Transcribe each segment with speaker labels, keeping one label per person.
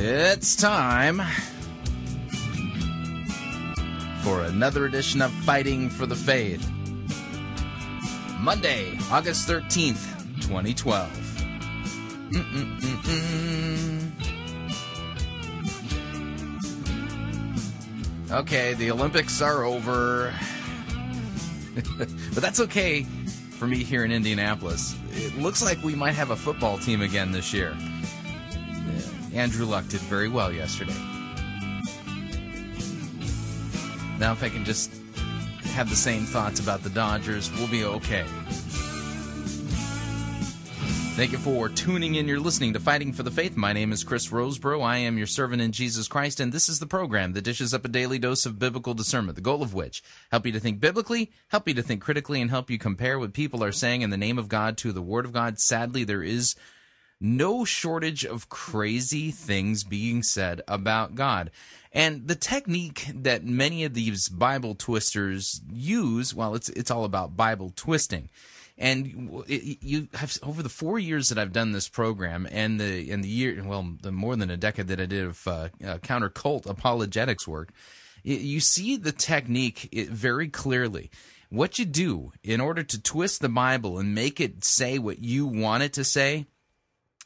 Speaker 1: It's time for another edition of Fighting for the Faith. Monday, August 13th, 2012. Mm-mm-mm-mm. Okay, the Olympics are over. but that's okay for me here in Indianapolis. It looks like we might have a football team again this year. Andrew Luck did very well yesterday. Now, if I can just have the same thoughts about the Dodgers, we'll be okay. Thank you for tuning in. You're listening to Fighting for the Faith. My name is Chris Rosebrough. I am your servant in Jesus Christ, and this is the program that dishes up a daily dose of biblical discernment, the goal of which help you to think biblically, help you to think critically, and help you compare what people are saying in the name of God to the Word of God. Sadly, there is no shortage of crazy things being said about God. And the technique that many of these Bible twisters use, well, it's it's all about Bible twisting. And it, you have over the four years that I've done this program, and the and the year, well, the more than a decade that I did of uh, uh, counter cult apologetics work, y- you see the technique it, very clearly. What you do in order to twist the Bible and make it say what you want it to say,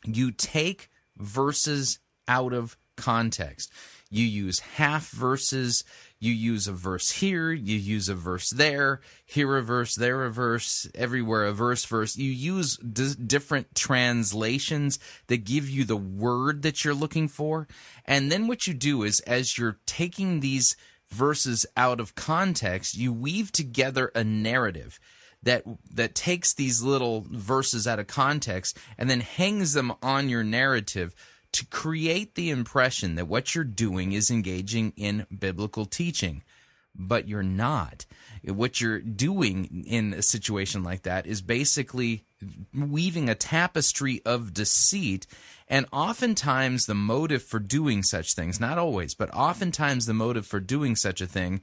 Speaker 1: you take verses out of context. You use half verses, you use a verse here, you use a verse there, here a verse, there a verse, everywhere a verse, verse. You use d- different translations that give you the word that you're looking for. And then what you do is, as you're taking these verses out of context, you weave together a narrative that that takes these little verses out of context and then hangs them on your narrative to create the impression that what you're doing is engaging in biblical teaching. But you're not. What you're doing in a situation like that is basically weaving a tapestry of deceit. And oftentimes the motive for doing such things not always but oftentimes the motive for doing such a thing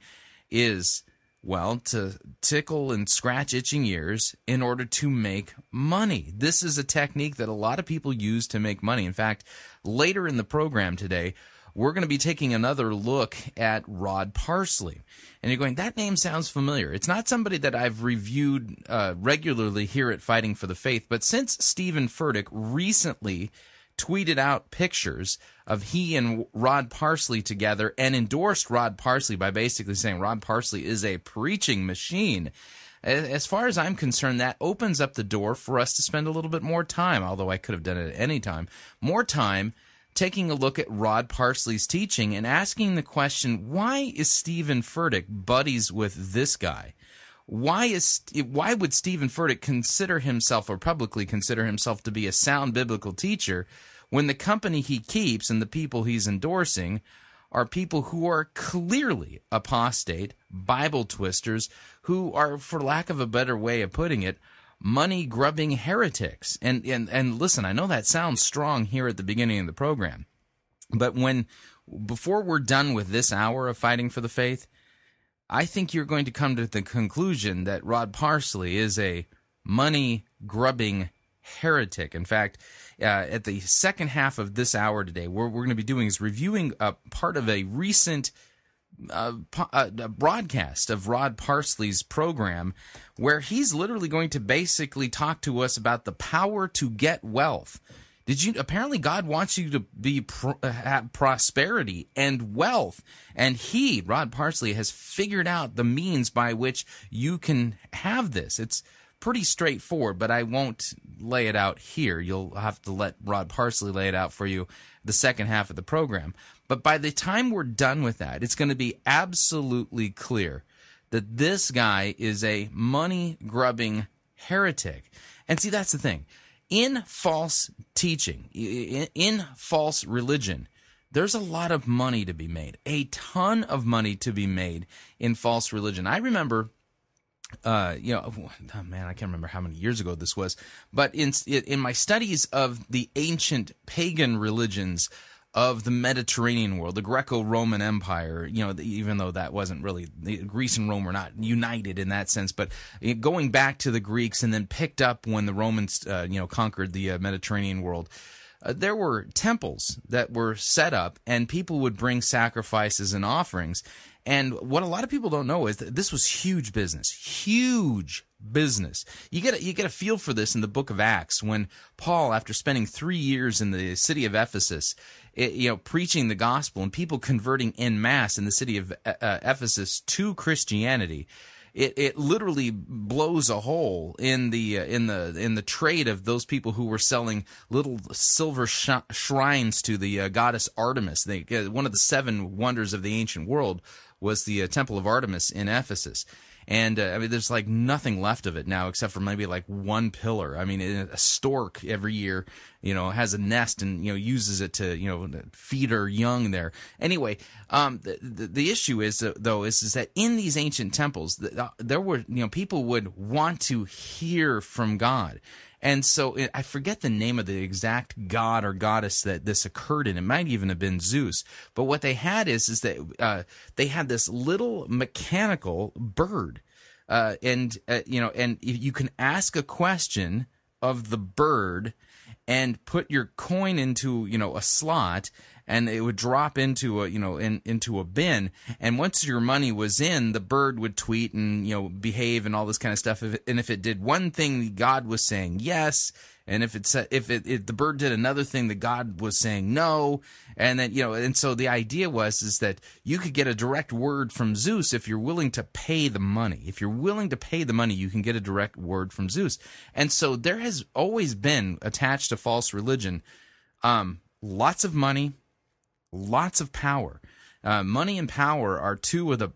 Speaker 1: is well, to tickle and scratch itching ears in order to make money. This is a technique that a lot of people use to make money. In fact, later in the program today, we're going to be taking another look at Rod Parsley. And you're going, that name sounds familiar. It's not somebody that I've reviewed uh, regularly here at Fighting for the Faith, but since Stephen Furtick recently tweeted out pictures of he and Rod Parsley together and endorsed Rod Parsley by basically saying Rod Parsley is a preaching machine. As far as I'm concerned, that opens up the door for us to spend a little bit more time, although I could have done it at any time, more time taking a look at Rod Parsley's teaching and asking the question why is Stephen Furtick buddies with this guy? Why is why would Stephen Furtick consider himself or publicly consider himself to be a sound biblical teacher when the company he keeps and the people he's endorsing are people who are clearly apostate, Bible twisters, who are, for lack of a better way of putting it, money grubbing heretics. And, and, and listen, I know that sounds strong here at the beginning of the program, but when, before we're done with this hour of fighting for the faith, I think you're going to come to the conclusion that Rod Parsley is a money grubbing heretic. In fact, uh, at the second half of this hour today, what we're going to be doing is reviewing a part of a recent uh, po- uh, a broadcast of Rod Parsley's program, where he's literally going to basically talk to us about the power to get wealth. Did you apparently God wants you to be pro, uh, have prosperity and wealth, and he Rod Parsley has figured out the means by which you can have this. It's pretty straightforward, but I won't lay it out here. You'll have to let Rod Parsley lay it out for you the second half of the program. But by the time we're done with that, it's going to be absolutely clear that this guy is a money grubbing heretic. And see, that's the thing. In false teaching, in, false religion, there's a lot of money to be made, a ton of money to be made in false religion. I remember uh, you know, oh, man, I can't remember how many years ago this was, but in in my studies of the ancient pagan religions of the Mediterranean world, the Greco-Roman Empire, you know, even though that wasn't really Greece and Rome were not united in that sense, but going back to the Greeks and then picked up when the Romans, uh, you know, conquered the uh, Mediterranean world. Uh, there were temples that were set up and people would bring sacrifices and offerings and what a lot of people don't know is that this was huge business, huge business. You get a, you get a feel for this in the book of Acts when Paul, after spending three years in the city of Ephesus, it, you know, preaching the gospel and people converting in mass in the city of uh, Ephesus to Christianity. It, it literally blows a hole in the uh, in the in the trade of those people who were selling little silver sh- shrines to the uh, goddess Artemis. They, one of the seven wonders of the ancient world was the uh, Temple of Artemis in Ephesus. And uh, I mean, there's like nothing left of it now except for maybe like one pillar. I mean, a stork every year, you know, has a nest and you know uses it to you know feed her young there. Anyway, um, the, the, the issue is uh, though is is that in these ancient temples, uh, there were you know people would want to hear from God. And so I forget the name of the exact god or goddess that this occurred in. It might even have been Zeus. But what they had is is that uh, they had this little mechanical bird, uh, and uh, you know, and you can ask a question of the bird and put your coin into you know a slot and it would drop into a you know in, into a bin. And once your money was in the bird would tweet and you know behave and all this kind of stuff. And if it did one thing god was saying yes and if it's if it if the bird did another thing that god was saying no and then you know and so the idea was is that you could get a direct word from zeus if you're willing to pay the money. If you're willing to pay the money you can get a direct word from zeus. And so there has always been attached to false religion um lots of money lots of power. Uh, money and power are two of the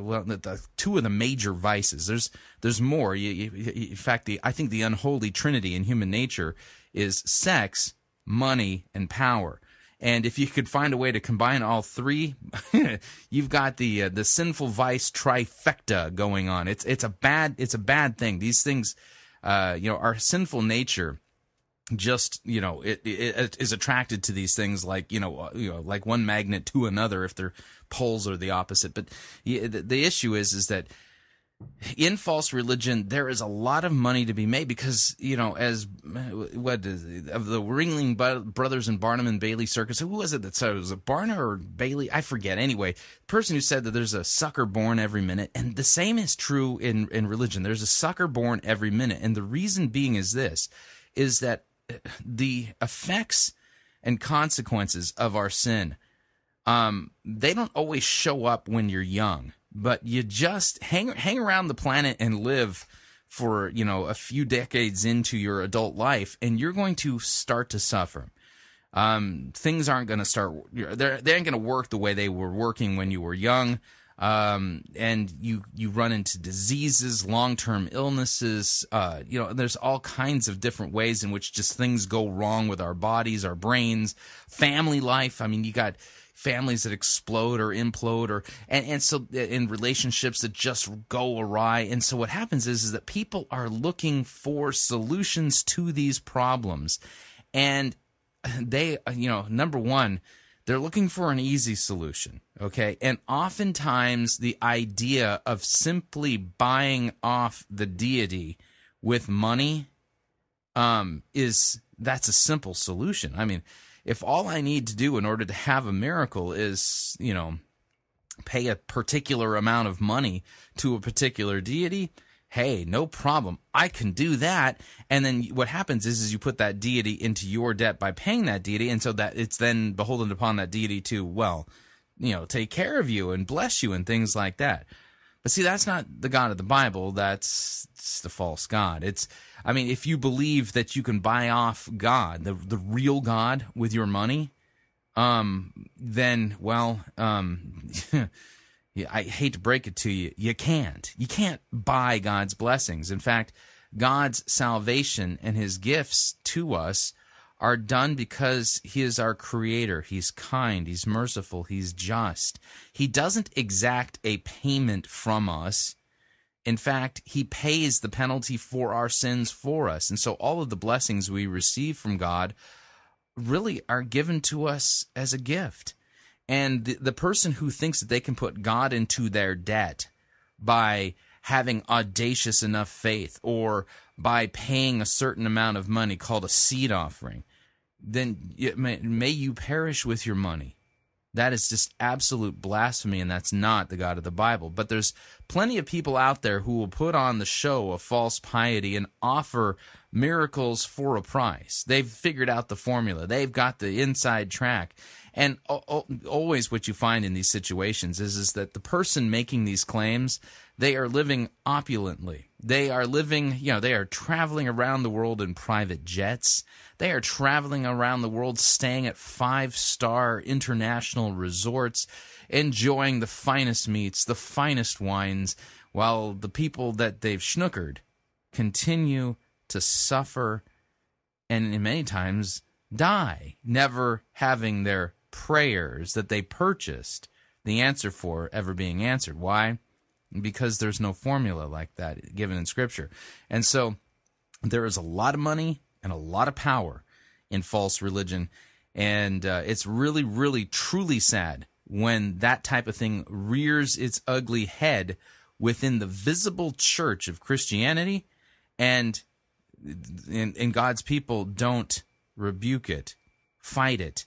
Speaker 1: well, the, the, two of the major vices. There's there's more. You, you, in fact, the I think the unholy trinity in human nature is sex, money, and power. And if you could find a way to combine all three, you've got the uh, the sinful vice trifecta going on. It's it's a bad it's a bad thing. These things, uh, you know, our sinful nature just you know it, it, it is attracted to these things like you know uh, you know like one magnet to another if their poles are the opposite. But the, the issue is is that in false religion there is a lot of money to be made because you know as what is of the ringling brothers and barnum and bailey circus who was it that said it was it barnum or bailey? I forget. Anyway the person who said that there's a sucker born every minute and the same is true in in religion. There's a sucker born every minute. And the reason being is this is that the effects and consequences of our sin. Um, they don't always show up when you're young but you just hang hang around the planet and live for you know a few decades into your adult life and you're going to start to suffer. Um, things aren't going to start they ain't going to work the way they were working when you were young um, and you you run into diseases, long term illnesses. Uh, you know, there's all kinds of different ways in which just things go wrong with our bodies, our brains, family life. I mean, you got families that explode or implode or and, and so in relationships that just go awry and so what happens is is that people are looking for solutions to these problems and they you know number one they're looking for an easy solution, okay? And oftentimes the idea of simply buying off the deity with money um, is that's a simple solution. I mean, if all I need to do in order to have a miracle is, you know, pay a particular amount of money to a particular deity, hey, no problem. I can do that. And then what happens is, is you put that deity into your debt by paying that deity. And so that it's then beholden upon that deity to, well, you know, take care of you and bless you and things like that. But see, that's not the God of the Bible. That's the false God. It's, I mean, if you believe that you can buy off God, the the real God, with your money, um, then well, um, I hate to break it to you, you can't. You can't buy God's blessings. In fact, God's salvation and His gifts to us are done because He is our Creator. He's kind. He's merciful. He's just. He doesn't exact a payment from us. In fact, He pays the penalty for our sins for us. And so all of the blessings we receive from God really are given to us as a gift. And the, the person who thinks that they can put God into their debt by having audacious enough faith or by paying a certain amount of money called a seed offering, then may, may you perish with your money. That is just absolute blasphemy, and that's not the God of the Bible. But there's plenty of people out there who will put on the show of false piety and offer miracles for a price. They've figured out the formula, they've got the inside track. And always, what you find in these situations is, is that the person making these claims, they are living opulently. They are living, you know, they are traveling around the world in private jets. They are traveling around the world staying at five star international resorts, enjoying the finest meats, the finest wines, while the people that they've schnookered continue to suffer and in many times die, never having their prayers that they purchased the answer for ever being answered. Why? Because there's no formula like that given in Scripture. And so there is a lot of money and a lot of power in false religion. And uh, it's really, really, truly sad when that type of thing rears its ugly head within the visible church of Christianity and, and, and God's people don't rebuke it, fight it,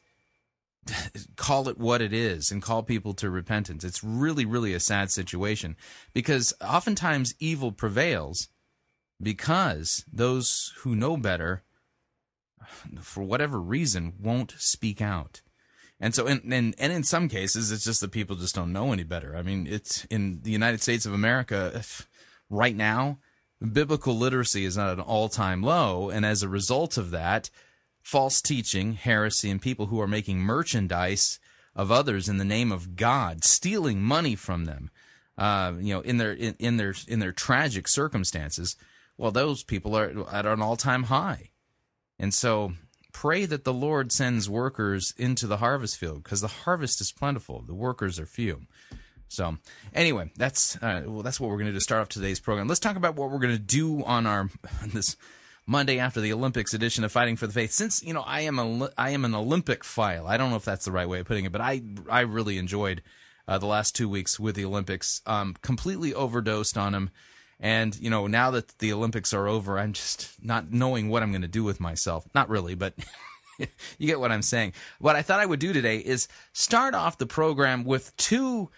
Speaker 1: call it what it is and call people to repentance. It's really, really a sad situation because oftentimes evil prevails because those who know better, for whatever reason, won't speak out. And so, in, in, and in some cases, it's just that people just don't know any better. I mean, it's in the United States of America right now, biblical literacy is at an all time low. And as a result of that, false teaching, heresy, and people who are making merchandise of others in the name of God, stealing money from them, uh, you know, in their in, in their in their tragic circumstances. Well, those people are at an all time high, and so pray that the Lord sends workers into the harvest field because the harvest is plentiful, the workers are few. So anyway, that's uh, well, that's what we're going to do to start off today's program. Let's talk about what we're going to do on our on this Monday after the Olympics edition of Fighting for the Faith. Since you know I am a I am an Olympic file. I don't know if that's the right way of putting it, but I I really enjoyed uh, the last two weeks with the Olympics. Um, completely overdosed on them, and you know now that the Olympics are over, I'm just not knowing what I'm going to do with myself. Not really, but. you get what I'm saying. What I thought I would do today is start off the program with two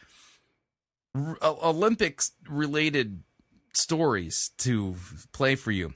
Speaker 1: r- Olympics related stories to play for you.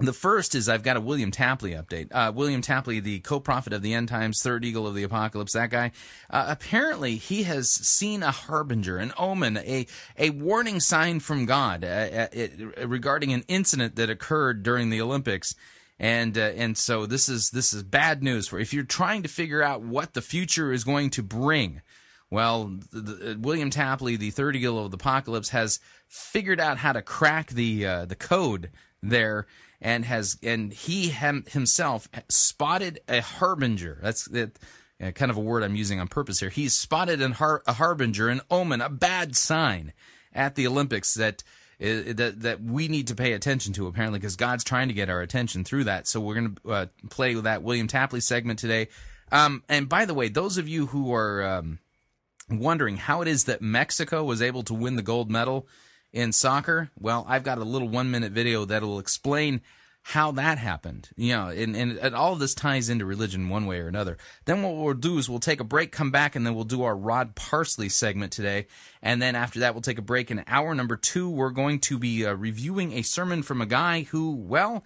Speaker 1: The first is I've got a William Tapley update. Uh, William Tapley, the co-prophet of the end times, third eagle of the apocalypse, that guy. Uh, apparently, he has seen a harbinger, an omen, a a warning sign from God uh, uh, it, regarding an incident that occurred during the Olympics. And uh, and so this is this is bad news for if you're trying to figure out what the future is going to bring. Well, the, the, William Tapley, the third eagle of the apocalypse, has figured out how to crack the uh, the code there and has and he hem, himself spotted a harbinger. That's that uh, kind of a word I'm using on purpose here. He's spotted har, a harbinger, an omen, a bad sign at the Olympics that uh, that that we need to pay attention to apparently because God's trying to get our attention through that. So we're going to uh, play that William Tapley segment today. Um, and by the way, those of you who are um, wondering how it is that Mexico was able to win the gold medal in soccer, well, I've got a little one minute video that will explain how that happened. You know, and, and, and all this ties into religion one way or another. Then what we'll do is we'll take a break, come back, and then we'll do our Rod Parsley segment today. And then after that, we'll take a break. In hour number two, we're going to be uh, reviewing a sermon from a guy who, well,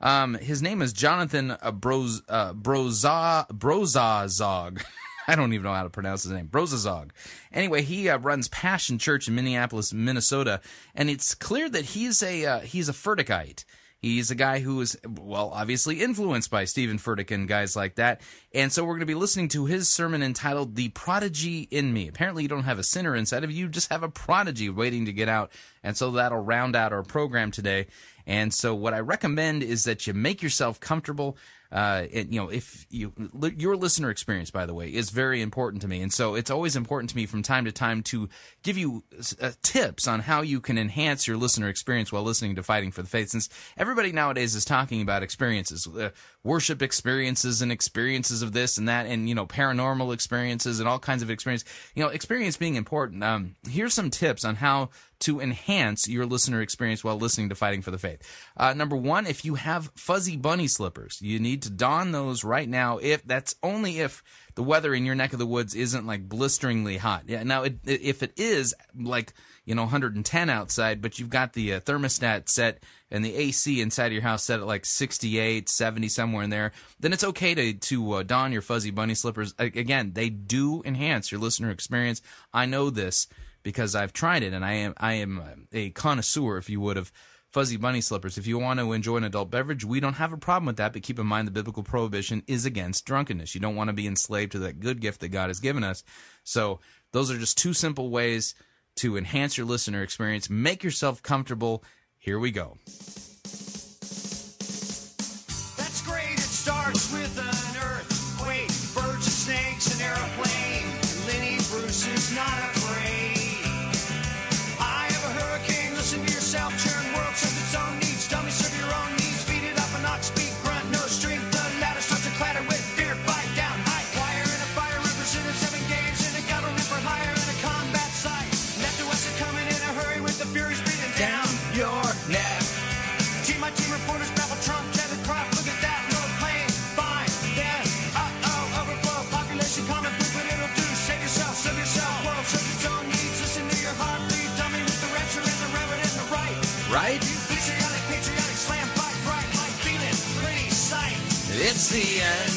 Speaker 1: um, his name is Jonathan uh, Broz, uh, Broza, Brozozog. I don't even know how to pronounce his name. Brozozog. Anyway, he uh, runs Passion Church in Minneapolis, Minnesota, and it's clear that he's a uh, he's a Furtickite. He's a guy who is, well, obviously influenced by Stephen Furtick and guys like that. And so we're going to be listening to his sermon entitled The Prodigy in Me. Apparently, you don't have a sinner inside of you, you just have a prodigy waiting to get out. And so that'll round out our program today. And so what I recommend is that you make yourself comfortable. Uh, and, you know, if you, your listener experience, by the way, is very important to me. And so it's always important to me from time to time to give you uh, tips on how you can enhance your listener experience while listening to Fighting for the Faith. Since everybody nowadays is talking about experiences, uh, worship experiences and experiences of this and that, and, you know, paranormal experiences and all kinds of experience, you know, experience being important. Um, here's some tips on how to enhance your listener experience while listening to Fighting for the Faith. Uh, number one, if you have fuzzy bunny slippers, you need to don those right now. If that's only if the weather in your neck of the woods isn't like blisteringly hot. Yeah. Now, it, if it is like you know 110 outside, but you've got the uh, thermostat set and the AC inside of your house set at like 68, 70, somewhere in there, then it's okay to to uh, don your fuzzy bunny slippers. Again, they do enhance your listener experience. I know this because I've tried it and I am I am um, a connoisseur, if you would, of fuzzy bunny slippers. If you want to enjoy an adult beverage, we don't have a problem with that, but keep in mind the biblical prohibition is against drunkenness. You don't want to be enslaved to that good gift that God has given us. So those are just two simple ways to enhance your listener experience. Make yourself comfortable. Here we go.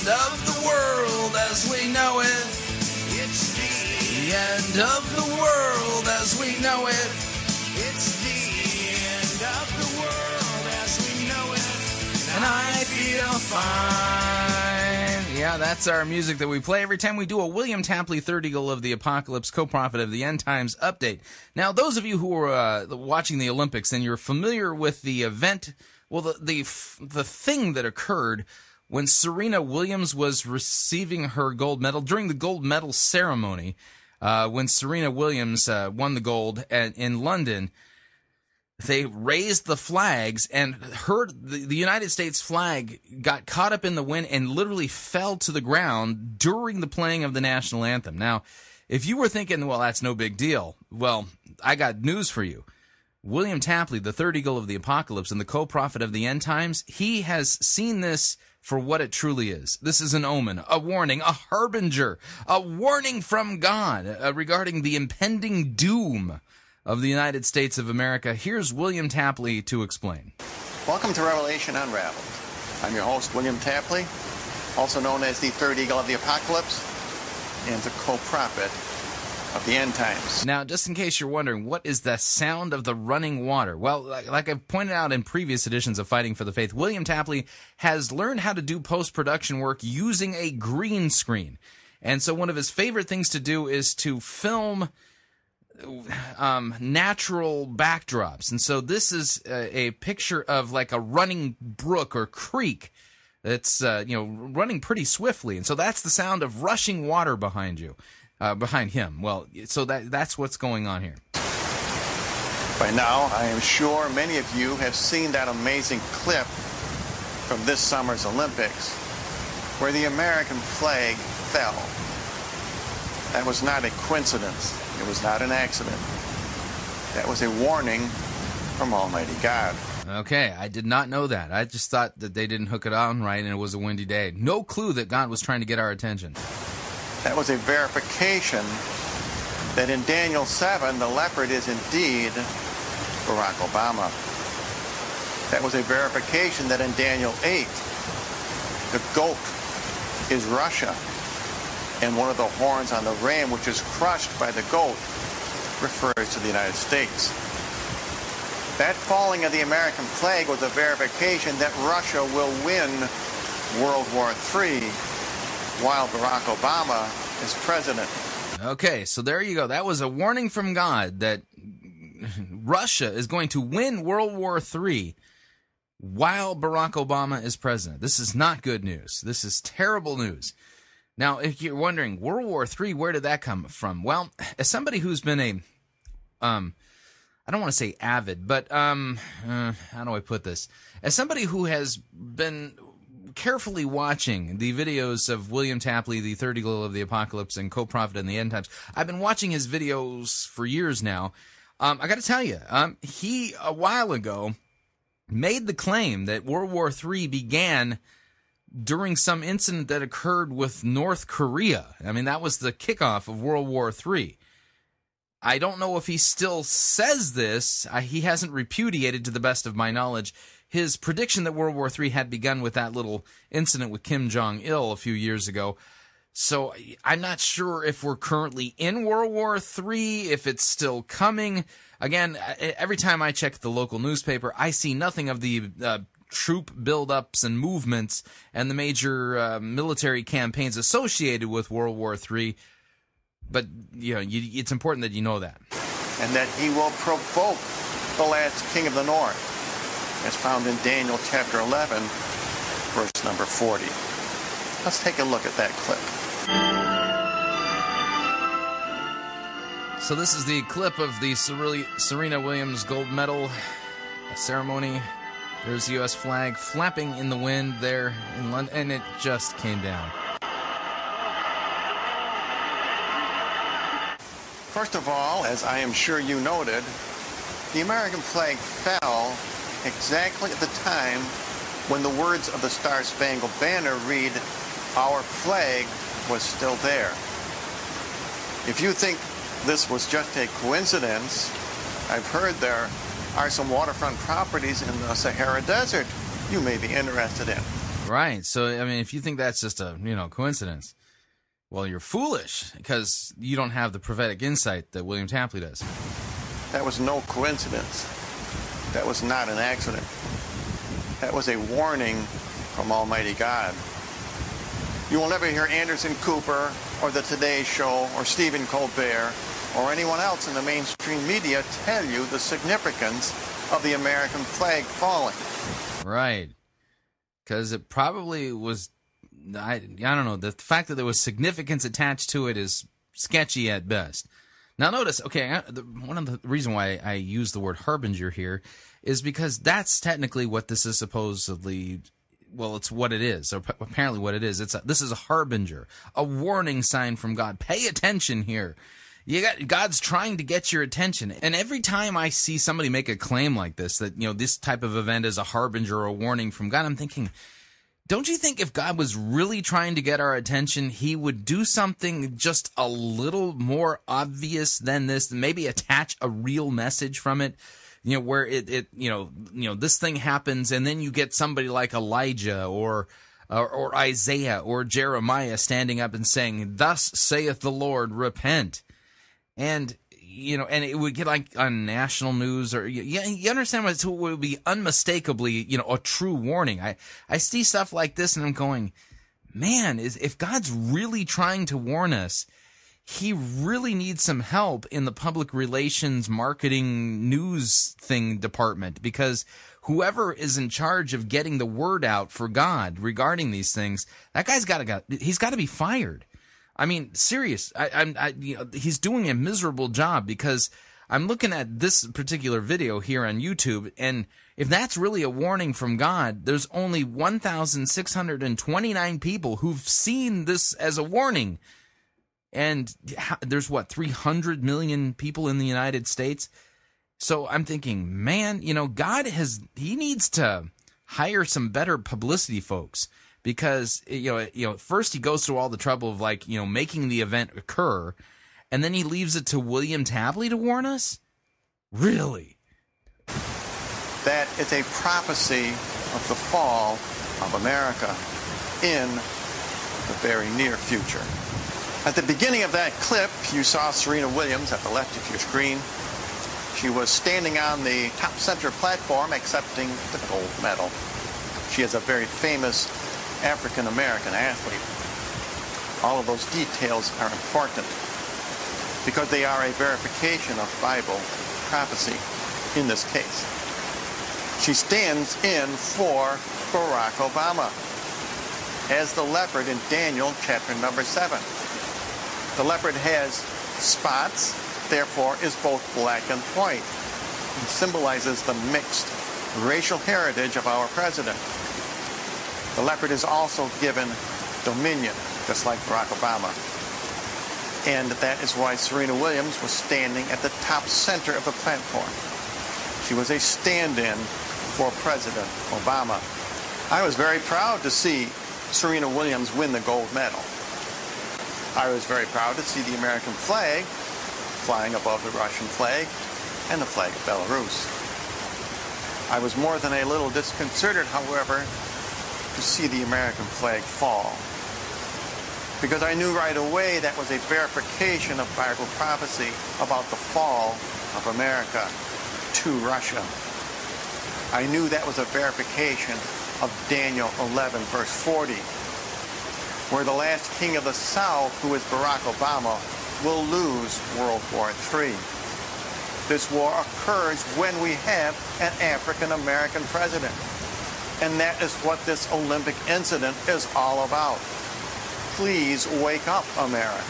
Speaker 1: Of the world as we know it.
Speaker 2: It's the,
Speaker 1: The end of the world as we know it.
Speaker 2: it's the end of the world as we know it.
Speaker 1: and I feel fine. Yeah, that's our music that we play every time we do a William Tapley Third Eagle of the Apocalypse, co-prophet of the End Times update. Now, those of you who are uh, watching the Olympics, and you're familiar with the event, well, the the the thing that occurred when Serena Williams was receiving her gold medal during the gold medal ceremony. Uh, when Serena Williams uh, won the gold at, in London, they raised the flags and heard the, the United States flag got caught up in the wind and literally fell to the ground during the playing of the national anthem. Now, if you were thinking, well, that's no big deal, well, I got news for you. William Tapley, the third eagle of the apocalypse and the co-prophet of the end times, he has seen this for what it truly is. This is an omen, a warning, a harbinger, a warning from God uh, regarding the impending doom of the United States of America. Here's William Tapley to explain.
Speaker 3: Welcome to Revelation Unraveled. I'm your host, William Tapley, also known as the Third Eagle of the Apocalypse and the co-prophet of the end times.
Speaker 1: Now, just in case you're wondering, what is the sound of the running water? Well, like, like I've pointed out in previous editions of Fighting for the Faith, William Tapley has learned how to do post production work using a green screen. And so, one of his favorite things to do is to film um, natural backdrops. And so, this is a, a picture of like a running brook or creek that's uh, you know running pretty swiftly. And so, that's the sound of rushing water behind you uh, behind him. Well, so that that's what's going on here.
Speaker 3: By now, I am sure many of you have seen that amazing clip from this summer's Olympics where the American flag fell. That was not a coincidence. It was not an accident. That was a warning from Almighty God.
Speaker 1: Okay, I did not know that. I just thought that they didn't hook it on right and it was a windy day. No clue that God was trying to get our attention.
Speaker 3: That was a verification that in Daniel 7, the leopard is indeed Barack Obama. That was a verification that in Daniel 8, the goat is Russia. And one of the horns on the ram, which is crushed by the goat, refers to the United States. That falling of the American flag was a verification that Russia will win World War III while Barack Obama is president.
Speaker 1: Okay, so there you go. That was a warning from God that Russia is going to win World War III while Barack Obama is president. This is not good news. This is terrible news. Now, if you're wondering, World War III, where did that come from? Well, as somebody who's been a, um, I don't want to say avid, but um, uh, how do I put this? As somebody who has been carefully watching the videos of William Tapley, the third eagle of the apocalypse, and co-prophet in the end times, I've been watching his videos for years now. Um, I got to tell you, um, he a while ago made the claim that World War III began during some incident that occurred with North Korea. I mean, that was the kickoff of World War III. I don't know if he still says this. I, he hasn't repudiated, to the best of my knowledge, his prediction that World War III had begun with that little incident with Kim Jong il a few years ago. So I'm not sure if we're currently in World War III, if it's still coming. Again, every time I check the local newspaper, I see nothing of the uh, troop buildups and movements and the major uh, military campaigns associated with World War III. But you know, you, it's important that you know that.
Speaker 3: And that he will provoke the last king of the north, as found in Daniel chapter 11, verse number 40. Let's take a look at that clip.
Speaker 1: So this is the clip of the Serena Williams gold medal ceremony. There's the U.S. flag flapping in the wind there in London, and it just came down.
Speaker 3: First of all, as I am sure you noted, the American flag fell exactly at the time when the words of the Star Spangled Banner read, Our flag was still there. If you think this was just a coincidence, I've heard there are some waterfront properties in the Sahara Desert you may be interested in.
Speaker 1: Right. So, I mean, if you think that's just a, you know, coincidence, well, you're foolish because you don't have the prophetic insight that William Tapley does.
Speaker 3: That was no coincidence. That was not an accident. That was a warning from Almighty God. You will never hear Anderson Cooper or The Today Show or Stephen Colbert or anyone else in the mainstream media tell you the significance of the American flag falling.
Speaker 1: Right. Because it probably was, I, I don't know, the fact that there was significance attached to it is sketchy at best. Now, notice, okay, one of the reason why I use the word harbinger here is because that's technically what this is supposedly. Well, it's what it is, or apparently what it is. It's a, this is a harbinger, a warning sign from God. Pay attention here. You got God's trying to get your attention. And every time I see somebody make a claim like this, that, you know, this type of event is a harbinger or a warning from God, I'm thinking, don't you think if God was really trying to get our attention, he would do something just a little more obvious than this, maybe attach a real message from it? You know, where it, it, you know, you know, this thing happens and then you get somebody like Elijah or, or, or Isaiah or Jeremiah standing up and saying, thus saith the Lord, repent and you know, and it would get like on national news or you, you understand what it would be unmistakably, you know, a true warning. I I see stuff like this and I'm going, man, is if God's really trying to warn us, he really needs some help in the public relations marketing news thing department because whoever is in charge of getting the word out for God regarding these things, that guy's got to he's got to be fired. I mean, serious. I, I'm, I, you know, he's doing a miserable job because I'm looking at this particular video here on YouTube, and if that's really a warning from God, there's only 1,629 people who've seen this as a warning. And there's what, 300 million people in the United States? So I'm thinking, man, you know, God has he needs to hire some better publicity folks because you know, you know, first he goes through all the trouble of like, you know, making the event occur and then he leaves it to William Tapley to warn us? Really?
Speaker 3: That is a prophecy of the fall of America in the very near future. At the beginning of that clip, you saw Serena Williams at the left of your screen. She was standing on the top center platform accepting the gold medal. She is a very famous African American athlete. All of those details are important because they are a verification of Bible prophecy in this case. She stands in for Barack Obama as the leopard in Daniel chapter number 7. The leopard has spots, therefore is both black and white. It symbolizes the mixed racial heritage of our president. The leopard is also given dominion, just like Barack Obama. And that is why Serena Williams was standing at the top center of the platform. She was a stand-in for President Obama. I was very proud to see Serena Williams win the gold medal. I was very proud to see the American flag flying above the Russian flag and the flag of Belarus. I was more than a little disconcerted, however, to see the American flag fall. Because I knew right away that was a verification of Bible prophecy about the fall of America to Russia. I knew that was a verification of Daniel 11, verse 40, where the last king of the South, who is Barack Obama, will lose World War III. This war occurs when we have an African American president. And that is what this Olympic incident is all about. Please wake up, America.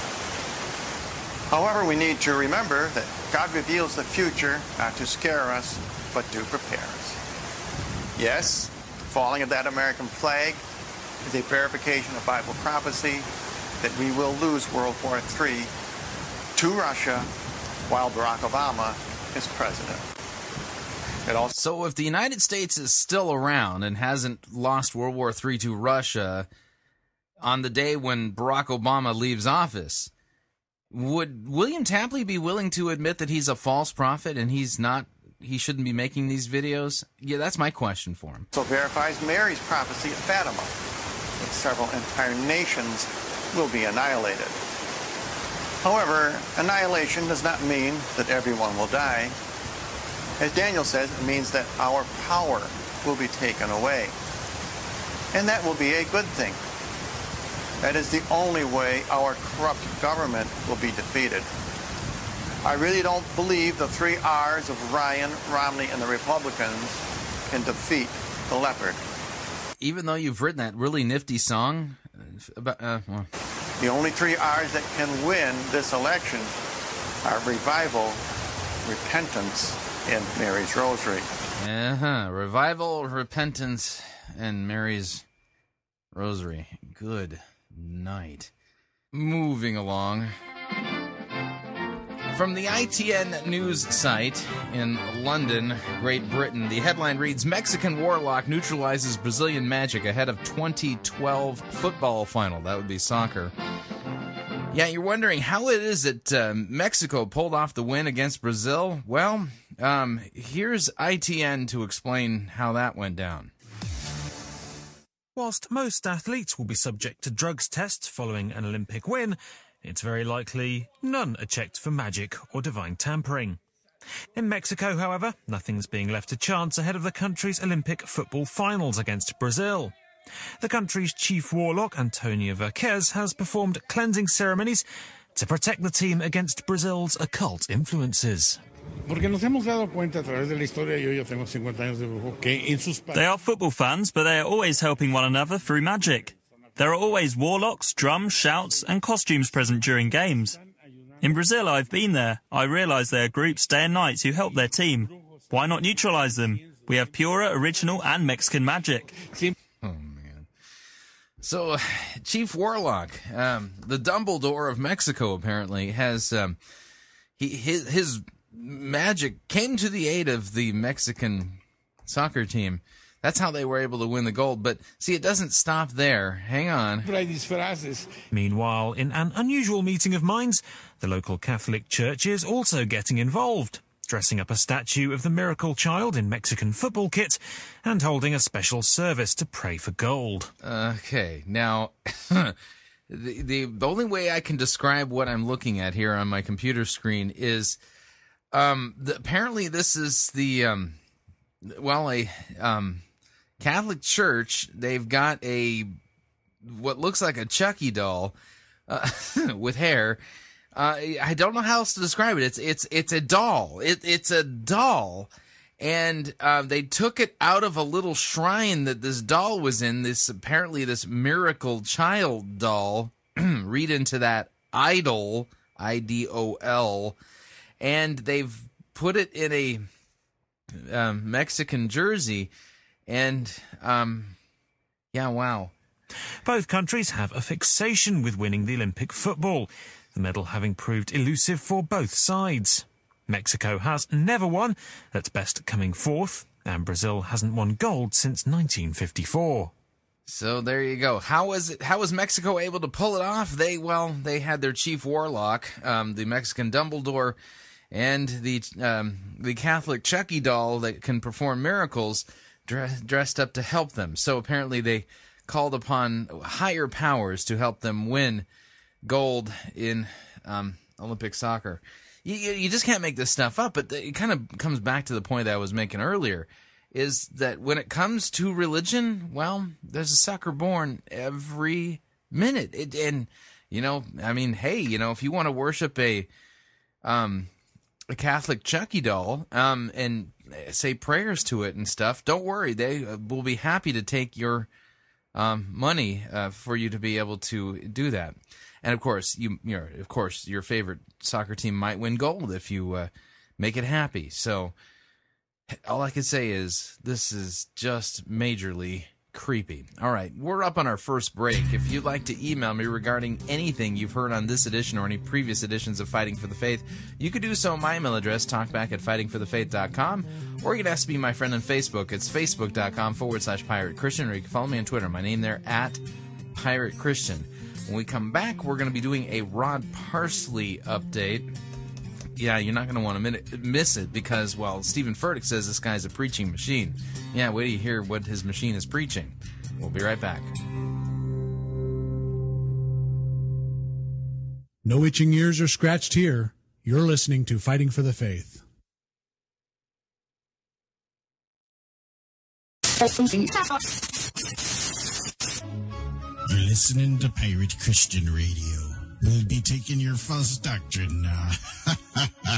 Speaker 3: However, we need to remember that God reveals the future not to scare us, but to prepare us. Yes, the falling of that American flag is a verification of Bible prophecy that we will lose World War III to Russia while Barack Obama is president. It also
Speaker 1: So if the United States is still around and hasn't lost World War III to Russia on the day when Barack Obama leaves office, would William Tapley be willing to admit that he's a false prophet and he's not he shouldn't be making these videos? Yeah, that's my question for him.
Speaker 3: So verifies Mary's prophecy at Fatima, that several entire nations will be annihilated. However, annihilation does not mean that everyone will die. As Daniel says, it means that our power will be taken away. And that will be a good thing. That is the only way our corrupt government will be defeated. I really don't believe the three R's of Ryan, Romney, and the Republicans can defeat the leopard.
Speaker 1: Even though you've written that really nifty song uh, about uh, well,
Speaker 3: The only three R's that can win this election are revival, repentance, and Mary's Rosary.
Speaker 1: uh-huh, revival, repentance, and Mary's rosary. Good night. Moving along. From the ITN news site in London, Great Britain, the headline reads Mexican warlock neutralizes Brazilian magic ahead of 2012 football final. That would be soccer. Yeah, you're wondering how it is that uh, Mexico pulled off the win against Brazil? Well, um, here's ITN to explain how that went down.
Speaker 4: Whilst most athletes will be subject to drugs tests following an Olympic win, it's very likely none are checked for magic or divine tampering. In Mexico, however, nothing's being left to chance ahead of the country's Olympic football finals against Brazil. The country's chief warlock, Antonio Vazquez, has performed cleansing ceremonies to protect the team against Brazil's occult influences.
Speaker 5: Porque nos hemos dado cuenta a través de la historia, yo ya tengo 50 años de brujo, que en sus
Speaker 6: They are football fans, but they are always helping one another through magic. There are always warlocks, drums, shouts, and costumes present during games. In Brazil, I've been there. I realise there are groups day and night who help their team. Why not neutralise them? We have Pura, original, and Mexican magic.
Speaker 1: So, Chief Warlock, um, the Dumbledore of Mexico, apparently has um, he his his magic came to the aid of the Mexican soccer team. That's how they were able to win the gold. But see, it doesn't stop there. Hang on.
Speaker 4: Meanwhile, in an unusual meeting of minds, the local Catholic Church is also getting involved, dressing up a statue of the miracle child in Mexican football kit and holding a special service to pray for gold.
Speaker 1: Okay, now the, the the only way I can describe what I'm looking at here on my computer screen is, um, the, apparently this is the um, well a um Catholic Church. They've got a what looks like a Chucky doll uh, with hair. Uh, I don't know how else to describe it. It's it's it's a doll. It it's a doll, and uh, they took it out of a little shrine that this doll was in. This apparently this miracle child doll. Read into that idol, I D O L, and they've put it in a um, Mexican jersey, and um, yeah, wow.
Speaker 4: Both countries have a fixation with winning the Olympic football, the medal having proved elusive for both sides. Mexico has never won, at best coming fourth, and Brazil hasn't won gold since 1954.
Speaker 1: So there you go. How was it? How was Mexico able to pull it off? They well, they had their chief warlock, um, the Mexican Dumbledore, and the um, the Catholic Chucky doll that can perform miracles, dre- dressed up to help them. So apparently they called upon higher powers to help them win gold in um, Olympic soccer. You, you just can't make this stuff up. But it kind of comes back to the point that I was making earlier is that when it comes to religion, well, there's a sucker born every minute. It, and you know, I mean, hey, you know, if you want to worship a um a Catholic Chucky doll um and say prayers to it and stuff, don't worry, they uh, will be happy to take your um money uh, for you to be able to do that. And of course, you you know, of course, your favorite soccer team might win gold if you uh, make it happy. So all I can say is this is just majorly creepy. All right, we're up on our first break. If you'd like to email me regarding anything you've heard on this edition or any previous editions of Fighting for the Faith, you could do so on my email address, talkback at fightingforthefaith.com, or you can ask to be my friend on Facebook. It's facebook.com forward slash pirate Christian, or you can follow me on Twitter. My name there at Pirate Christian. When we come back, we're going to be doing a Rod Parsley update yeah, you're not going to want to miss it because, well, Stephen Furtick says this guy's a preaching machine. Yeah, wait till you hear what his machine is preaching. We'll be right back.
Speaker 7: No itching ears are scratched here. You're listening to Fighting for the Faith.
Speaker 8: You're listening to Pirate Christian Radio. We'll be taking your false doctrine now.
Speaker 9: Uh,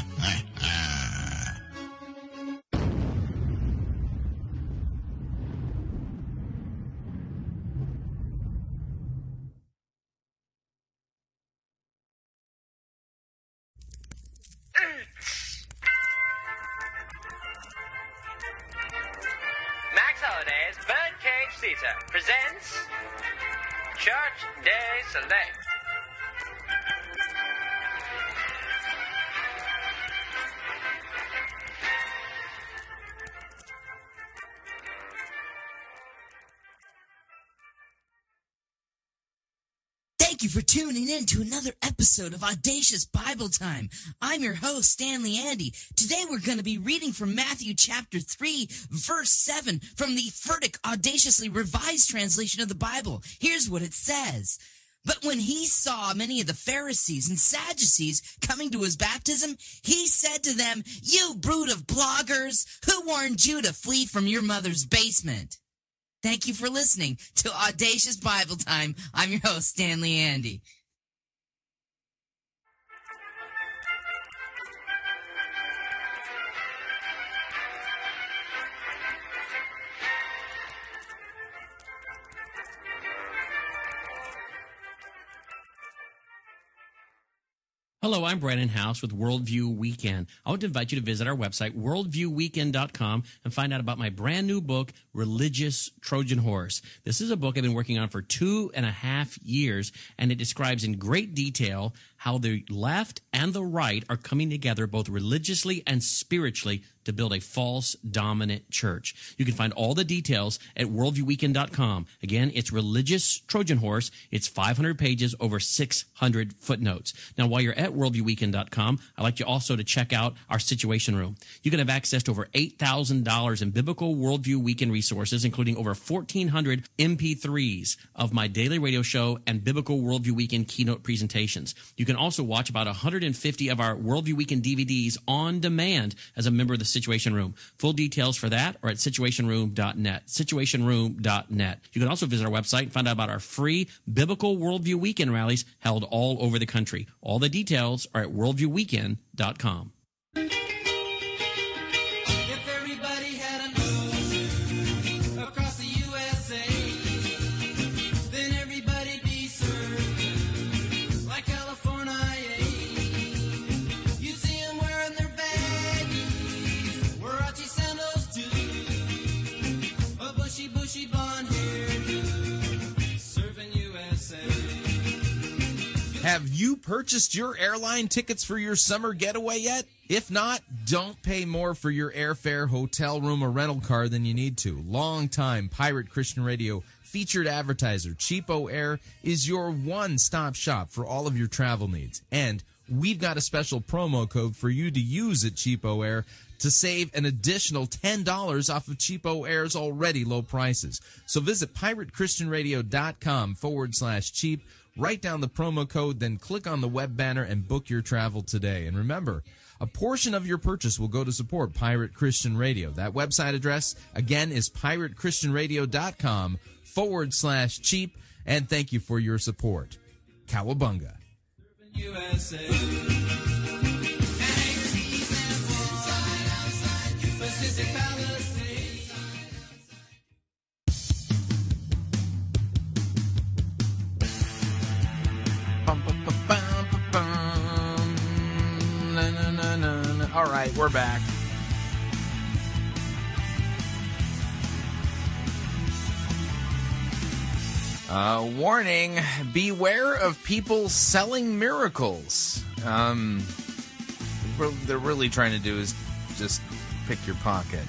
Speaker 9: Max Holliday's Birdcage Theater presents Church Day Soleil.
Speaker 10: For tuning in to another episode of Audacious Bible Time. I'm your host, Stanley Andy. Today we're going to be reading from Matthew chapter 3, verse 7 from the Furtick Audaciously Revised Translation of the Bible. Here's what it says. But when he saw many of the Pharisees and Sadducees coming to his baptism, he said to them, You brood of bloggers, who warned you to flee from your mother's basement? Thank you for listening to Audacious Bible Time. I'm your host, Stanley Andy.
Speaker 11: Hello, I'm Brannon Howse with Worldview Weekend. I want to invite you to visit our website, worldviewweekend.com, and find out about my brand new book, Religious Trojan Horse. This is a book I've been working on for two and a half years, and it describes in great detail how the left and the right are coming together both religiously and spiritually to build a false dominant church. You can find all the details at worldviewweekend.com. Again, it's religious Trojan horse. It's 500 pages over 600 footnotes. Now, while you're at worldviewweekend.com, I'd like you also to check out our situation room. You can have access to over $8,000 in biblical worldview weekend resources, including over 1,400 MP3s of my daily radio show and biblical worldview weekend keynote presentations. You can also watch about 150 of our worldview weekend DVDs on demand as a member of the Situation Room. Full details for that are at situationroom.net. Situationroom.net. You can also visit our website and find out about our free biblical worldview weekend rallies held all over the country. All the details are at worldviewweekend.com.
Speaker 1: Have you purchased your airline tickets for your summer getaway yet? If not, don't pay more for your airfare, hotel room, or rental car than you need to. Longtime Pirate Christian Radio featured advertiser CheapOair is your one stop shop for all of your travel needs. And we've got a special promo code for you to use at CheapOair to save an additional $10 off of CheapOair's already low prices. So visit piratechristianradio.com forward slash cheap write down the promo code, then click on the web banner and book your travel today. And remember, a portion of your purchase will go to support Pirate Christian Radio. That website address, again, is piratechristianradio.com forward slash cheap. And thank you for your support. Cowabunga.
Speaker 2: USA.
Speaker 1: All right, we're back. Uh, warning: Beware of people selling miracles. Um, what they're really trying to do is just pick your pocket.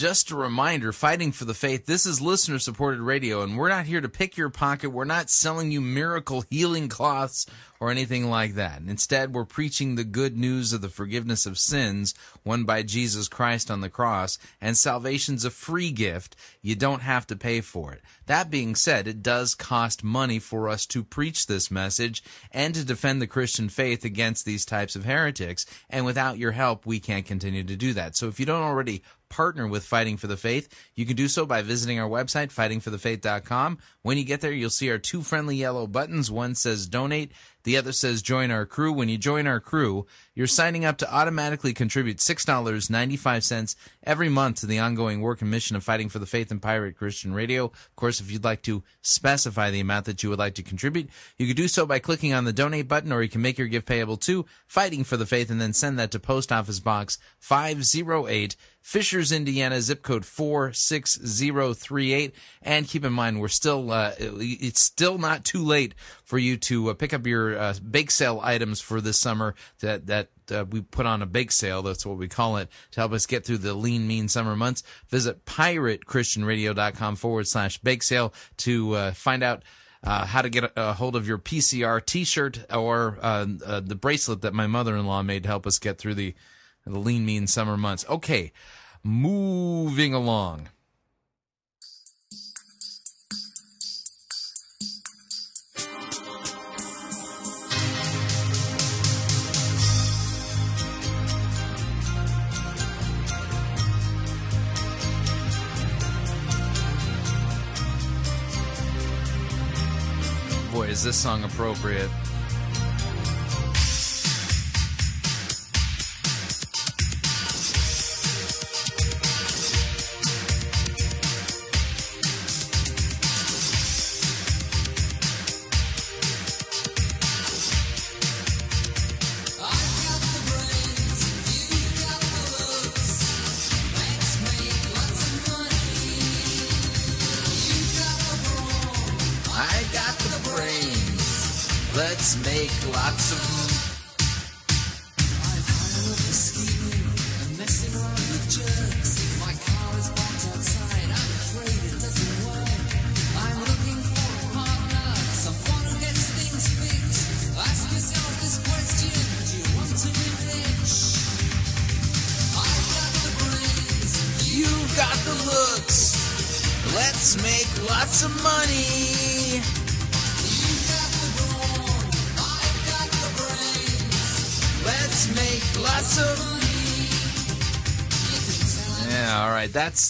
Speaker 1: Just a reminder, fighting for the faith. This is listener supported radio, and we're not here to pick your pocket. We're not selling you miracle healing cloths or anything like that. Instead, we're preaching the good news of the forgiveness of sins won by Jesus Christ on the cross, and salvation's a free gift. You don't have to pay for it. That being said, it does cost money for us to preach this message and to defend the Christian faith against these types of heretics, and without your help, we can't continue to do that. So if you don't already partner with Fighting for the Faith, you can do so by visiting our website, fightingforthefaith.com. When you get there, you'll see our two friendly yellow buttons. One says donate, the other says join our crew. When you join our crew, you're signing up to automatically contribute $6.95 every month to the ongoing work and mission of Fighting for the Faith and Pirate Christian Radio. Of course, if you'd like to specify the amount that you would like to contribute, you can do so by clicking on the donate button or you can make your gift payable to Fighting for the Faith and then send that to Post Office Box 508 Fishers, Indiana, zip code 46038. And keep in mind, we're still, uh, it's still not too late for you to uh, pick up your uh, bake sale items for this summer that, that uh, we put on a bake sale. That's what we call it to help us get through the lean, mean summer months. Visit piratechristianradio.com forward slash bake sale to uh, find out uh, how to get a, a hold of your PCR T-shirt or uh, uh, the bracelet that my mother-in-law made to help us get through the the lean, mean summer months. Okay, moving along. Is this song appropriate.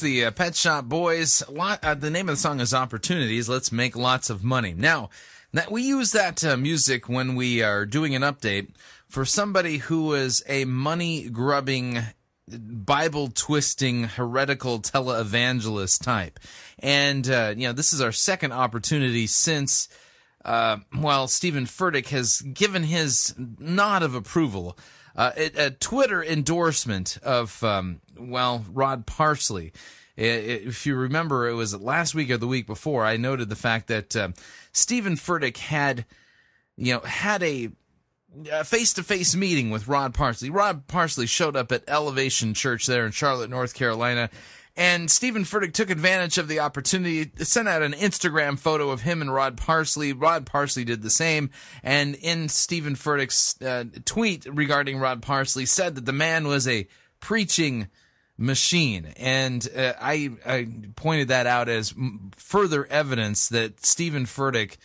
Speaker 1: The uh, Pet Shop Boys. Lot, uh, the name of the song is Opportunities. Let's make lots of money. Now, that we use that uh, music when we are doing an update for somebody who is a money grubbing, Bible twisting, heretical televangelist type. And, uh, you know, this is our second opportunity since, uh, well, Stephen Furtick has given his nod of approval. Uh, a, a Twitter endorsement of, um, well, Rod Parsley. If you remember, it was last week or the week before, I noted the fact that uh, Stephen Furtick had, you know, had a face to face meeting with Rod Parsley. Rod Parsley showed up at Elevation Church there in Charlotte, North Carolina. And Stephen Furtick took advantage of the opportunity to send out an Instagram photo of him and Rod Parsley. Rod Parsley did the same. And in Stephen Furtick's uh, tweet regarding Rod Parsley said that the man was a preaching machine. And uh, I, I pointed that out as further evidence that Stephen Furtick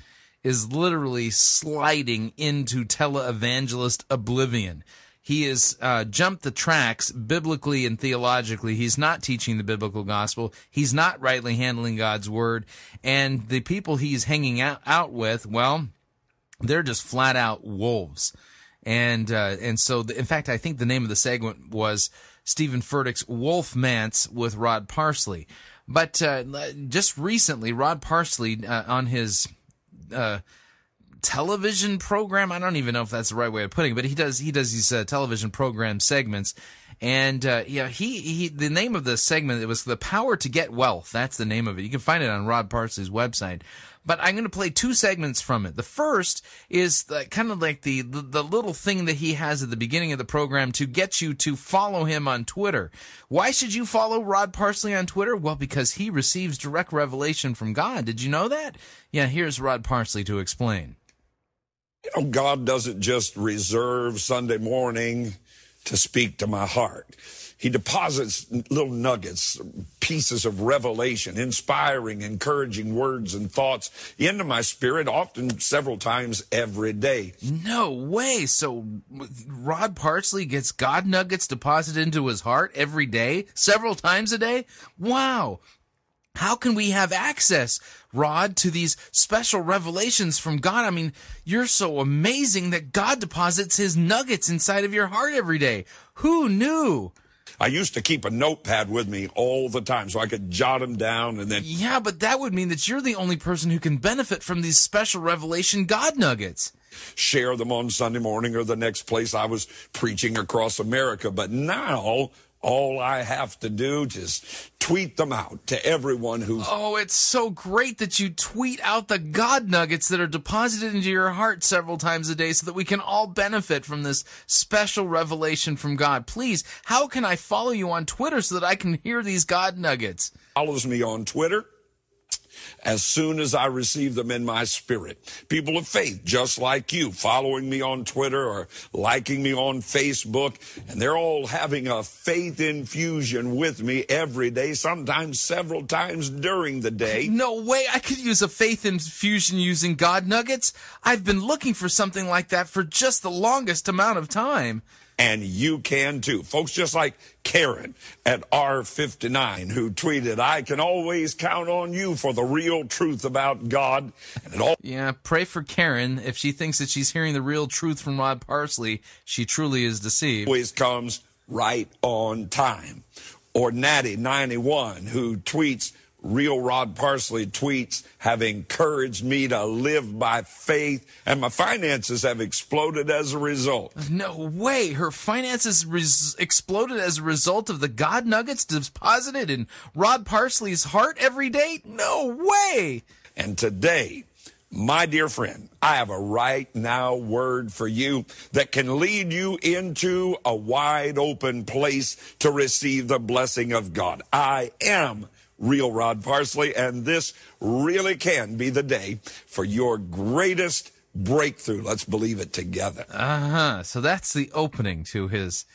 Speaker 1: is literally sliding into televangelist oblivion. He has uh, jumped the tracks biblically and theologically. He's not teaching the biblical gospel. He's not rightly handling God's word. And the people he's hanging out, out with, well, they're just flat out wolves. And uh, and so, the, in fact, I think the name of the segment was Stephen Furtick's Wolf Mance with Rod Parsley. But uh, just recently, Rod Parsley uh, on his uh, television program. I don't even know if that's the right way of putting it, but he does he does these uh, television program segments, and uh, yeah, he he the name of the segment it was the power to get wealth. That's the name of it. You can find it on Rod Parsley's website. But I'm going to play two segments from it. The first is the, kind of like the, the the little thing that he has at the beginning of the program to get you to follow him on Twitter. Why should you follow Rod Parsley on Twitter? Well, because he receives direct revelation from God. Did you know that? Yeah, here's Rod Parsley to explain.
Speaker 12: You know, God doesn't just reserve Sunday morning to speak to my heart. He deposits little nuggets, pieces of revelation, inspiring, encouraging words and thoughts into my spirit, often several times every day.
Speaker 1: No way. So Rod Parsley gets God nuggets deposited into his heart every day, several times a day? Wow. How can we have access, Rod, to these special revelations from God? I mean, you're so amazing that God deposits his nuggets inside of your heart every day. Who knew?
Speaker 12: I used to keep a notepad with me all the time so I could jot them down and then
Speaker 1: Yeah, but that would mean that you're the only person who can benefit from these special revelation God nuggets.
Speaker 12: share them on Sunday morning or the next place I was preaching across America. But now all I have to do is tweet them out to everyone who
Speaker 1: Oh, it's so great that you tweet out the God nuggets that are deposited into your heart several times a day so that we can all benefit from this special revelation from God. Please, how can I follow you on Twitter so that I can hear these God nuggets?
Speaker 12: follows me on Twitter as soon as I receive them in my spirit. People of faith, just like you, following me on Twitter or liking me on Facebook, and they're all having a faith infusion with me every day, sometimes several times during the day.
Speaker 1: No way I could use a faith infusion using God nuggets. I've been looking for something like that for just the longest amount of time.
Speaker 12: And you can too. Folks just like Karen at R59 who tweeted, I can always count on you for the real truth about God. And all
Speaker 1: Yeah, pray for Karen. If she thinks that she's hearing the real truth from Rod Parsley, she truly is deceived.
Speaker 12: always comes right on time. Or Natty91 who tweets, Real Rod Parsley tweets have encouraged me to live by faith, and my finances have exploded as a result.
Speaker 1: No way. Her finances res- exploded as a result of the God nuggets deposited in Rod Parsley's heart every day? No way.
Speaker 12: And today, My dear friend, I have a right now word for you that can lead you into a wide open place to receive the blessing of God. I am real Rod Parsley, and this really can be the day for your greatest breakthrough. Let's believe it together.
Speaker 1: Uh huh. So that's the opening to his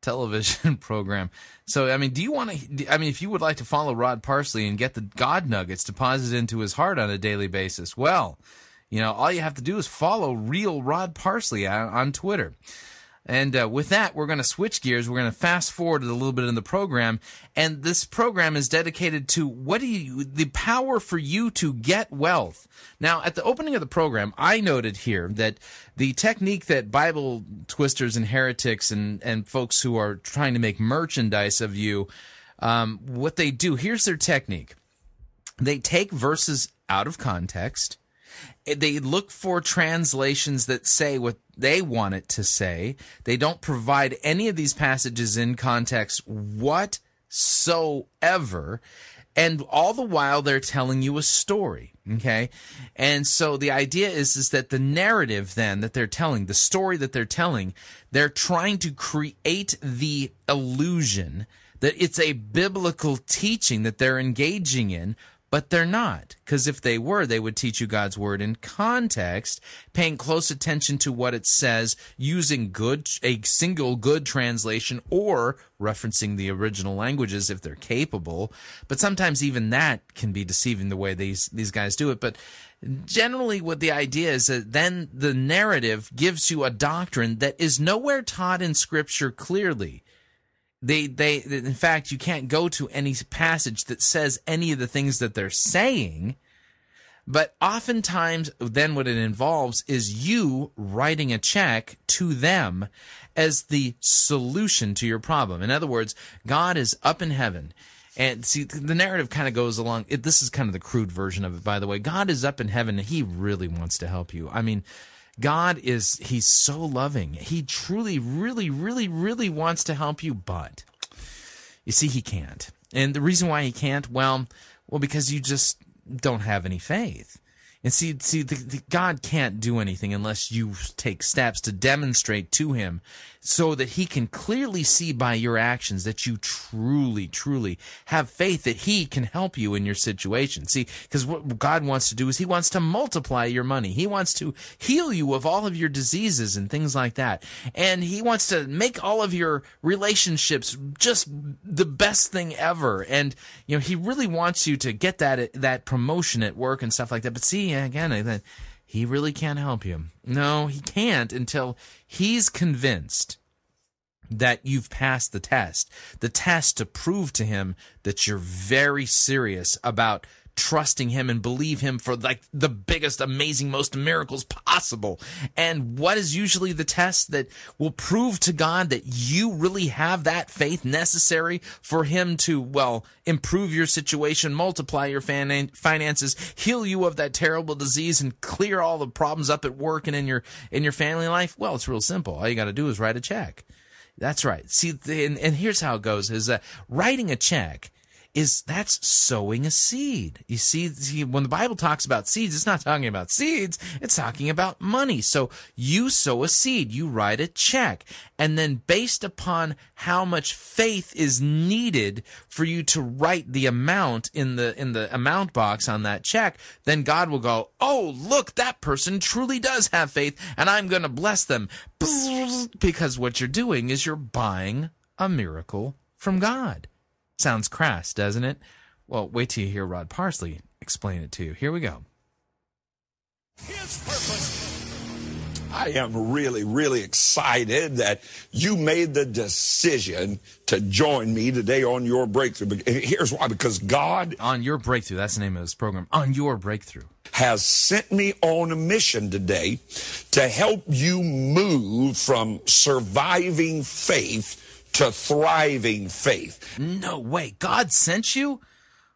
Speaker 1: television program. So, I mean, do you want to? I mean, if you would like to follow Rod Parsley and get the God nuggets deposited into his heart on a daily basis, well, you know, all you have to do is follow real Rod Parsley on, on Twitter. And uh, with that, we're going to switch gears. We're going to fast forward a little bit in the program. And this program is dedicated to what do you, the power for you to get wealth. Now, at the opening of the program, I noted here that the technique that Bible twisters and heretics and, and folks who are trying to make merchandise of you, um, what they do, here's their technique. They take verses out of context Eh, they look for translations that say what they want it to say. They don't provide any of these passages in context whatsoever. And all the while they're telling you a story. Okay. And so the idea is, is that the narrative then that they're telling, the story that they're telling, they're trying to create the illusion that it's a biblical teaching that they're engaging in but they're not. Because if they were, they would teach you God's word in context, paying close attention to what it says, using good, a single good translation or referencing the original languages if they're capable. But sometimes even that can be deceiving the way these, these guys do it. But generally what the idea is that then the narrative gives you a doctrine that is nowhere taught in scripture clearly they they in fact you can't go to any passage that says any of the things that they're saying but oftentimes then what it involves is you writing a check to them as the solution to your problem. In other words god is up in heaven. And see the narrative kind of goes along it, this is kind of the crude version of it by the way. God is up in heaven and he really wants to help you. I mean God is, He's so loving. He truly, really, really, really wants to help you, but you see, He can't. And the reason why He can't, well, well, because you just don't have any faith. And see, see, the, the, God can't do anything unless you take steps to demonstrate to Him, so that He can clearly see by your actions that you truly, truly have faith that He can help you in your situation. See, because what God wants to do is He wants to multiply your money. He wants to heal you of all of your diseases and things like that, and He wants to make all of your relationships just the best thing ever. And you know, He really wants you to get that that promotion at work and stuff like that. But see again, he really can't help you. No, he can't until he's convinced that you've passed the test. The test to prove to him that you're very serious about trusting him and believe him for like the biggest, amazing, most miracles possible. And what is usually the test that will prove to God that you really have that faith necessary for him to, well, improve your situation, multiply your finances, heal you of that terrible disease and clear all the problems up at work and in your, in your family life? Well, it's real simple. All you got to do is write a check. That's right. See, and, and here's how it goes is that writing a check is that's sowing a seed. You see, see, when the Bible talks about seeds, it's not talking about seeds, it's talking about money. So you sow a seed, you write a check, and then based upon how much faith is needed for you to write the amount in the in the amount box on that check, then God will go, "Oh, look, that person truly does have faith, and I'm going to bless them." Because what you're doing is you're buying a miracle from God. Sounds crass, doesn't it? Well, wait till you hear Rod Parsley explain it to you. Here we go.
Speaker 12: His purpose. I am really, really excited that you made the decision to join me today on your breakthrough. Here's why because God.
Speaker 1: On your breakthrough, that's the name of this program. On your breakthrough.
Speaker 12: Has sent me on a mission today to help you move from surviving faith to thriving faith.
Speaker 1: No way. God sent you?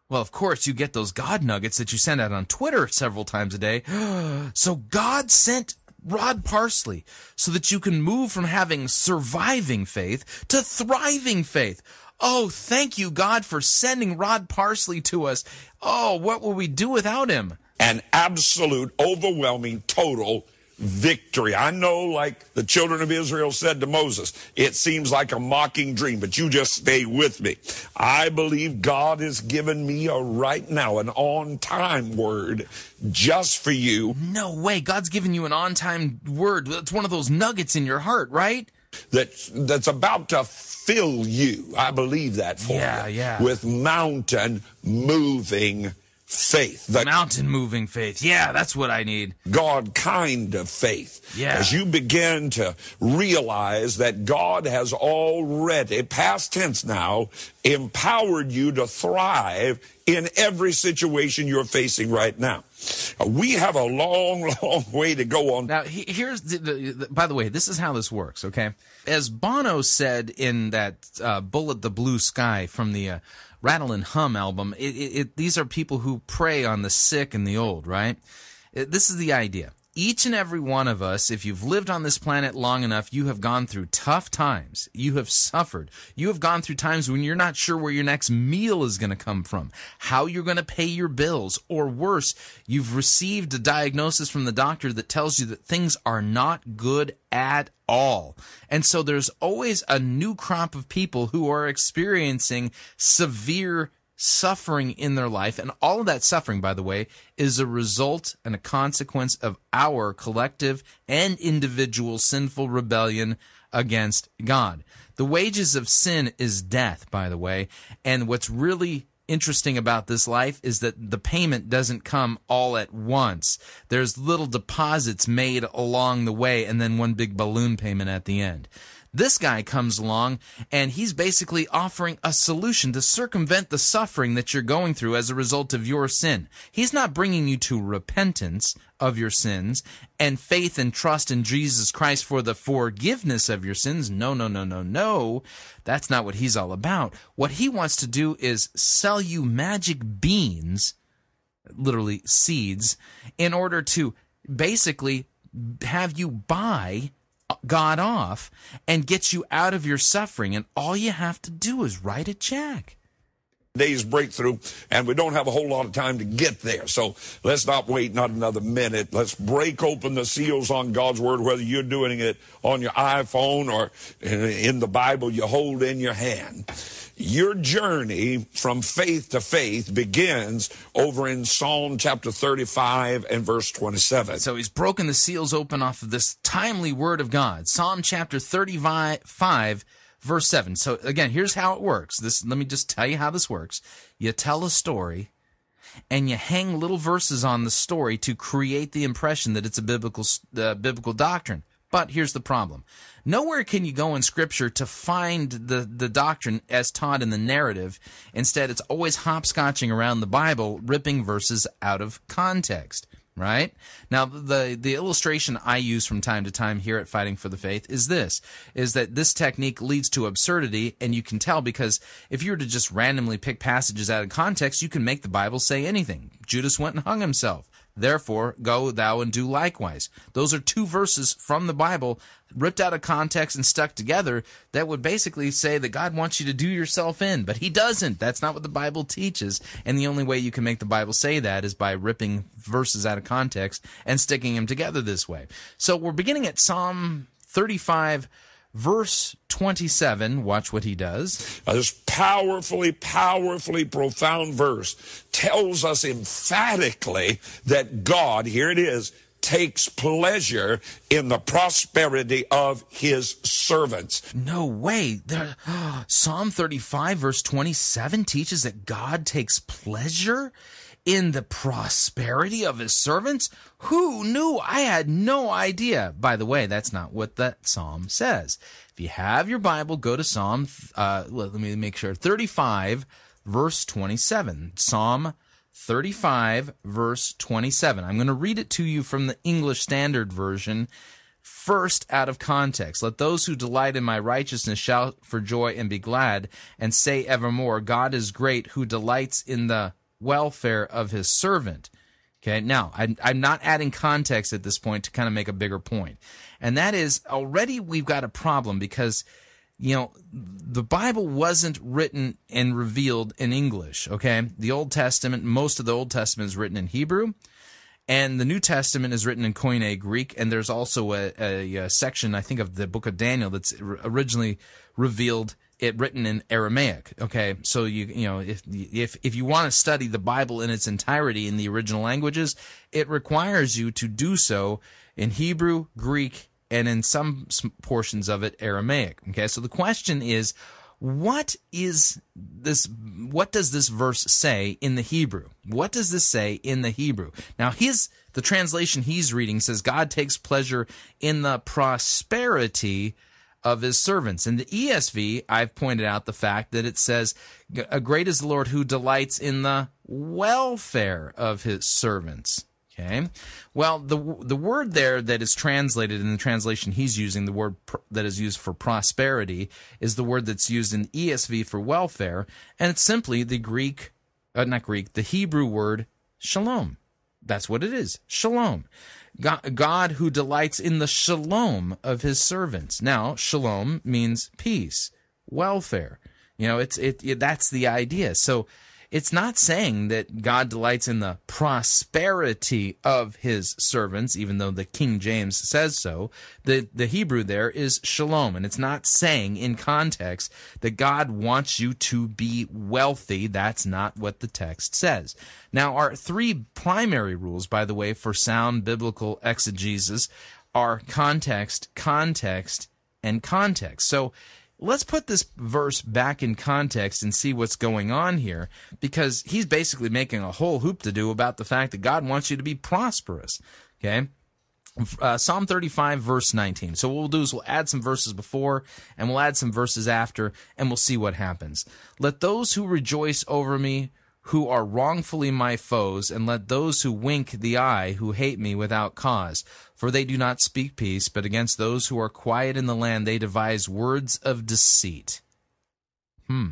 Speaker 1: Well, of course, you get those God nuggets that you send out on Twitter several times a day. so God sent Rod Parsley so that you can move from having surviving faith to thriving faith. Oh, thank you, God, for sending Rod Parsley to us. Oh, what will we do without him?
Speaker 12: an absolute, overwhelming, total victory. I know, like the children of Israel said to Moses, it seems like a mocking dream, but you just stay with me. I believe God has given me a right now, an on time word just for you.
Speaker 1: No way. God's given you an on time word. It's one of those nuggets in your heart, right?
Speaker 12: That's, that's about to fill you. I believe that for
Speaker 1: Yeah,
Speaker 12: you.
Speaker 1: yeah.
Speaker 12: With mountain moving faith. The
Speaker 1: Mountain moving faith. Yeah, that's what I need.
Speaker 12: God kind of faith.
Speaker 1: Yeah.
Speaker 12: As you begin to realize that God has already, past tense now, empowered you to thrive in every situation you're facing right now. Uh, We have a long, long way to go on.
Speaker 1: Now, here's the, the, the. By the way, this is how this works. Okay, as Bono said in that uh, "Bullet the Blue Sky" from the uh, Rattle and Hum album, it, it, it, these are people who prey on the sick and the old. Right? This is the idea. Each and every one of us, if you've lived on this planet long enough, you have gone through tough times. You have suffered. You have gone through times when you're not sure where your next meal is going to come from, how you're going to pay your bills, or worse, you've received a diagnosis from the doctor that tells you that things are not good at all. And so there's always a new crop of people who are experiencing severe suffering in their life. And all of that suffering, by the way, is a result and a consequence of our collective and individual sinful rebellion against God. The wages of sin is death, by the way. And what's really interesting about this life is that the payment doesn't come all at once. There's little deposits made along the way and then one big balloon payment at the end. This guy comes along and he's basically offering a solution to circumvent the suffering that you're going through as a result of your sin. He's not bringing you to repentance of your sins and faith and trust in Jesus Christ for the forgiveness of your sins. No, no, no, no, no. That's not what he's all about. What he wants to do is sell you magic beans, literally seeds, in order to basically have you buy God off and get you out of your suffering. And all you have to do is write a check.
Speaker 12: Day's breakthrough, and we don't have a whole lot of time to get there. So let's not wait not another minute. Let's break open the seals on God's Word, whether you're doing it on your iPhone or in the Bible you hold in your hand. Your journey from faith to faith begins over in Psalm chapter 35 and verse 27.
Speaker 1: So he's broken the seals open off of this timely word of God. Psalm chapter 35, verse 7. So again, here's how it works. This let me just tell you how this works. You tell a story and you hang little verses on the story to create the impression that it's a biblical uh, biblical doctrine. But here's the problem. Nowhere can you go in scripture to find the, the doctrine as taught in the narrative. Instead, it's always hopscotching around the Bible, ripping verses out of context. Right? Now, the, the illustration I use from time to time here at Fighting for the Faith is this, is that this technique leads to absurdity, and you can tell because if you were to just randomly pick passages out of context, you can make the Bible say anything. Judas went and hung himself. Therefore, go thou and do likewise. Those are two verses from the Bible ripped out of context and stuck together that would basically say that God wants you to do yourself in, but he doesn't. That's not what the Bible teaches. And the only way you can make the Bible say that is by ripping verses out of context and sticking them together this way. So we're beginning at Psalm 35 verse 27 watch what he does
Speaker 12: Now, this powerfully, powerfully profound verse tells us emphatically that God, here it is, takes pleasure in the prosperity of his servants.
Speaker 1: No way. There, Psalm 35, verse 27 teaches that God takes pleasure in the prosperity of his servants. Who knew? I had no idea. By the way, that's not what that psalm says. If you have your Bible, go to Psalm, uh, let me make sure, 35, verse 27. Psalm 35, verse 27. I'm going to read it to you from the English Standard Version first out of context. Let those who delight in my righteousness shout for joy and be glad, and say evermore, God is great, who delights in the welfare of his servant. Okay, now I'm, I'm not adding context at this point to kind of make a bigger point. And that is already we've got a problem because you know, the Bible wasn't written and revealed in English, okay? The Old Testament, most of the Old Testament is written in Hebrew, and the New Testament is written in Koine Greek, and there's also a, a, a section, I think, of the book of Daniel that's originally revealed it written in Aramaic. Okay, so you you know if if if you want to study the Bible in its entirety in the original languages, it requires you to do so in Hebrew, Greek, and in some portions of it Aramaic. Okay, so the question is, what is this? What does this verse say in the Hebrew? What does this say in the Hebrew? Now, his the translation he's reading says God takes pleasure in the prosperity of his servants. In the ESV, I've pointed out the fact that it says, "A great is the Lord who delights in the welfare of his servants." Okay. Well, the the word there that is translated in the translation he's using, the word pr- that is used for prosperity, is the word that's used in ESV for welfare, and it's simply the Greek, uh, not Greek, the Hebrew word shalom. That's what it is, shalom. God, who delights in the shalom of his servants. Now, shalom means peace, welfare. You know, it's it, it that's the idea. So it's not saying that God delights in the prosperity of his servants, even though the King James says so. The, the Hebrew there is shalom, and it's not saying in context that God wants you to be wealthy. That's not what the text says. Now, our three primary rules, by the way, for sound biblical exegesis are context, context, and context. So let's put this verse back in context and see what's going on here because he's basically making a whole hoop to do about the fact that God wants you to be prosperous. Okay. Uh, Psalm 35, verse 19. So, what we'll do is we'll add some verses before and we'll add some verses after, and we'll see what happens. Let those who rejoice over me who are wrongfully my foes, and let those who wink the eye, who hate me without cause. For they do not speak peace, but against those who are quiet in the land they devise words of deceit. Hmm.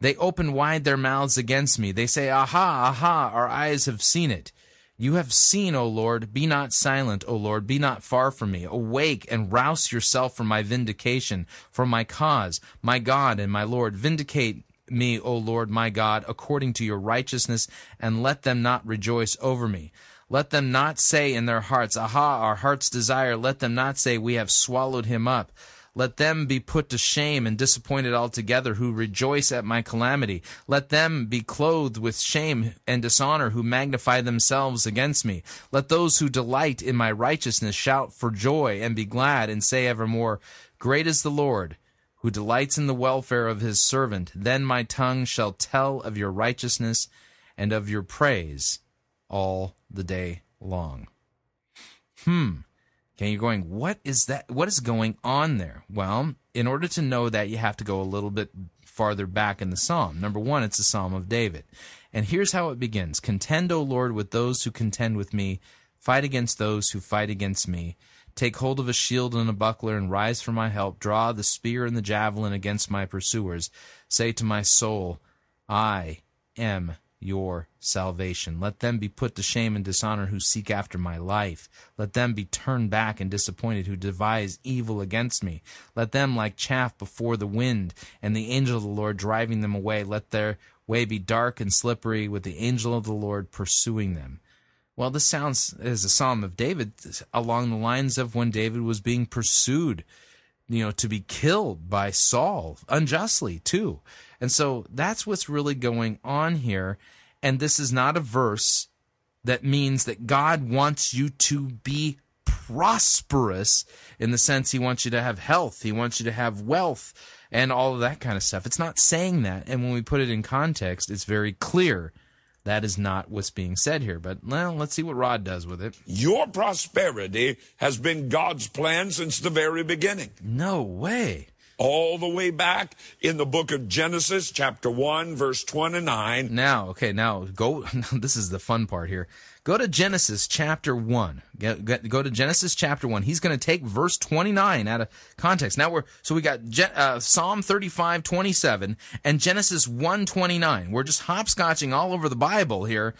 Speaker 1: They open wide their mouths against me. They say, Aha, aha, our eyes have seen it. You have seen, O Lord. Be not silent, O Lord. Be not far from me. Awake and rouse yourself for my vindication, for my cause, my God and my Lord. Vindicate me, O Lord my God, according to your righteousness, and let them not rejoice over me. Let them not say in their hearts, Aha, our heart's desire. Let them not say, We have swallowed him up. Let them be put to shame and disappointed altogether who rejoice at my calamity. Let them be clothed with shame and dishonor who magnify themselves against me. Let those who delight in my righteousness shout for joy and be glad and say evermore, Great is the Lord who delights in the welfare of his servant. Then my tongue shall tell of your righteousness and of your praise all the day long. Hmm. Okay, you're going, what is that? What is going on there? Well, in order to know that, you have to go a little bit farther back in the psalm. Number one, it's a psalm of David. And here's how it begins Contend, O Lord, with those who contend with me, fight against those who fight against me. Take hold of a shield and a buckler, and rise for my help. Draw the spear and the javelin against my pursuers. Say to my soul, I am your salvation. Let them be put to shame and dishonor who seek after my life. Let them be turned back and disappointed who devise evil against me. Let them like chaff before the wind, and the angel of the Lord driving them away. Let their way be dark and slippery, with the angel of the Lord pursuing them. Well, this sounds as a psalm of David along the lines of when David was being pursued, you know, to be killed by Saul unjustly, too. And so that's what's really going on here. And this is not a verse that means that God wants you to be prosperous in the sense he wants you to have health, he wants you to have wealth, and all of that kind of stuff. It's not saying that. And when we put it in context, it's very clear that is not what's being said here. But well, let's see what Rod does with it.
Speaker 12: Your prosperity has been God's plan since the very beginning.
Speaker 1: No way.
Speaker 12: All the way back in the book of Genesis, chapter 1, verse 29.
Speaker 1: Now, okay, now go. This is the fun part here. Go to Genesis chapter 1. Go to Genesis chapter 1. He's going to take verse 29 out of context. Now we're, so we got uh, Psalm 35, 27 and Genesis 1, 29. We're just hopscotching all over the Bible here,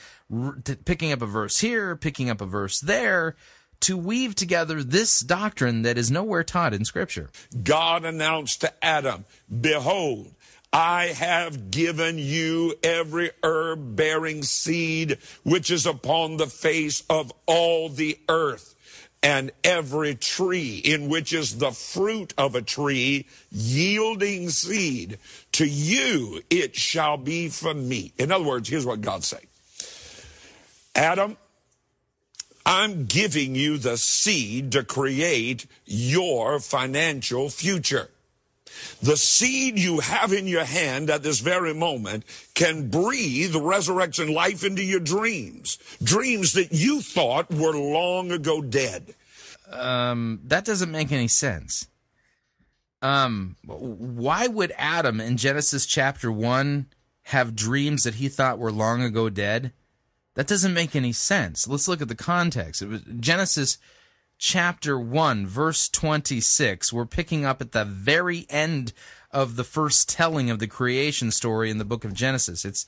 Speaker 1: picking up a verse here, picking up a verse there to weave together this doctrine that is nowhere taught in Scripture.
Speaker 12: God announced to Adam, Behold, I have given you every herb bearing seed which is upon the face of all the earth, and every tree in which is the fruit of a tree yielding seed. To you it shall be for meat. In other words, here's what God's saying Adam, I'm giving you the seed to create your financial future. The seed you have in your hand at this very moment can breathe resurrection life into your dreams. Dreams that you thought were long ago dead.
Speaker 1: Um, that doesn't make any sense. Um, why would Adam in Genesis chapter 1 have dreams that he thought were long ago dead? That doesn't make any sense. Let's look at the context. It was Genesis chapter 1, verse 26. We're picking up at the very end of the first telling of the creation story in the book of Genesis. It's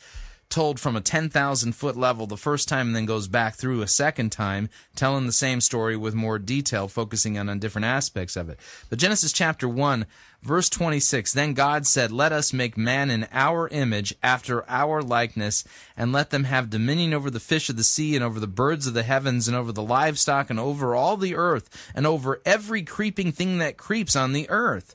Speaker 1: told from a 10,000 foot level the first time and then goes back through a second time, telling the same story with more detail, focusing on, on different aspects of it. But Genesis chapter 1, verse 26 Then God said, Let us make man in our image, after our likeness, and let them have dominion over the fish of the sea, and over the birds of the heavens, and over the livestock, and over all the earth, and over every creeping thing that creeps on the earth.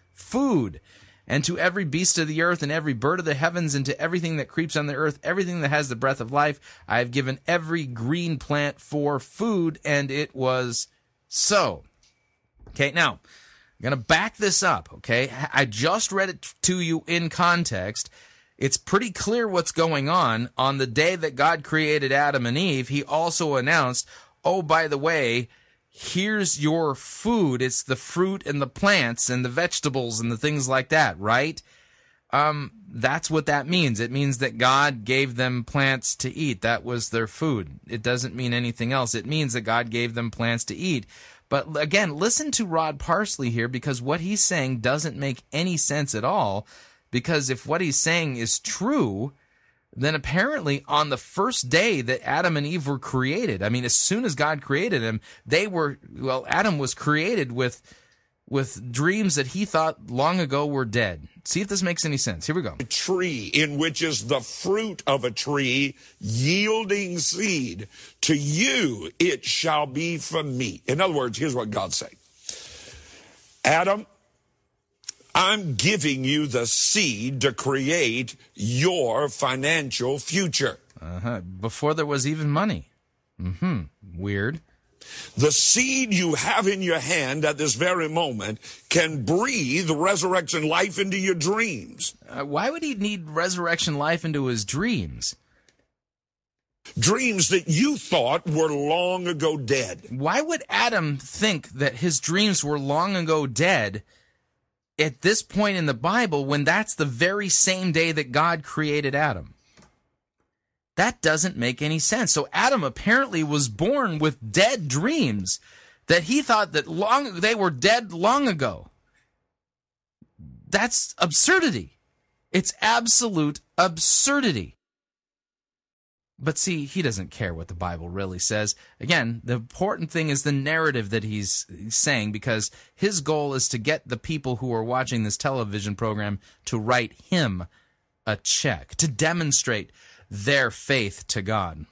Speaker 1: food. And to every beast of the earth and every bird of the heavens and to everything that creeps on the earth, everything that has the breath of life, I have given every green plant for food. And it was so. Okay, now, I'm going to back this up, okay? I just read it to you in context. It's pretty clear what's going on. On the day that God created Adam and Eve, he also announced, oh, by the way, here's your food. It's the fruit and the plants and the vegetables and the things like that, right? Um, that's what that means. It means that God gave them plants to eat. That was their food. It doesn't mean anything else. It means that God gave them plants to eat. But again, listen to Rod Parsley here because what he's saying doesn't make any sense at all. Because if what he's saying is true, then apparently on the first day that Adam and Eve were created, I mean, as soon as God created them, they were, well, Adam was created with, with dreams that he thought long ago were dead. See if this makes any sense. Here we go.
Speaker 12: A tree in which is the fruit of a tree yielding seed. To you it shall be for me. In other words, here's what God's saying. Adam, I'm giving you the seed to create your financial future.
Speaker 1: Uh-huh. Before there was even money. Mm-hmm. Weird.
Speaker 12: The seed you have in your hand at this very moment can breathe resurrection life into your dreams.
Speaker 1: Uh, why would he need resurrection life into his dreams?
Speaker 12: Dreams that you thought were long ago dead.
Speaker 1: Why would Adam think that his dreams were long ago dead at this point in the Bible when that's the very same day that God created Adam? That doesn't make any sense. So Adam apparently was born with dead dreams that he thought that long they were dead long ago. That's absurdity. It's absolute absurdity. But see, he doesn't care what the Bible really says. Again, the important thing is the narrative that he's saying because his goal is to get the people who are watching this television program to write him a check, to demonstrate their faith to God.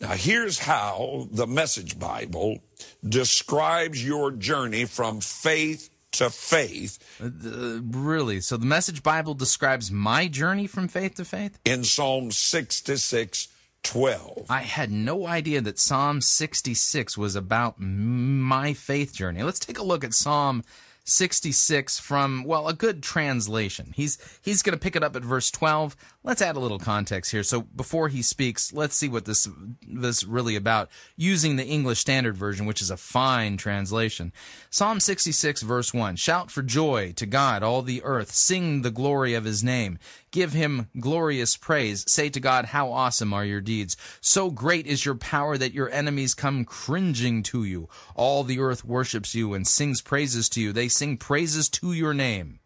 Speaker 12: Now, here's how the Message Bible describes your journey from faith to faith.
Speaker 1: Uh, really? So the Message Bible describes my journey from faith to faith?
Speaker 12: In Psalm 66 12.
Speaker 1: I had no idea that Psalm 66 was about my faith journey. Let's take a look at Psalm 66 from well a good translation. He's he's going to pick it up at verse 12. Let's add a little context here. So before he speaks, let's see what this this really about using the English Standard Version, which is a fine translation. Psalm 66 verse 1. Shout for joy to God, all the earth. Sing the glory of his name. Give him glorious praise. Say to God, how awesome are your deeds. So great is your power that your enemies come cringing to you. All the earth worships you and sings praises to you. They sing praises to your name.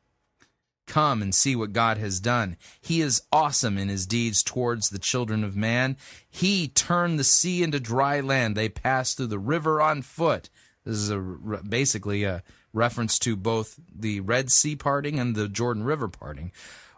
Speaker 1: Come and see what God has done. He is awesome in his deeds towards the children of man. He turned the sea into dry land. They passed through the river on foot. This is a, basically a reference to both the Red Sea parting and the Jordan River parting.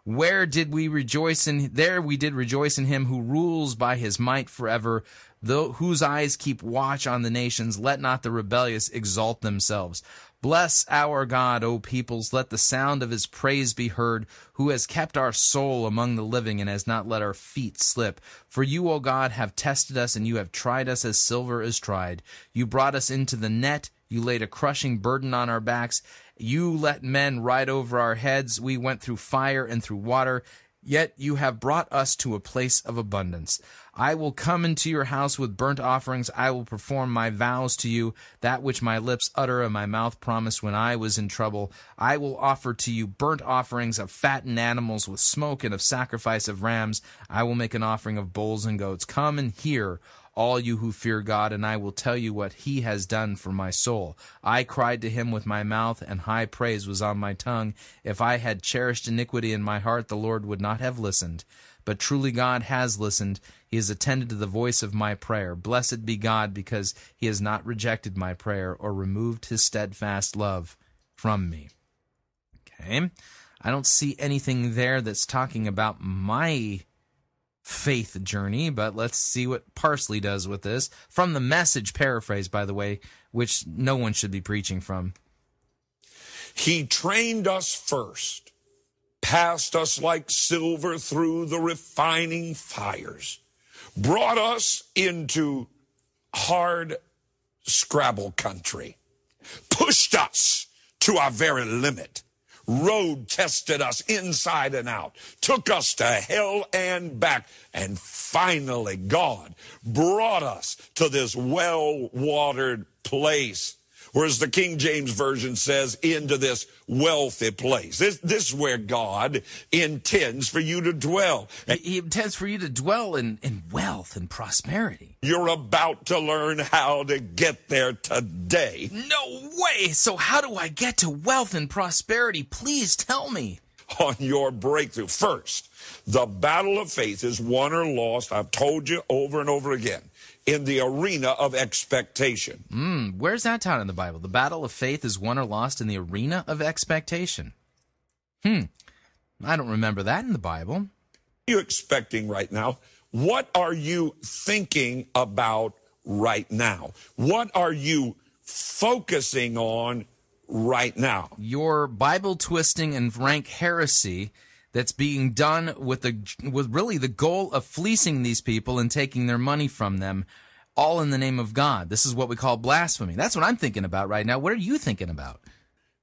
Speaker 1: Where did we rejoice in? There we did rejoice in him who rules by his might forever, though, whose eyes keep watch on the nations. Let not the rebellious exalt themselves. Bless our God, O peoples. Let the sound of his praise be heard, who has kept our soul among the living and has not let our feet slip. For you, O God, have tested us and you have tried us as silver is tried. You brought us into the net. You laid a crushing burden on our backs. You let men ride over our heads. We went through fire and through water. Yet you have brought us to a place of abundance. I will come into your house with burnt offerings. I will perform my vows to you, that which my lips utter and my mouth promised when I was in trouble. I will offer to you burnt offerings of fattened animals with smoke and of sacrifice of rams. I will make an offering of bulls and goats. Come and hear all you who fear God, and I will tell you what he has done for my soul. I cried to him with my mouth, and high praise was on my tongue. If I had cherished iniquity in my heart, the Lord would not have listened. But truly God has listened. He has attended to the voice of my prayer. Blessed be God, because he has not rejected my prayer or removed his steadfast love from me. Okay. I don't see anything there that's talking about my faith journey, but let's see what Parsley does with this. From the message paraphrase, by the way, which no one should be preaching from.
Speaker 12: He trained us first, passed us like silver through the refining fires, brought us into hard Scrabble country, pushed us to our very limit road tested us inside and out, took us to hell and back, and finally God brought us to this well watered place. Whereas the King James Version says, into this wealthy place. This, this is where God intends for you to dwell.
Speaker 1: He, he intends for you to dwell in, in wealth and prosperity.
Speaker 12: You're about to learn how to get there today.
Speaker 1: No way! So, how do I get to wealth and prosperity? Please tell me.
Speaker 12: On your breakthrough. First, the battle of faith is won or lost. I've told you over and over again in the arena of expectation.
Speaker 1: Mm, where's that taught in the Bible? The battle of faith is won or lost in the arena of expectation. Hmm. I don't remember that in the Bible.
Speaker 12: What are you expecting right now? What are you thinking about right now? What are you focusing on right now?
Speaker 1: Your Bible twisting and rank heresy that's being done with the with really the goal of fleecing these people and taking their money from them all in the name of God. This is what we call blasphemy. That's what I'm thinking about right now. What are you thinking about?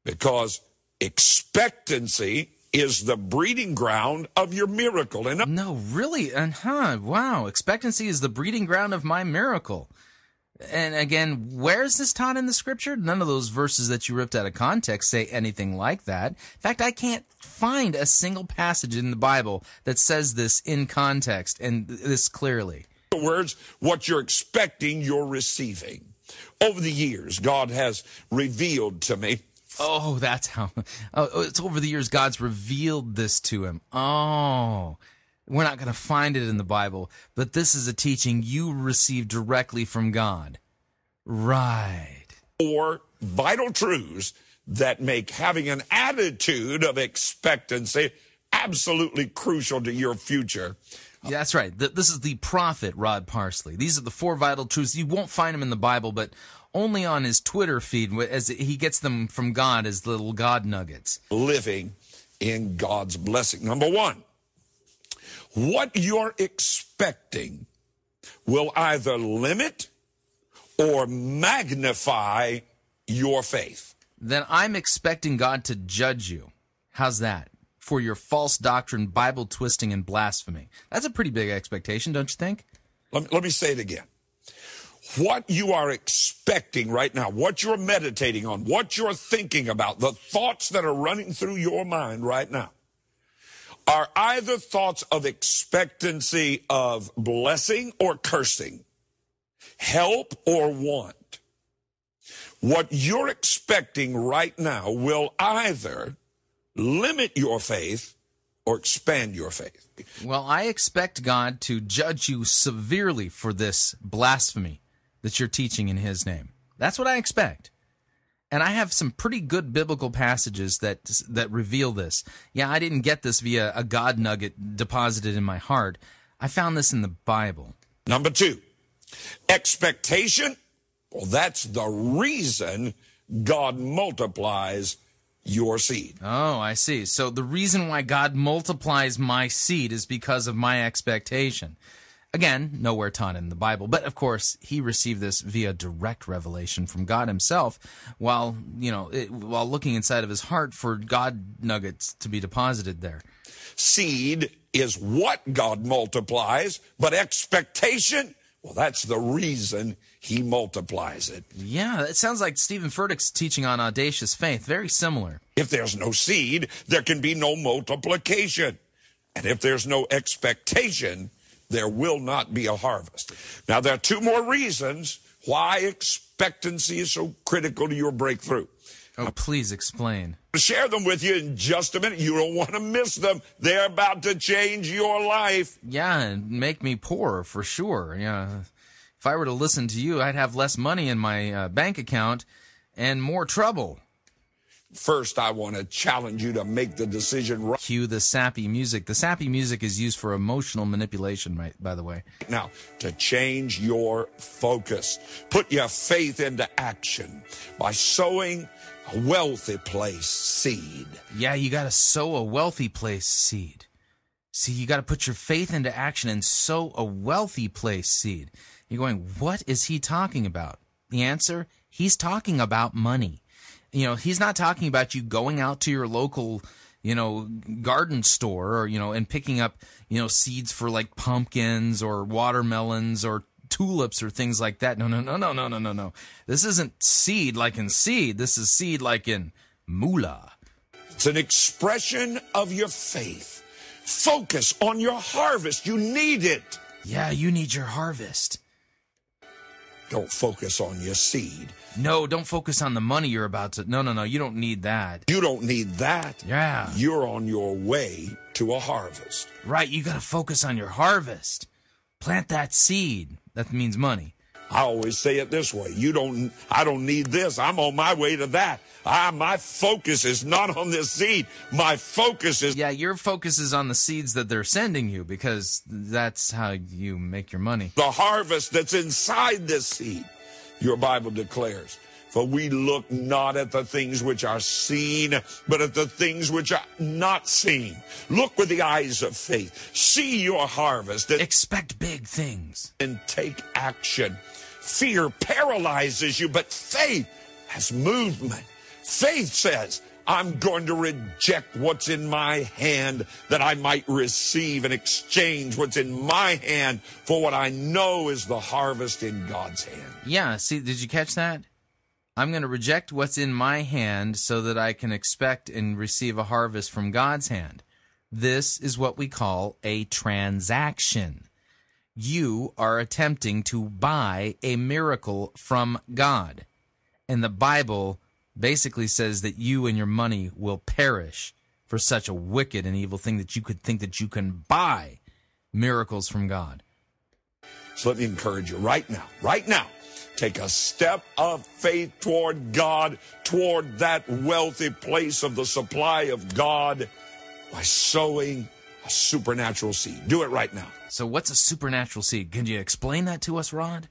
Speaker 12: Because expectancy is the breeding ground of your miracle. And
Speaker 1: no, really, and huh? Wow, expectancy is the breeding ground of my miracle. And again, where is this taught in the scripture? None of those verses that you ripped out of context say anything like that. In fact, I can't find a single passage in the Bible that says this in context and this clearly.
Speaker 12: In other words, what you're expecting, you're receiving. Over the years, God has revealed to me.
Speaker 1: Oh, that's how. Oh, it's over the years God's revealed this to him. Oh. We're not going to find it in the Bible, but this is a teaching you receive directly from God. Right.
Speaker 12: Or vital truths that make having an attitude of expectancy absolutely crucial to your future.
Speaker 1: That's right. This is the prophet, Rod Parsley. These are the four vital truths. You won't find them in the Bible, but only on his Twitter feed as he gets them from God as little God nuggets.
Speaker 12: Living in God's blessing. Number one, what you're expecting will either limit or magnify your faith.
Speaker 1: Then I'm expecting God to judge you. How's that? for your false doctrine, Bible twisting, and blasphemy. That's a pretty big expectation, don't you think?
Speaker 12: Let me, let me say it again. What you are expecting right now, what you're meditating on, what you're thinking about, the thoughts that are running through your mind right now are either thoughts of expectancy of blessing or cursing, help or want. What you're expecting right now will either limit your faith or expand your faith.
Speaker 1: Well, I expect God to judge you severely for this blasphemy that you're teaching in His name. That's what I expect. And I have some pretty good biblical passages that that reveal this. Yeah, I didn't get this via a God nugget deposited in my heart. I found this in the Bible.
Speaker 12: Number two, expectation. Well, that's the reason God multiplies your seed.
Speaker 1: Oh, I see. So the reason why God multiplies my seed is because of my expectation. Again, nowhere taught in the Bible, but of course, he received this via direct revelation from God himself while, you know, it, while looking inside of his heart for God nuggets to be deposited there.
Speaker 12: Seed is what God multiplies, but expectation, well, that's the reason he multiplies it.
Speaker 1: Yeah, it sounds like Stephen Furtick's teaching on audacious faith. Very similar.
Speaker 12: If there's no seed, there can be no multiplication. And if there's no expectation, there will not be a harvest. Now, there are two more reasons why expectancy is so critical to your breakthrough.
Speaker 1: Oh, please explain.
Speaker 12: I'll share them with you in just a minute. You don't want to miss them. They're about to change your life.
Speaker 1: Yeah, and make me poor for sure. Yeah. If I were to listen to you, I'd have less money in my uh, bank account and more trouble.
Speaker 12: First, I want to challenge you to make the decision right
Speaker 1: Cue the sappy music. The sappy music is used for emotional manipulation, right, by the way.
Speaker 12: now to change your focus. Put your faith into action by sowing a wealthy place seed.
Speaker 1: Yeah, you got to sow a wealthy place seed. See, you got to put your faith into action and sow a wealthy place seed. You're going, what is he talking about? The answer, he's talking about money. You know, he's not talking about you going out to your local, you know, garden store or, you know, and picking up, you know, seeds for like pumpkins or watermelons or tulips or things like that. No, no, no, no, no, no, no, no. This isn't seed like in seed. This is seed like in moolah.
Speaker 12: It's an expression of your faith. Focus on your harvest. You need it.
Speaker 1: Yeah, you need your harvest.
Speaker 12: Don't focus on your seed.
Speaker 1: No, don't focus on the money you're about to. No, no, no. You don't need that.
Speaker 12: You don't need that.
Speaker 1: Yeah.
Speaker 12: You're on your way to a harvest.
Speaker 1: Right. You got to focus on your harvest. Plant that seed. That means money.
Speaker 12: I always say it this way. You don't, I don't need this. I'm on my way to that. I, my focus is not on this seed. My focus is.
Speaker 1: Yeah, your focus is on the seeds that they're sending you because that's how you make your money.
Speaker 12: The harvest that's inside this seed, your Bible declares. For we look not at the things which are seen, but at the things which are not seen. Look with the eyes of faith. See your harvest. And
Speaker 1: Expect big things.
Speaker 12: and take action. Fear paralyzes you, but faith has movement. Faith says, I'm going to reject what's in my hand that I might receive and exchange what's in my hand for what I know is the harvest in God's hand.
Speaker 1: Yeah, see, did you catch that? I'm going to reject what's in my hand so that I can expect and receive a harvest from God's hand. This is what we call a transaction. You are attempting to buy a miracle from God. And the Bible basically says that you and your money will perish for such a wicked and evil thing that you could think that you can buy miracles from God.
Speaker 12: So let me encourage you right now, right now, take a step of faith toward God, toward that wealthy place of the supply of God by sowing a supernatural seed. Do it right now.
Speaker 1: So, what's a supernatural seed? Can you explain that to us, Rod?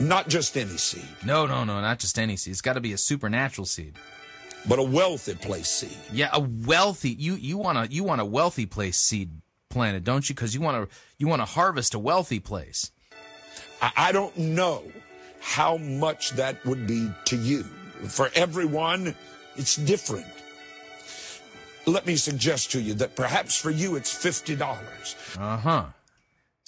Speaker 12: Not just any seed,
Speaker 1: No, no, no, not just any seed. It's got to be a supernatural seed.
Speaker 12: but a wealthy place seed.
Speaker 1: Yeah, a wealthy. You you want a you want a wealthy place seed planted, don't you? Because you want to you want to harvest a wealthy place.
Speaker 12: I, I don't know how much that would be to you. For everyone, it's different. let me suggest to you that perhaps for you it's $50.
Speaker 1: Uh huh.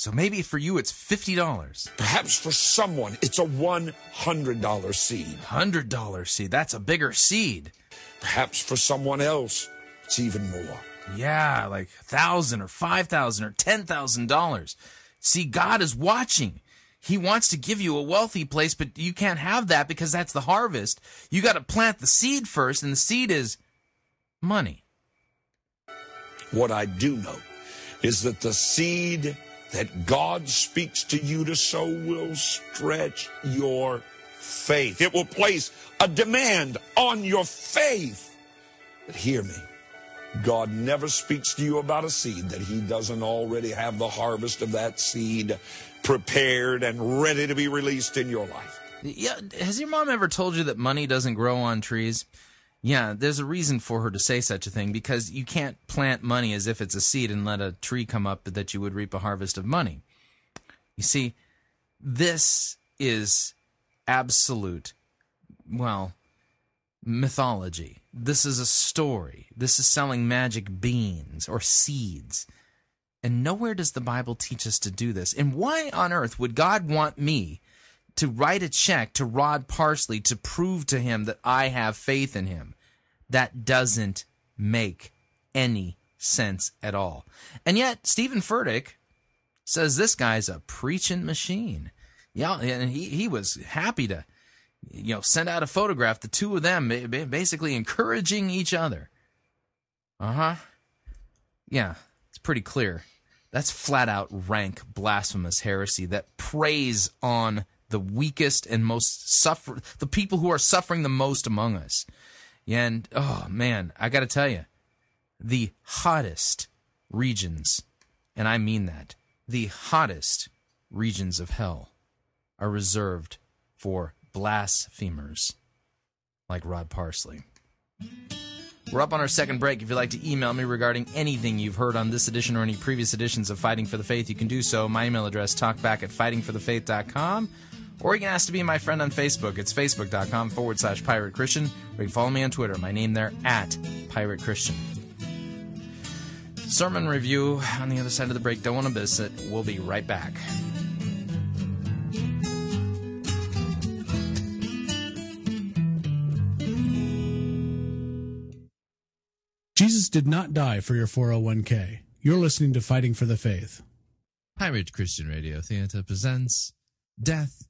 Speaker 1: So maybe for you it's $50.
Speaker 12: Perhaps for someone it's a $100 seed.
Speaker 1: $100 seed. That's a bigger seed.
Speaker 12: Perhaps for someone else it's even more.
Speaker 1: Yeah, like a thousand or five thousand or ten thousand dollars. See, God is watching. He wants to give you a wealthy place, but you can't have that because that's the harvest. You got to plant the seed first, and the seed is money.
Speaker 12: What I do know is that the seed that God speaks to you to sow will stretch your faith. It will place a demand on your faith. But hear me. God never speaks to you about a seed that he doesn't already have the harvest of that seed prepared and ready to be released in your life.
Speaker 1: Yeah, has your mom ever told you that money doesn't grow on trees? Yeah, there's a reason for her to say such a thing because you can't plant money as if it's a seed and let a tree come up that you would reap a harvest of money. You see, this is absolute, well, mythology. This is a story. This is selling magic beans or seeds. And nowhere does the Bible teach us to do this. And why on earth would God want me to write a check to Rod Parsley to prove to him that I have faith in him? That doesn't make any sense at all. And yet, Stephen Furtick says this guy's a preaching machine. Yeah, and he, he was happy to you know, send out a photograph, the two of them basically encouraging each other. Uh huh. Yeah, it's pretty clear. That's flat out rank blasphemous heresy that preys on the weakest and most suffer the people who are suffering the most among us. And oh man, I got to tell you, the hottest regions, and I mean that, the hottest regions of hell are reserved for blasphemers like Rod Parsley. We're up on our second break. If you'd like to email me regarding anything you've heard on this edition or any previous editions of Fighting for the Faith, you can do so. My email address, talkback at fightingforthefaith.com. Or you can ask to be my friend on Facebook. It's facebook.com forward slash pirate Christian. Or you can follow me on Twitter. My name there, at pirate Christian. Sermon review on the other side of the break. Don't want to miss it. We'll be right back.
Speaker 7: Jesus did not die for your 401k. You're listening to Fighting for the Faith.
Speaker 1: Pirate Christian Radio Theater presents Death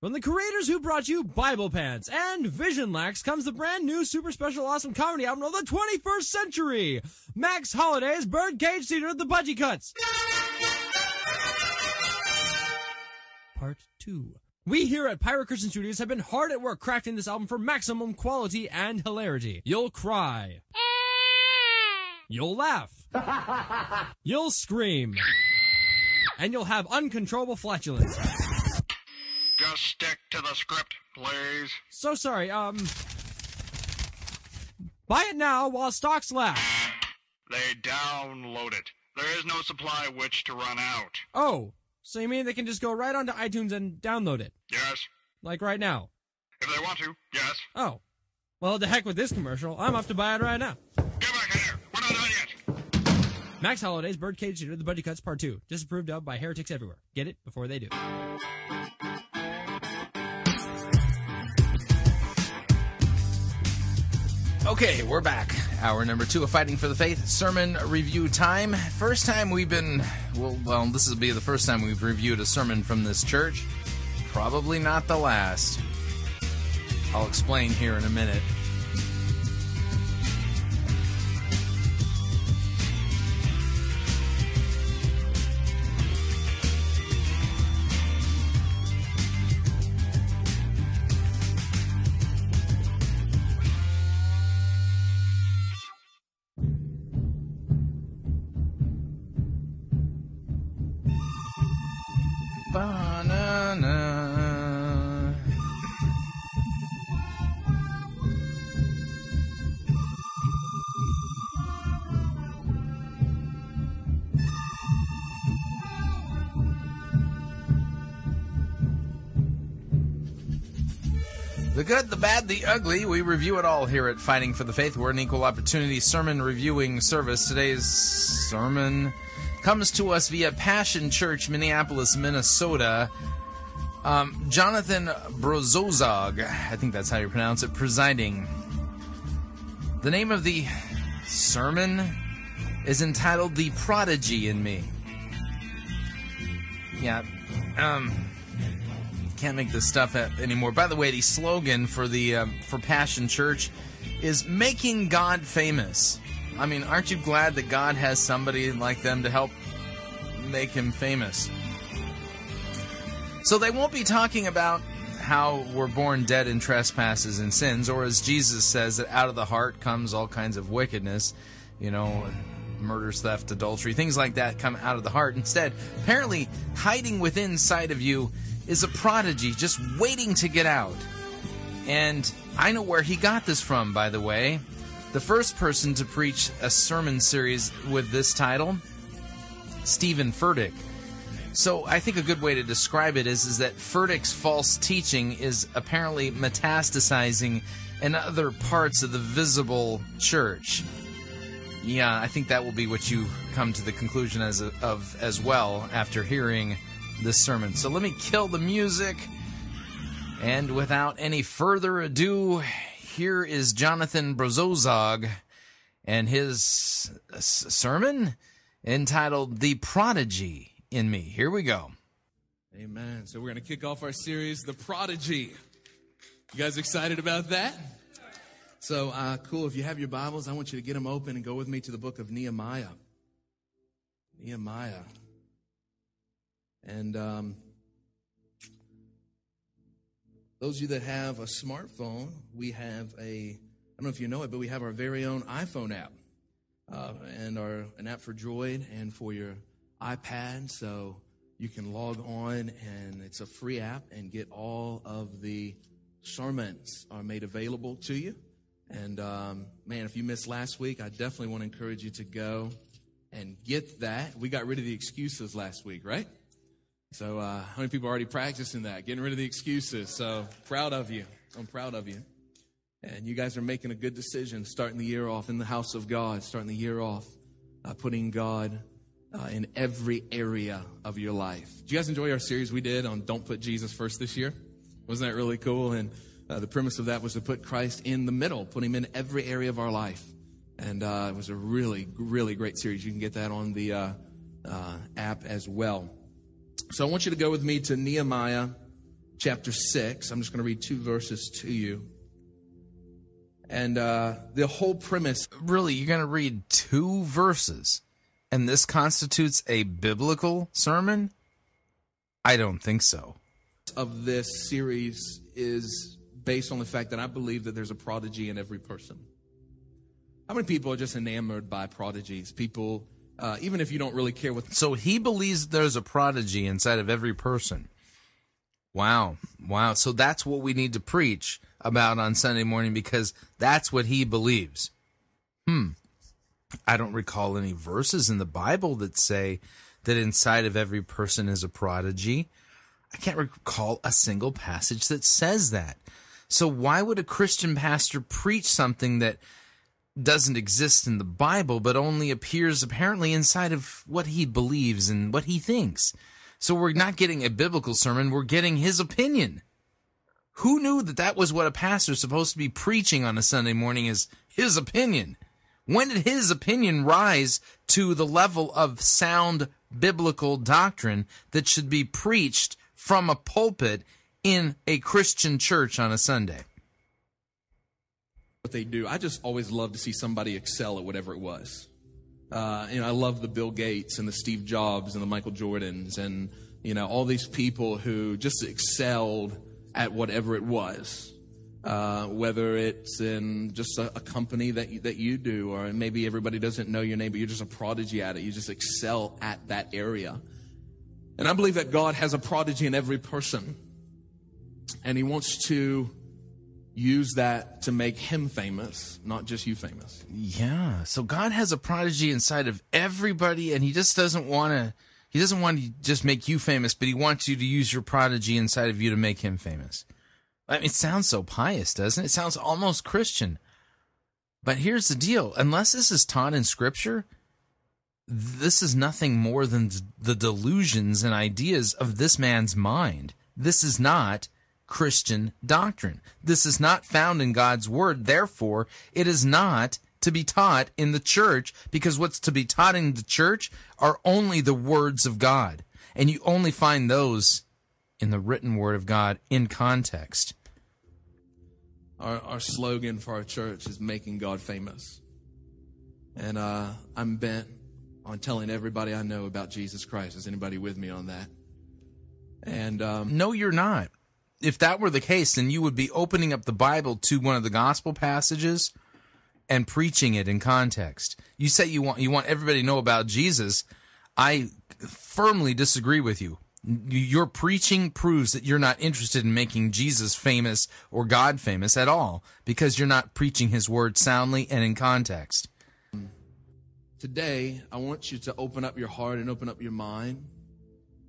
Speaker 13: From the creators who brought you Bible Pants and Vision Lax comes the brand new super special awesome comedy album of the 21st century. Max Holiday's Birdcage Theater of The Budgie Cuts. Part 2. We here at Pirate Christian Studios have been hard at work crafting this album for maximum quality and hilarity. You'll cry. You'll laugh. You'll scream. And you'll have uncontrollable flatulence.
Speaker 14: Stick to the script, please.
Speaker 13: So sorry, um. Buy it now while stocks last.
Speaker 14: They download it. There is no supply which to run out.
Speaker 13: Oh, so you mean they can just go right onto iTunes and download it?
Speaker 14: Yes.
Speaker 13: Like right now?
Speaker 14: If they want to, yes.
Speaker 13: Oh. Well, the heck with this commercial. I'm off to buy it right now.
Speaker 14: Get back in here. We're not done yet.
Speaker 13: Max Holiday's Birdcage Theater, The Budgie Cuts Part 2. Disapproved of by heretics everywhere. Get it before they do.
Speaker 1: Okay, we're back. Hour number two of Fighting for the Faith sermon review time. First time we've been, well, well, this will be the first time we've reviewed a sermon from this church. Probably not the last. I'll explain here in a minute. The ugly, we review it all here at Fighting for the Faith. We're an equal opportunity sermon reviewing service. Today's sermon comes to us via Passion Church, Minneapolis, Minnesota. Um, Jonathan Brozozog, I think that's how you pronounce it, presiding. The name of the sermon is entitled The Prodigy in Me. Yeah, um, can't make this stuff up anymore. By the way, the slogan for the um, for Passion Church is making God famous. I mean, aren't you glad that God has somebody like them to help make him famous? So they won't be talking about how we're born dead in trespasses and sins, or as Jesus says, that out of the heart comes all kinds of wickedness, you know, murders, theft, adultery, things like that come out of the heart. Instead, apparently, hiding within sight of you is a prodigy just waiting to get out. And I know where he got this from, by the way. The first person to preach a sermon series with this title, Stephen Furtick. So I think a good way to describe it is, is that Furtick's false teaching is apparently metastasizing in other parts of the visible church. Yeah, I think that will be what you come to the conclusion as of as well after hearing this sermon. So let me kill the music. And without any further ado, here is Jonathan Brozozog and his sermon entitled The Prodigy in Me. Here we go.
Speaker 15: Amen. So we're going to kick off our series, The Prodigy. You guys excited about that? So, uh, cool. If you have your Bibles, I want you to get them open and go with me to the book of Nehemiah. Nehemiah. And um, those of you that have a smartphone, we have a, I don't know if you know it, but we have our very own iPhone app. Uh, and our an app for Droid and for your iPad. So you can log on and it's a free app and get all of the sermons are made available to you. And um, man, if you missed last week, I definitely want to encourage you to go and get that. We got rid of the excuses last week, right? So, uh, how many people are already practicing that? Getting rid of the excuses. So, proud of you. I'm proud of you. And you guys are making a good decision starting the year off in the house of God, starting the year off, uh, putting God uh, in every area of your life. Did you guys enjoy our series we did on Don't Put Jesus First this year? Wasn't that really cool? And uh, the premise of that was to put Christ in the middle, put him in every area of our life. And uh, it was a really, really great series. You can get that on the uh, app as well. So I want you to go with me to Nehemiah chapter 6. I'm just going to read two verses to you. And uh, the whole premise.
Speaker 1: Really, you're going to read two verses, and this constitutes a biblical sermon? I don't think so.
Speaker 15: Of this series is based on the fact that I believe that there's a prodigy in every person. How many people are just enamored by prodigies? People, uh, even if you don't really care what.
Speaker 1: So he believes there's a prodigy inside of every person. Wow. Wow. So that's what we need to preach about on Sunday morning because that's what he believes. Hmm. I don't recall any verses in the Bible that say that inside of every person is a prodigy. I can't recall a single passage that says that. So why would a Christian pastor preach something that doesn't exist in the Bible but only appears apparently inside of what he believes and what he thinks? So we're not getting a biblical sermon, we're getting his opinion. Who knew that that was what a pastor's supposed to be preaching on a Sunday morning is his opinion? When did his opinion rise to the level of sound biblical doctrine that should be preached from a pulpit in a Christian church on a Sunday?
Speaker 15: What they do. I just always love to see somebody excel at whatever it was. Uh, you know, I love the Bill Gates and the Steve Jobs and the Michael Jordans and, you know, all these people who just excelled at whatever it was. Uh, whether it's in just a, a, company that you, that you do, or maybe everybody doesn't know your name, but you're just a prodigy at it. You just excel at that area. And I believe that God has a prodigy in every person. And He wants to use that to make Him famous, not just you famous.
Speaker 1: Yeah. So God has a prodigy inside of everybody, and He just doesn't want to. He doesn't want to just make you famous, but He wants you to use your prodigy inside of you to make Him famous. I mean, it sounds so pious, doesn't it? It sounds almost Christian. But here's the deal: unless this is taught in Scripture, this is nothing more than the delusions and ideas of this man's mind. This is not Christian doctrine. This is not found in God's word. Therefore, it is not to be taught in the church because what's to be taught in the church are only the words of God. And you only find those in the written word of God in context.
Speaker 15: Our, our slogan for our church is making God famous. And uh, I'm bent on telling everybody I know about Jesus Christ. Is anybody with me on that? And um,
Speaker 1: no, you're not. If that were the case, then you would be opening up the Bible to one of the gospel passages and preaching it in context. You say you want you want everybody to know about Jesus. I firmly disagree with you. Your preaching proves that you're not interested in making Jesus famous or God famous at all because you're not preaching his word soundly and in context.
Speaker 15: Today, I want you to open up your heart and open up your mind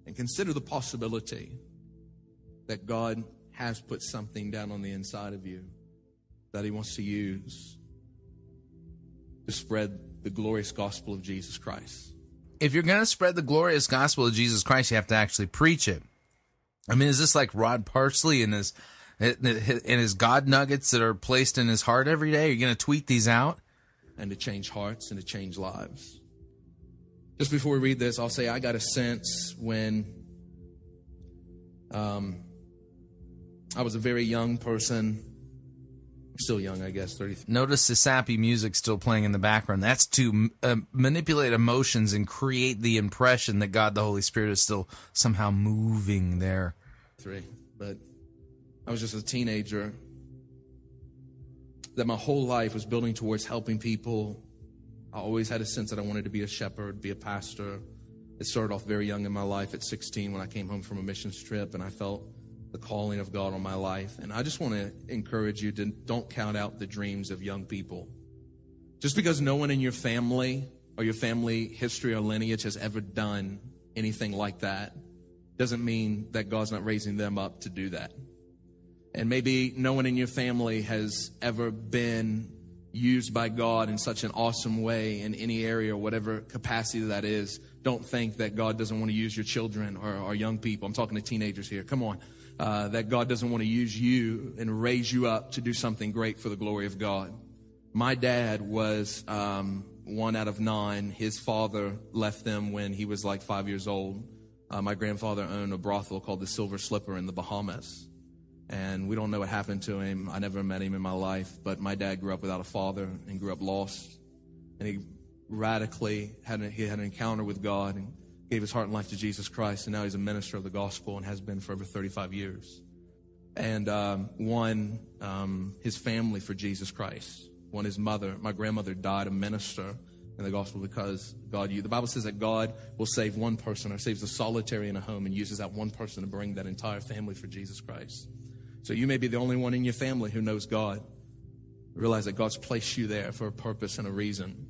Speaker 15: and consider the possibility that God has put something down on the inside of you that He wants to use to spread the glorious gospel of Jesus Christ.
Speaker 1: If you're going to spread the glorious gospel of Jesus Christ, you have to actually preach it. I mean, is this like Rod Parsley and his and his God nuggets that are placed in his heart every day? Are you going to tweet these out?
Speaker 15: And to change hearts and to change lives. Just before we read this, I'll say I got a sense when um, I was a very young person. Still young, I guess, 30.
Speaker 1: Notice the sappy music still playing in the background. That's to uh, manipulate emotions and create the impression that God the Holy Spirit is still somehow moving there.
Speaker 15: Three. But I was just a teenager that my whole life was building towards helping people. I always had a sense that I wanted to be a shepherd, be a pastor. It started off very young in my life at 16 when I came home from a missions trip and I felt the calling of God on my life. And I just want to encourage you to don't count out the dreams of young people. Just because no one in your family or your family history or lineage has ever done anything like that doesn't mean that God's not raising them up to do that. And maybe no one in your family has ever been used by God in such an awesome way in any area or whatever capacity that is. Don't think that God doesn't want to use your children or, or young people. I'm talking to teenagers here. Come on. Uh, that God doesn't want to use you and raise you up to do something great for the glory of God. My dad was um, one out of nine. His father left them when he was like five years old. Uh, my grandfather owned a brothel called the Silver Slipper in the Bahamas and we don't know what happened to him. I never met him in my life, but my dad grew up without a father and grew up lost. And he radically had a, he had an encounter with God and gave his heart and life to Jesus Christ, and now he's a minister of the gospel and has been for over 35 years. And um, won um, his family for Jesus Christ. Won his mother. My grandmother died a minister in the gospel because God, you, the Bible says that God will save one person or saves a solitary in a home and uses that one person to bring that entire family for Jesus Christ. So you may be the only one in your family who knows God. Realize that God's placed you there for a purpose and a reason.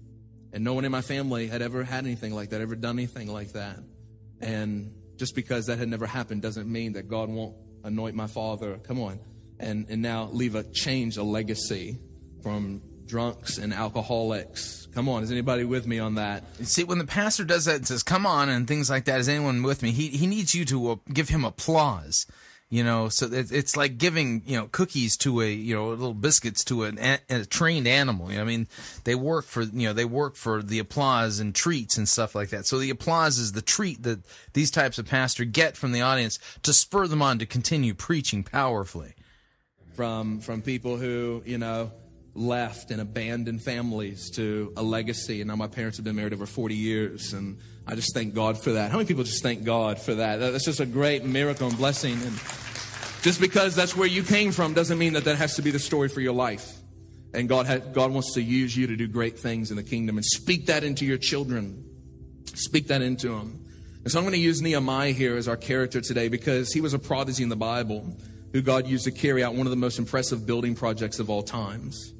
Speaker 15: And no one in my family had ever had anything like that, ever done anything like that. And just because that had never happened doesn't mean that God won't anoint my father. Come on. And, and now leave a change, a legacy from drunks and alcoholics. Come on, is anybody with me on that?
Speaker 1: See, when the pastor does that and says, come on, and things like that, is anyone with me? He, he needs you to uh, give him applause you know so it's like giving you know cookies to a you know little biscuits to an, a trained animal. You know i mean they work for you know they work for the applause and treats and stuff like that. So the applause is the treat that these types of pastor get from the audience to spur them on to continue preaching powerfully.
Speaker 15: From from people who you know left and abandoned families to a legacy. And now my parents have been married over 40 years and I just thank God for that. How many people just thank God for that? That's just a great miracle and blessing. And just because that's where you came from doesn't mean that that has to be the story for your life. And God, ha- God wants to use you to do great things in the kingdom and speak that into your children. Speak that into them. And so I'm going to use Nehemiah here as our character today because he was a prodigy in the Bible who God used to carry out one of the most impressive building projects of all times.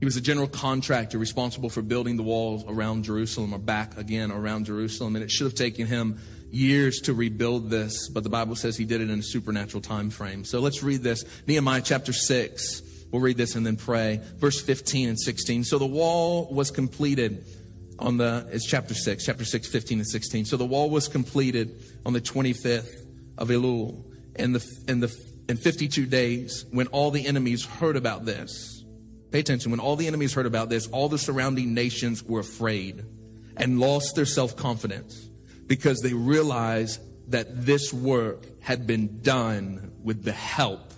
Speaker 15: He was a general contractor responsible for building the walls around Jerusalem, or back again around Jerusalem. And it should have taken him years to rebuild this, but the Bible says he did it in a supernatural time frame. So let's read this. Nehemiah chapter 6. We'll read this and then pray. Verse 15 and 16. So the wall was completed on the, it's chapter 6, chapter 6, 15 and 16. So the wall was completed on the 25th of Elul and the, and the, in 52 days when all the enemies heard about this. Pay attention. When all the enemies heard about this, all the surrounding nations were afraid and lost their self confidence because they realized that this work had been done with the help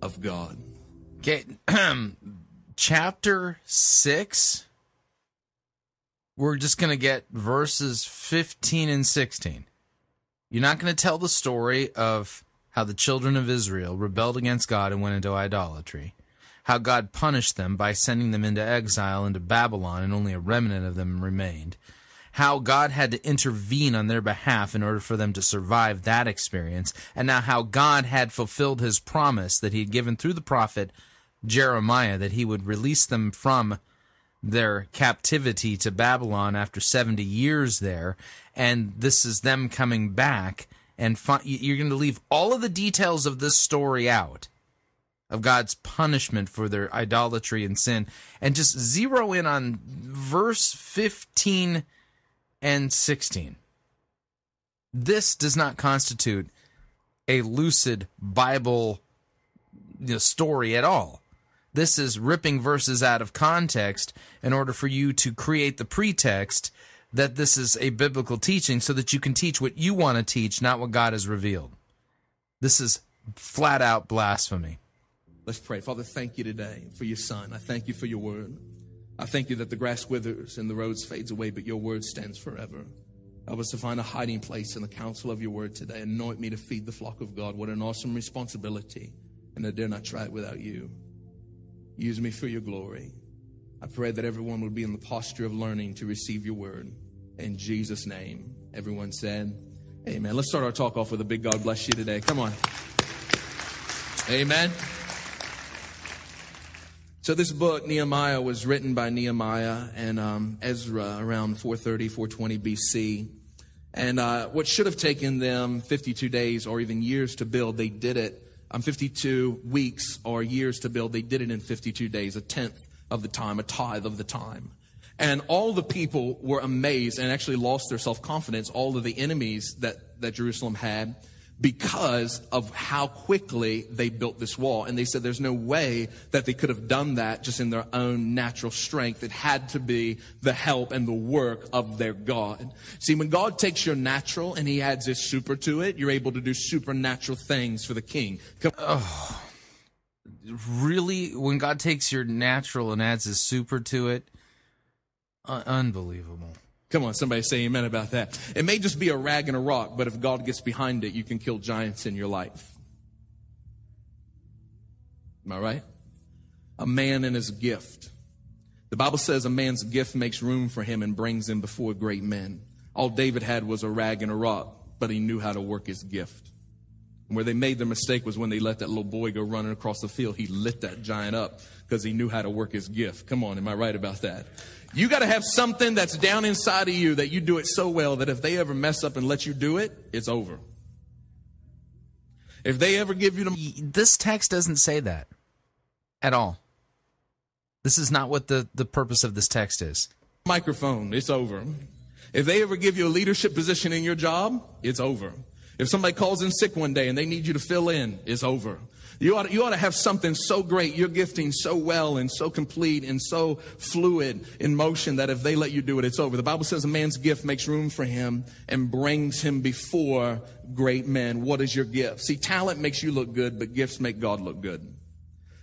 Speaker 15: of God.
Speaker 1: Okay, chapter 6 we're just going to get verses 15 and 16. You're not going to tell the story of how the children of Israel rebelled against God and went into idolatry, how God punished them by sending them into exile into Babylon and only a remnant of them remained, how God had to intervene on their behalf in order for them to survive that experience, and now how God had fulfilled his promise that he had given through the prophet Jeremiah that he would release them from their captivity to Babylon after 70 years there, and this is them coming back. And fi- you're going to leave all of the details of this story out of God's punishment for their idolatry and sin, and just zero in on verse 15 and 16. This does not constitute a lucid Bible you know, story at all. This is ripping verses out of context in order for you to create the pretext that this is a biblical teaching so that you can teach what you want to teach, not what God has revealed. This is flat out blasphemy.
Speaker 15: Let's pray. Father, thank you today for your son. I thank you for your word. I thank you that the grass withers and the rose fades away, but your word stands forever. Help us to find a hiding place in the counsel of your word today. Anoint me to feed the flock of God. What an awesome responsibility. And I dare not try it without you. Use me for your glory. I pray that everyone will be in the posture of learning to receive your word. In Jesus' name, everyone said, Amen. Let's start our talk off with a big God bless you today. Come on. Amen. So this book, Nehemiah, was written by Nehemiah and um, Ezra around 430, 420 BC. And uh, what should have taken them 52 days or even years to build, they did it um, 52 weeks or years to build. They did it in 52 days, a tenth of the time, a tithe of the time. And all the people were amazed and actually lost their self confidence, all of the enemies that, that Jerusalem had, because of how quickly they built this wall. And they said there's no way that they could have done that just in their own natural strength. It had to be the help and the work of their God. See, when God takes your natural and he adds his super to it, you're able to do supernatural things for the king.
Speaker 1: Oh, really? When God takes your natural and adds his super to it? Uh, unbelievable.
Speaker 15: Come on, somebody say amen about that. It may just be a rag and a rock, but if God gets behind it, you can kill giants in your life. Am I right? A man and his gift. The Bible says a man's gift makes room for him and brings him before great men. All David had was a rag and a rock, but he knew how to work his gift. And where they made their mistake was when they let that little boy go running across the field. He lit that giant up because he knew how to work his gift. Come on, am I right about that? You got to have something that's down inside of you that you do it so well that if they ever mess up and let you do it, it's over. If they ever give you the.
Speaker 1: This text doesn't say that at all. This is not what the, the purpose of this text is.
Speaker 15: Microphone, it's over. If they ever give you a leadership position in your job, it's over. If somebody calls in sick one day and they need you to fill in, it's over. You ought, you ought to have something so great, you're gifting so well and so complete and so fluid in motion that if they let you do it, it's over. The Bible says a man's gift makes room for him and brings him before great men. What is your gift? See, talent makes you look good, but gifts make God look good.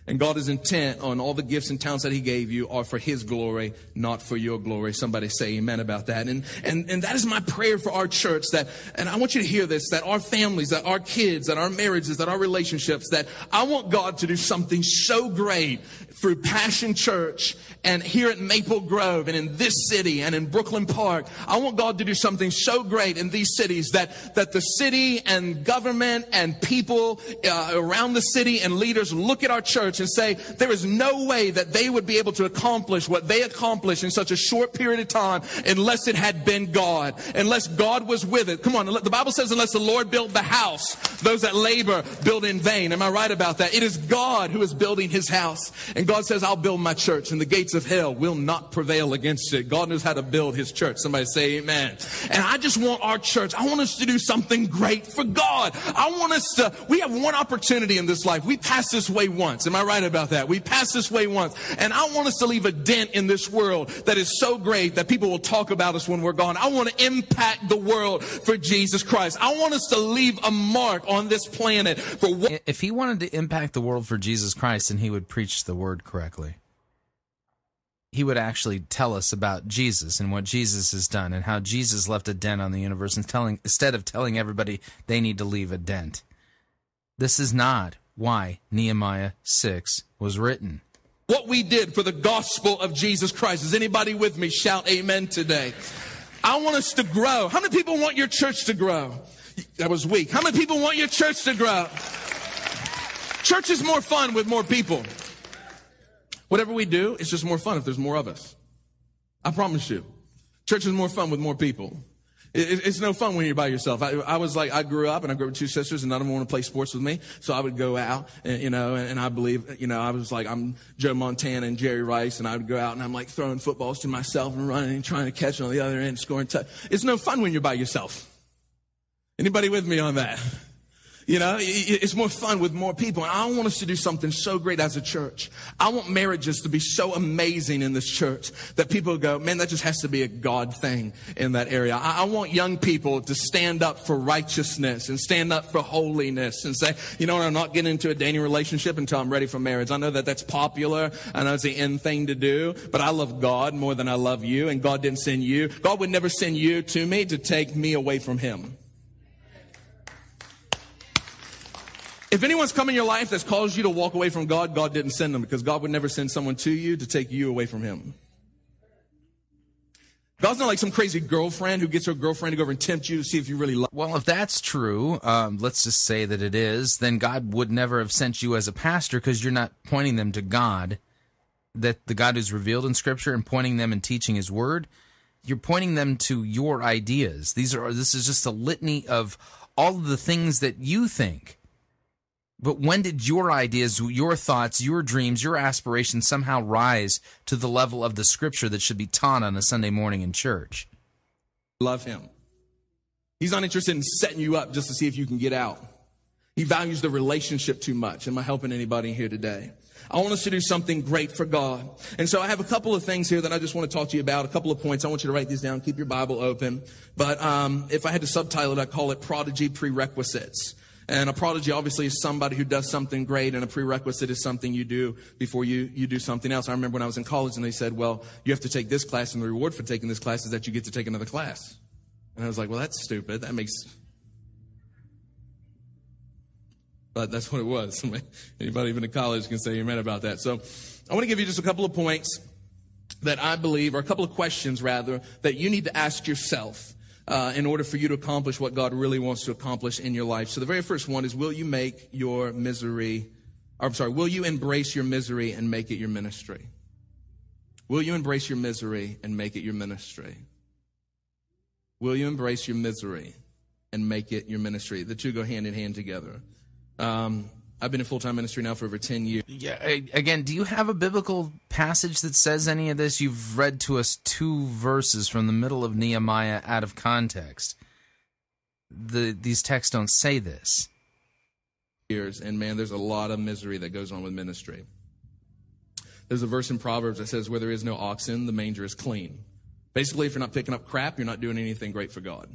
Speaker 15: And God is intent on all the gifts and talents that He gave you are for His glory, not for your glory. Somebody say amen about that. And, and, and that is my prayer for our church that, and I want you to hear this, that our families, that our kids, that our marriages, that our relationships, that I want God to do something so great through Passion Church and here at Maple Grove and in this city and in Brooklyn Park. I want God to do something so great in these cities that, that the city and government and people uh, around the city and leaders look at our church and say, there is no way that they would be able to accomplish what they accomplished in such a short period of time unless it had been God, unless God was with it. Come on, the Bible says, unless the Lord built the house, those that labor build in vain. Am I right about that? It is God who is building his house. And God says, I'll build my church, and the gates of hell will not prevail against it. God knows how to build his church. Somebody say amen. And I just want our church, I want us to do something great for God. I want us to, we have one opportunity in this life. We pass this way once. Am I right about that? We pass this way once. And I want us to leave a dent in this world that is so great that people will talk about us when we're gone. I want to impact the world for Jesus Christ. I want us to leave a mark on this planet for what.
Speaker 1: If he wanted to impact the world for Jesus Christ, then he would preach the word correctly. He would actually tell us about Jesus and what Jesus has done and how Jesus left a dent on the universe and telling instead of telling everybody they need to leave a dent. This is not why Nehemiah 6 was written.
Speaker 15: What we did for the gospel of Jesus Christ. Is anybody with me? Shout amen today. I want us to grow. How many people want your church to grow? That was weak. How many people want your church to grow? Church is more fun with more people. Whatever we do, it's just more fun if there's more of us. I promise you. Church is more fun with more people. It, it's no fun when you're by yourself. I, I, was like, I grew up and I grew up with two sisters and none of them want to play sports with me. So I would go out and, you know, and, and I believe, you know, I was like, I'm Joe Montana and Jerry Rice and I would go out and I'm like throwing footballs to myself and running and trying to catch on the other end, scoring touch. It's no fun when you're by yourself. Anybody with me on that? You know, it's more fun with more people. And I want us to do something so great as a church. I want marriages to be so amazing in this church that people go, man, that just has to be a God thing in that area. I, want young people to stand up for righteousness and stand up for holiness and say, you know what, I'm not getting into a dating relationship until I'm ready for marriage. I know that that's popular. I know it's the end thing to do, but I love God more than I love you and God didn't send you. God would never send you to me to take me away from Him. If anyone's come in your life that's caused you to walk away from God, God didn't send them because God would never send someone to you to take you away from Him. God's not like some crazy girlfriend who gets her girlfriend to go over and tempt you to see if you really love.
Speaker 1: Well, if that's true, um, let's just say that it is, then God would never have sent you as a pastor because you're not pointing them to God, that the God who's revealed in Scripture, and pointing them and teaching His Word. You're pointing them to your ideas. These are this is just a litany of all of the things that you think but when did your ideas, your thoughts, your dreams, your aspirations somehow rise to the level of the scripture that should be taught on a Sunday morning in church?
Speaker 15: Love him. He's not interested in setting you up just to see if you can get out. He values the relationship too much. Am I helping anybody here today? I want us to do something great for God. And so I have a couple of things here that I just want to talk to you about, a couple of points. I want you to write these down, keep your Bible open. But um, if I had to subtitle it, I'd call it Prodigy Prerequisites. And a prodigy obviously is somebody who does something great, and a prerequisite is something you do before you, you do something else. I remember when I was in college and they said, well, you have to take this class, and the reward for taking this class is that you get to take another class. And I was like, well, that's stupid. That makes. But that's what it was. Anybody even in college can say amen about that. So I want to give you just a couple of points that I believe, or a couple of questions rather, that you need to ask yourself uh, in order for you to accomplish what God really wants to accomplish in your life. So the very first one is will you make your misery, or I'm sorry, will you embrace your misery and make it your ministry? Will you embrace your misery and make it your ministry? Will you embrace your misery and make it your ministry? The two go hand in hand together. Um, I've been in full time ministry now for over 10 years.
Speaker 1: Yeah, again, do you have a biblical passage that says any of this? You've read to us two verses from the middle of Nehemiah out of context. The, these texts don't say this.
Speaker 15: Years, and man, there's a lot of misery that goes on with ministry. There's a verse in Proverbs that says, Where there is no oxen, the manger is clean. Basically, if you're not picking up crap, you're not doing anything great for God.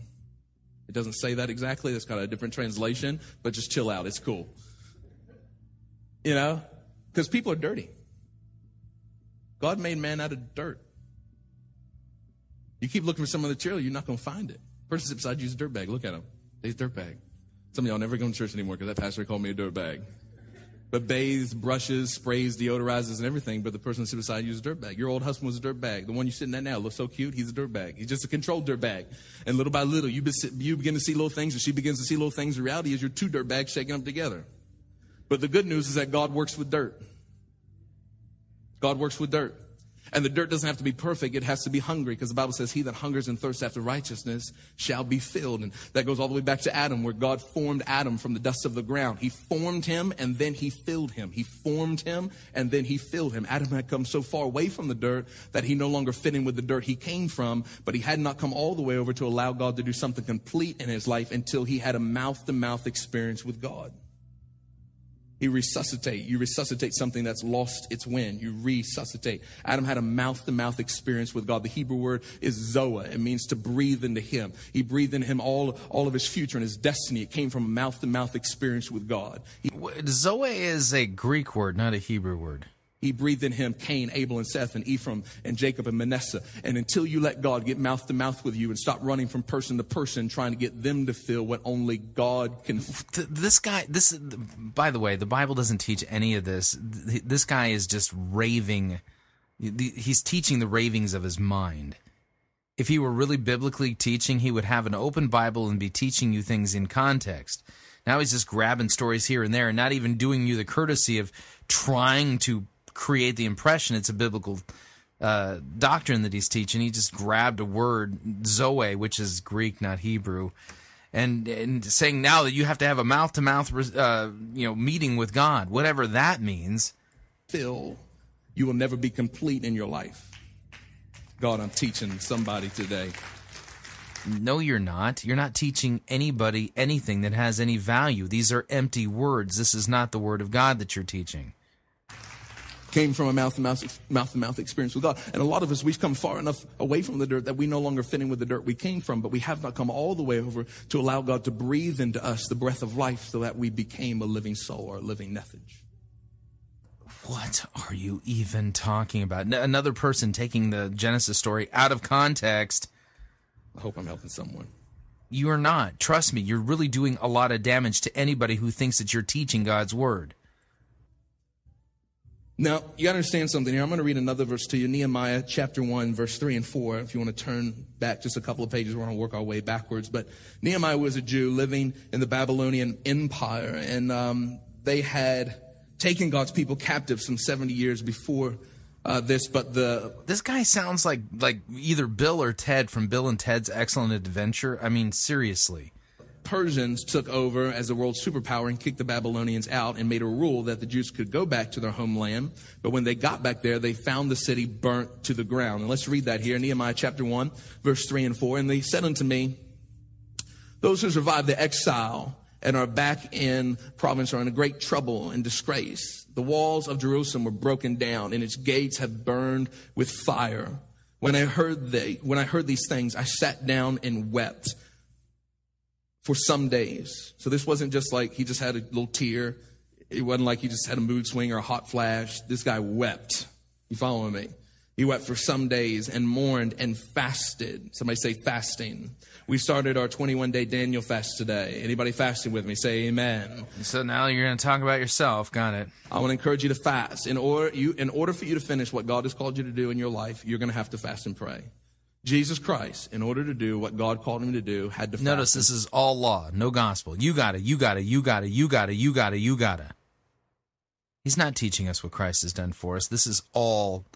Speaker 15: It doesn't say that exactly. That's got a different translation, but just chill out. It's cool. You know, Because people are dirty. God made man out of dirt. You keep looking for some other material, you're not going to find it. Person sits beside you is a dirt bag. Look at him. He's a dirt bag. Some of y'all never go to church anymore because that pastor called me a dirt bag. But bathes, brushes, sprays, deodorizes, and everything. But the person sitting beside you is a dirt bag. Your old husband was a dirt bag. The one you're sitting at now looks so cute. He's a dirt bag. He's just a controlled dirt bag. And little by little, you, be, you begin to see little things, and she begins to see little things. The reality is you're two dirt bags shaking them together. But the good news is that God works with dirt. God works with dirt. And the dirt doesn't have to be perfect. It has to be hungry because the Bible says, He that hungers and thirsts after righteousness shall be filled. And that goes all the way back to Adam, where God formed Adam from the dust of the ground. He formed him and then He filled him. He formed him and then He filled him. Adam had come so far away from the dirt that he no longer fit in with the dirt he came from, but he had not come all the way over to allow God to do something complete in his life until he had a mouth to mouth experience with God. You resuscitate. You resuscitate something that's lost its wind. You resuscitate. Adam had a mouth to mouth experience with God. The Hebrew word is zoe. It means to breathe into him. He breathed in him all, all of his future and his destiny. It came from a mouth to mouth experience with God. He,
Speaker 1: Zoe is a Greek word, not a Hebrew word.
Speaker 15: He breathed in him Cain, Abel, and Seth, and Ephraim, and Jacob, and Manasseh. And until you let God get mouth to mouth with you and stop running from person to person trying to get them to feel what only God can.
Speaker 1: Th- This guy, this, by the way, the Bible doesn't teach any of this. This guy is just raving. He's teaching the ravings of his mind. If he were really biblically teaching, he would have an open Bible and be teaching you things in context. Now he's just grabbing stories here and there and not even doing you the courtesy of trying to create the impression it's a biblical uh, doctrine that he's teaching. He just grabbed a word, Zoe, which is Greek, not Hebrew, and and saying now that you have to have a mouth to mouth, you know, meeting with God, whatever that means.
Speaker 15: fill, you will never be complete in your life. God, I'm teaching somebody today.
Speaker 1: No, you're not. You're not teaching anybody anything that has any value. These are empty words. This is not the word of God that you're teaching.
Speaker 15: Came from a mouth to mouth, mouth to mouth experience with God. And a lot of us, we've come far enough away from the dirt that we no longer fit in with the dirt we came from, but we have not come all the way over to allow God to breathe into us the breath of life so that we became a living soul or a living message.
Speaker 1: What are you even talking about? Another person taking the Genesis story out of context.
Speaker 15: I hope I'm helping someone.
Speaker 1: You are not. Trust me, you're really doing a lot of damage to anybody who thinks that you're teaching God's word.
Speaker 15: Now, you gotta understand something here. I'm gonna read another verse to you, Nehemiah chapter 1, verse 3 and 4. If you wanna turn back just a couple of pages, we're gonna work our way backwards. But Nehemiah was a Jew living in the Babylonian Empire, and um, they had taken God's people captive some 70 years before uh, this, but the
Speaker 1: This guy sounds like like either Bill or Ted from Bill and Ted's Excellent Adventure. I mean, seriously.
Speaker 15: Persians took over as the world superpower and kicked the Babylonians out and made a rule that the Jews could go back to their homeland. But when they got back there, they found the city burnt to the ground. And let's read that here, Nehemiah chapter 1, verse 3 and 4. And they said unto me, Those who survived the exile and are back in province are in great trouble and disgrace. The walls of Jerusalem were broken down and its gates have burned with fire. When I heard they, when I heard these things, I sat down and wept for some days. So this wasn't just like he just had a little tear. It wasn't like he just had a mood swing or a hot flash. This guy wept. You following me? He wept for some days and mourned and fasted. Somebody say fasting. We started our 21 day Daniel fast today. Anybody fasting with me? Say amen.
Speaker 1: So now you're going to talk about yourself. Got it.
Speaker 15: I want to encourage you to fast. In order, you, in order for you to finish what God has called you to do in your life, you're going to have to fast and pray. Jesus Christ, in order to do what God called him to do, had to fast.
Speaker 1: Notice this is all law, no gospel. You got it. You got it. You got it. You got it. You got it. You got it. He's not teaching us what Christ has done for us. This is all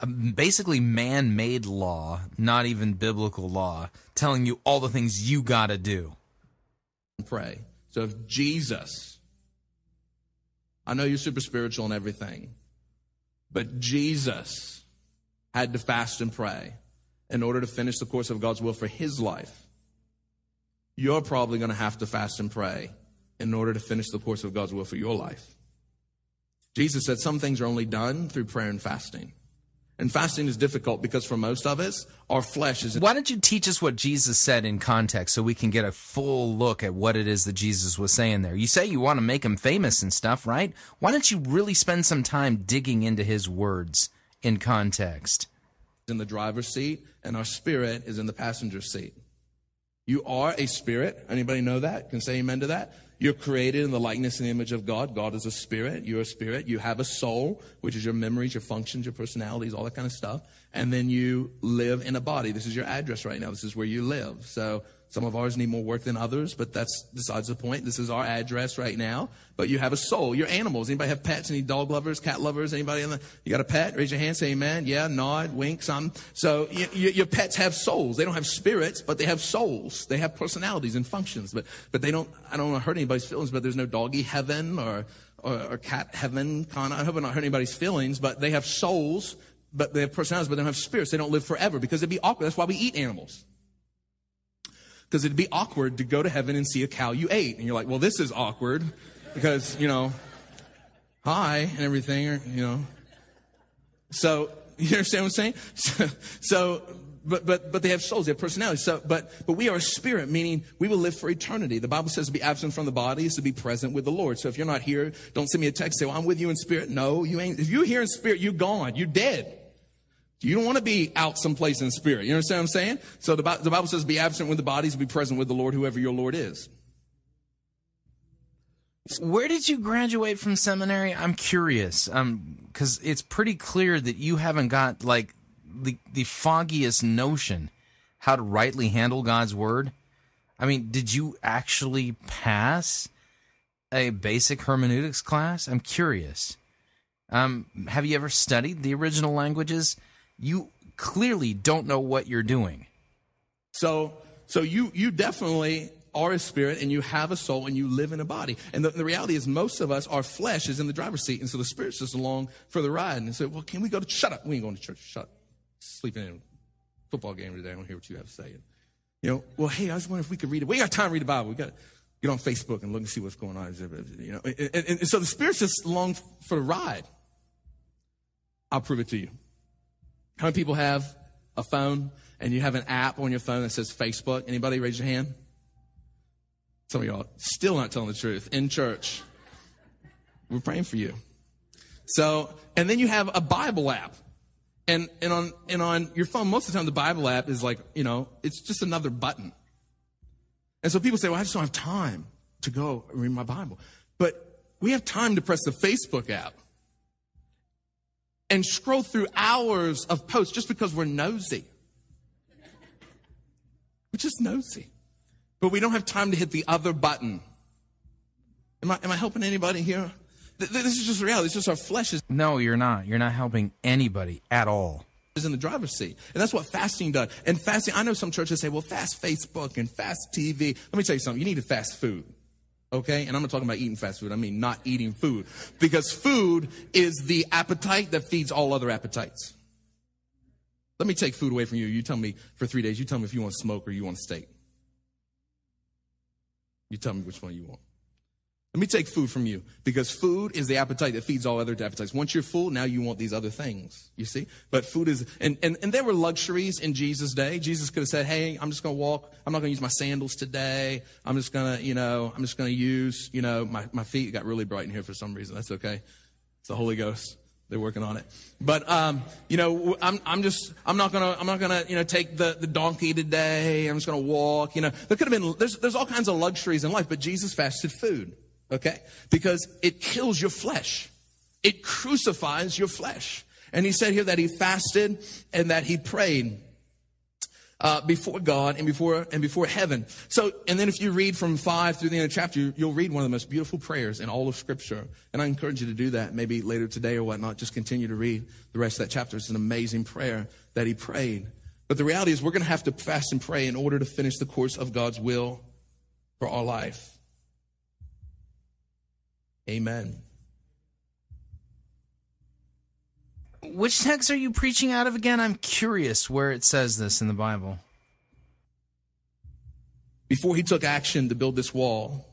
Speaker 1: um, basically man-made law, not even biblical law, telling you all the things you got to do.
Speaker 15: pray. So if Jesus, I know you're super spiritual and everything, but Jesus had to fast and pray in order to finish the course of God's will for his life. You're probably going to have to fast and pray in order to finish the course of God's will for your life. Jesus said some things are only done through prayer and fasting. And fasting is difficult because for most of us, our flesh is.
Speaker 1: Why don't you teach us what Jesus said in context so we can get a full look at what it is that Jesus was saying there? You say you want to make him famous and stuff, right? Why don't you really spend some time digging into his words in context?
Speaker 15: In the driver's seat and our spirit is in the passenger seat. You are a spirit. Anybody know that? Can say amen to that? You're created in the likeness and image of God. God is a spirit. You're a spirit. You have a soul, which is your memories, your functions, your personalities, all that kind of stuff. And then you live in a body. This is your address right now. This is where you live. So some of ours need more work than others, but that's besides the point. This is our address right now. But you have a soul. You're animals. Anybody have pets? Any dog lovers, cat lovers? Anybody? In the, you got a pet? Raise your hand. Say amen. Yeah. Nod. Wink. Something. So you, you, your pets have souls. They don't have spirits, but they have souls. They have personalities and functions. But but they don't. I don't want to hurt anybody's feelings. But there's no doggy heaven or or, or cat heaven. Con. I hope I'm not hurting anybody's feelings. But they have souls. But they have personalities. But they don't have spirits. They don't live forever because it'd be awkward. That's why we eat animals because it'd be awkward to go to heaven and see a cow you ate. And you're like, well, this is awkward because, you know, hi and everything, or, you know. So, you understand what I'm saying? So, so but, but, but they have souls, they have personalities. So, but, but we are a spirit, meaning we will live for eternity. The Bible says to be absent from the body is to be present with the Lord. So if you're not here, don't send me a text, say, well, I'm with you in spirit. No, you ain't. If you're here in spirit, you're gone. You're dead. You don't want to be out someplace in spirit. You understand what I'm saying? So the, the Bible says, be absent with the bodies, be present with the Lord, whoever your Lord is.
Speaker 1: Where did you graduate from seminary? I'm curious. Um, because it's pretty clear that you haven't got like the the foggiest notion how to rightly handle God's word. I mean, did you actually pass a basic hermeneutics class? I'm curious. Um, have you ever studied the original languages? You clearly don't know what you're doing.
Speaker 15: So, so you, you definitely are a spirit and you have a soul and you live in a body. And the, the, reality is most of us, our flesh is in the driver's seat. And so the spirit's just along for the ride. And so, well, can we go to, shut up. We ain't going to church. Shut up. Sleeping in football game today. I don't hear what you have to say. You know, well, hey, I was wondering if we could read it. We got time to read the Bible. We got to get on Facebook and look and see what's going on. You know, and, and, and so the spirit's just along for the ride. I'll prove it to you. How many people have a phone and you have an app on your phone that says Facebook? Anybody raise your hand? Some of y'all still not telling the truth in church. We're praying for you. So, and then you have a Bible app. And, and on, and on your phone, most of the time the Bible app is like, you know, it's just another button. And so people say, well, I just don't have time to go read my Bible. But we have time to press the Facebook app and scroll through hours of posts just because we're nosy. We're just nosy. But we don't have time to hit the other button. Am I, am I helping anybody here? This is just reality. It's just our flesh is.
Speaker 1: No, you're not. You're not helping anybody at all.
Speaker 15: Is in the driver's seat. And that's what fasting does. And fasting, I know some churches say, well, fast Facebook and fast TV. Let me tell you something. You need to fast food. Okay? And I'm not talking about eating fast food. I mean not eating food. Because food is the appetite that feeds all other appetites. Let me take food away from you. You tell me for three days, you tell me if you want smoke or you want steak. You tell me which one you want. Let me take food from you because food is the appetite that feeds all other appetites. Once you're full, now you want these other things. You see? But food is, and, and, and there were luxuries in Jesus' day. Jesus could have said, Hey, I'm just going to walk. I'm not going to use my sandals today. I'm just going to, you know, I'm just going to use, you know, my, my feet got really bright in here for some reason. That's okay. It's the Holy Ghost. They're working on it. But, um, you know, I'm, I'm just, I'm not gonna, I'm not gonna, you know, take the, the donkey today. I'm just gonna walk, you know. There could have been, there's, there's all kinds of luxuries in life, but Jesus fasted food. Okay? Because it kills your flesh. It crucifies your flesh. And he said here that he fasted and that he prayed. Uh, before God and before and before heaven. So, and then if you read from five through the end of the chapter, you'll read one of the most beautiful prayers in all of Scripture. And I encourage you to do that, maybe later today or whatnot. Just continue to read the rest of that chapter. It's an amazing prayer that he prayed. But the reality is, we're going to have to fast and pray in order to finish the course of God's will for our life. Amen.
Speaker 1: Which text are you preaching out of again? I'm curious where it says this in the Bible.
Speaker 15: Before he took action to build this wall,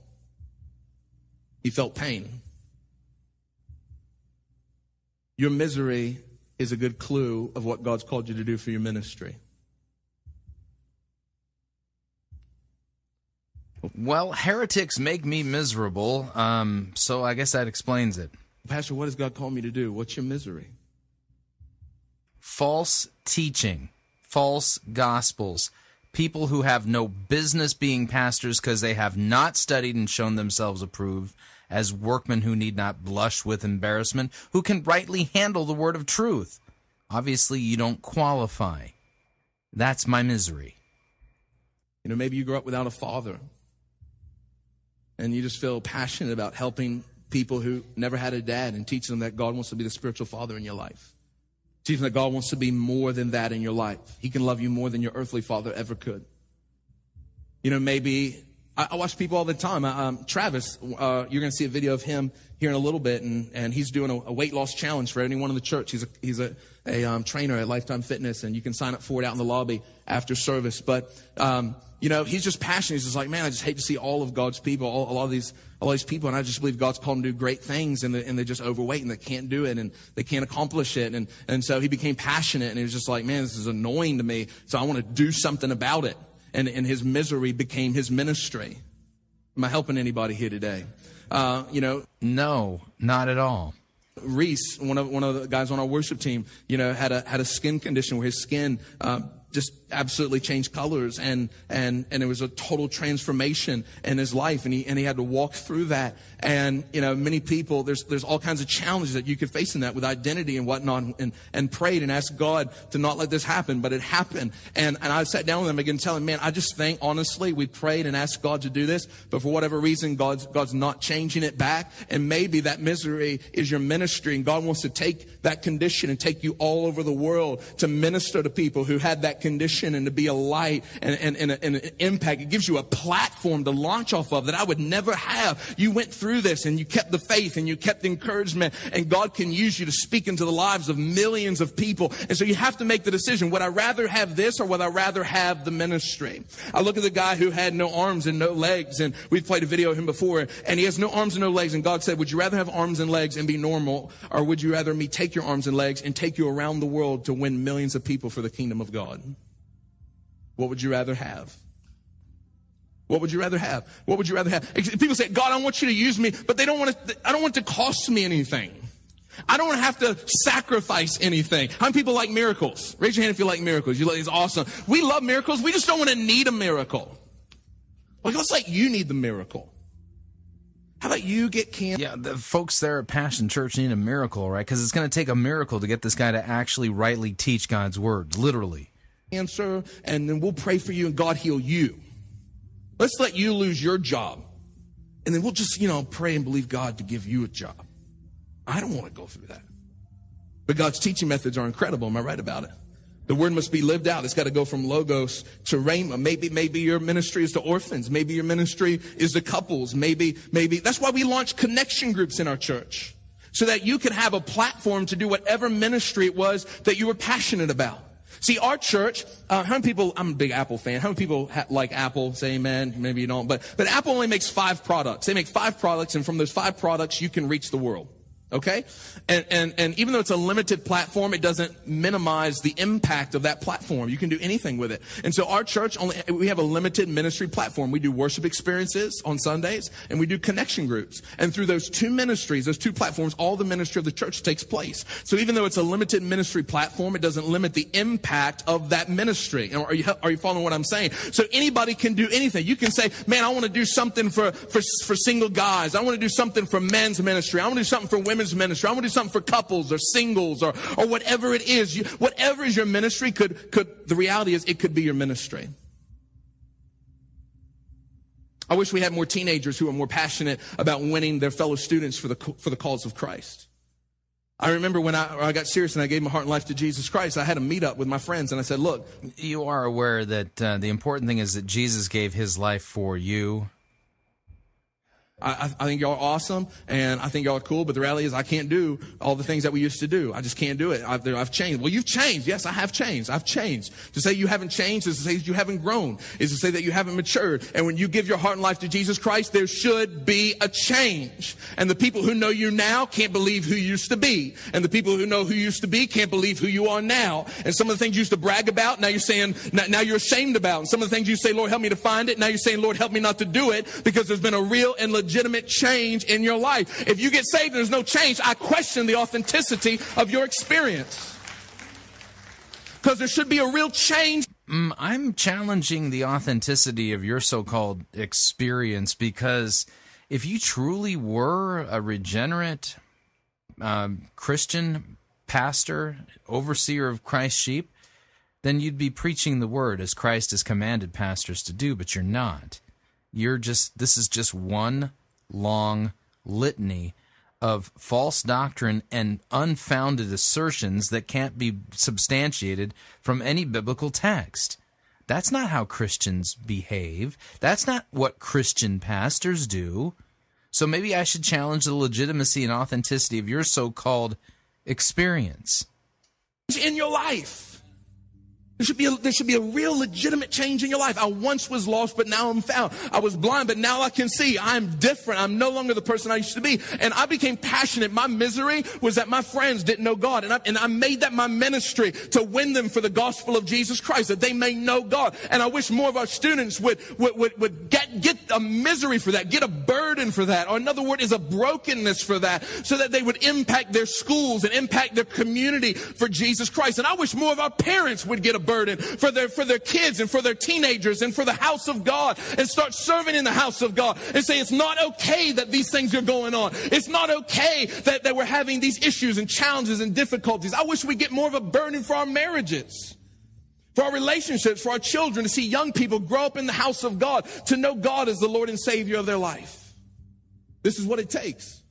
Speaker 15: he felt pain. Your misery is a good clue of what God's called you to do for your ministry.
Speaker 1: Well, heretics make me miserable, um, so I guess that explains it.
Speaker 15: Pastor, what has God called me to do? What's your misery?
Speaker 1: False teaching, false gospels, people who have no business being pastors because they have not studied and shown themselves approved as workmen who need not blush with embarrassment, who can rightly handle the word of truth. Obviously, you don't qualify. That's my misery.
Speaker 15: You know, maybe you grew up without a father and you just feel passionate about helping people who never had a dad and teaching them that God wants to be the spiritual father in your life. Teaching that God wants to be more than that in your life. He can love you more than your earthly father ever could. You know, maybe I, I watch people all the time. Um, Travis, uh, you're going to see a video of him here in a little bit, and, and he's doing a, a weight loss challenge for anyone in the church. He's a, he's a, a um, trainer at Lifetime Fitness, and you can sign up for it out in the lobby after service. But um, you know, he's just passionate. He's just like, man, I just hate to see all of God's people, all, a lot of these, all these people, and I just believe God's called them to do great things, and, they, and they're just overweight and they can't do it, and they can't accomplish it, and and so he became passionate, and he was just like, man, this is annoying to me, so I want to do something about it, and and his misery became his ministry. Am I helping anybody here today? Uh, you know,
Speaker 1: no, not at all.
Speaker 15: Reese, one of one of the guys on our worship team, you know, had a had a skin condition where his skin. Uh, just absolutely changed colors and and and it was a total transformation in his life. And he and he had to walk through that. And you know many people there's there's all kinds of challenges that you could face in that with identity and whatnot and and prayed and asked God to not let this happen but it happened. And and I sat down with him again telling him man I just think honestly we prayed and asked God to do this but for whatever reason God's God's not changing it back. And maybe that misery is your ministry and God wants to take that condition and take you all over the world to minister to people who had that condition and to be a light and, and, and, and, an impact. It gives you a platform to launch off of that I would never have. You went through this and you kept the faith and you kept encouragement and God can use you to speak into the lives of millions of people. And so you have to make the decision. Would I rather have this or would I rather have the ministry? I look at the guy who had no arms and no legs and we've played a video of him before and he has no arms and no legs and God said, would you rather have arms and legs and be normal or would you rather me take your arms and legs and take you around the world to win millions of people for the kingdom of God? What would you rather have? What would you rather have? What would you rather have? People say, God, I want you to use me, but they don't want to, I don't want to cost me anything. I don't want to have to sacrifice anything. How many people like miracles? Raise your hand if you like miracles. You like it's awesome. We love miracles. We just don't want to need a miracle. Like let's like you need the miracle. How about you get cancer?
Speaker 1: Yeah, the folks there at Passion Church need a miracle, right? Because it's going to take a miracle to get this guy to actually rightly teach God's word, literally.
Speaker 15: Cancer, and then we'll pray for you and God heal you. Let's let you lose your job. And then we'll just, you know, pray and believe God to give you a job. I don't want to go through that. But God's teaching methods are incredible. Am I right about it? The word must be lived out. It's got to go from logos to rhema. Maybe, maybe your ministry is to orphans. Maybe your ministry is to couples. Maybe, maybe. That's why we launch connection groups in our church. So that you can have a platform to do whatever ministry it was that you were passionate about. See, our church, uh, how many people, I'm a big Apple fan. How many people ha- like Apple? Say amen. Maybe you don't. But, but Apple only makes five products. They make five products and from those five products, you can reach the world. Okay? And, and, and even though it's a limited platform, it doesn't minimize the impact of that platform. You can do anything with it. And so our church only, we have a limited ministry platform. We do worship experiences on Sundays and we do connection groups. And through those two ministries, those two platforms, all the ministry of the church takes place. So even though it's a limited ministry platform, it doesn't limit the impact of that ministry. Are you, are you following what I'm saying? So anybody can do anything. You can say, man, I want to do something for, for, for single guys. I want to do something for men's ministry. I want to do something for women women's ministry. I want to do something for couples or singles or, or whatever it is. You, whatever is your ministry could, could, the reality is it could be your ministry. I wish we had more teenagers who are more passionate about winning their fellow students for the, for the cause of Christ. I remember when I, I, got serious and I gave my heart and life to Jesus Christ, I had a meetup with my friends and I said, look.
Speaker 1: You are aware that uh, the important thing is that Jesus gave his life for you.
Speaker 15: I, I, think y'all are awesome, and I think y'all are cool. But the reality is, I can't do all the things that we used to do. I just can't do it. I've, I've changed. Well, you've changed. Yes, I have changed. I've changed. To say you haven't changed is to say you haven't grown. Is to say that you haven't matured. And when you give your heart and life to Jesus Christ, there should be a change. And the people who know you now can't believe who you used to be, and the people who know who you used to be can't believe who you are now. And some of the things you used to brag about, now you're saying, now, you're ashamed about. And some of the things you say, Lord, help me to find it. Now you're saying, Lord, help me not to do it because there's been a real and legitimate change in your life. If you get saved and there's no change, I question the authenticity of your experience. Because there should be a real change.
Speaker 1: Mm, I'm challenging the authenticity of your so called experience because if you truly were a regenerate um, Christian pastor, overseer of Christ's sheep, then you'd be preaching the word as Christ has commanded pastors to do, but you're not. You're just, this is just one long litany of false doctrine and unfounded assertions that can't be substantiated from any biblical text. That's not how Christians behave. That's not what Christian pastors do. So maybe I should challenge the legitimacy and authenticity of your so called experience.
Speaker 15: In your life. There should, be a, there should be a real legitimate change in your life. I once was lost, but now I'm found. I was blind, but now I can see. I'm different. I'm no longer the person I used to be. And I became passionate. My misery was that my friends didn't know God. And I, and I made that my ministry to win them for the gospel of Jesus Christ, that they may know God. And I wish more of our students would, would, would, would get, get a misery for that, get a burden for that. Or another word is a brokenness for that, so that they would impact their schools and impact their community for Jesus Christ. And I wish more of our parents would get a burden for their, for their kids and for their teenagers and for the house of God and start serving in the house of God and say it's not okay that these things are going on. It's not okay that, that we're having these issues and challenges and difficulties. I wish we get more of a burden for our marriages for our relationships, for our children, to see young people grow up in the house of God, to know God as the Lord and Savior of their life. This is what it takes.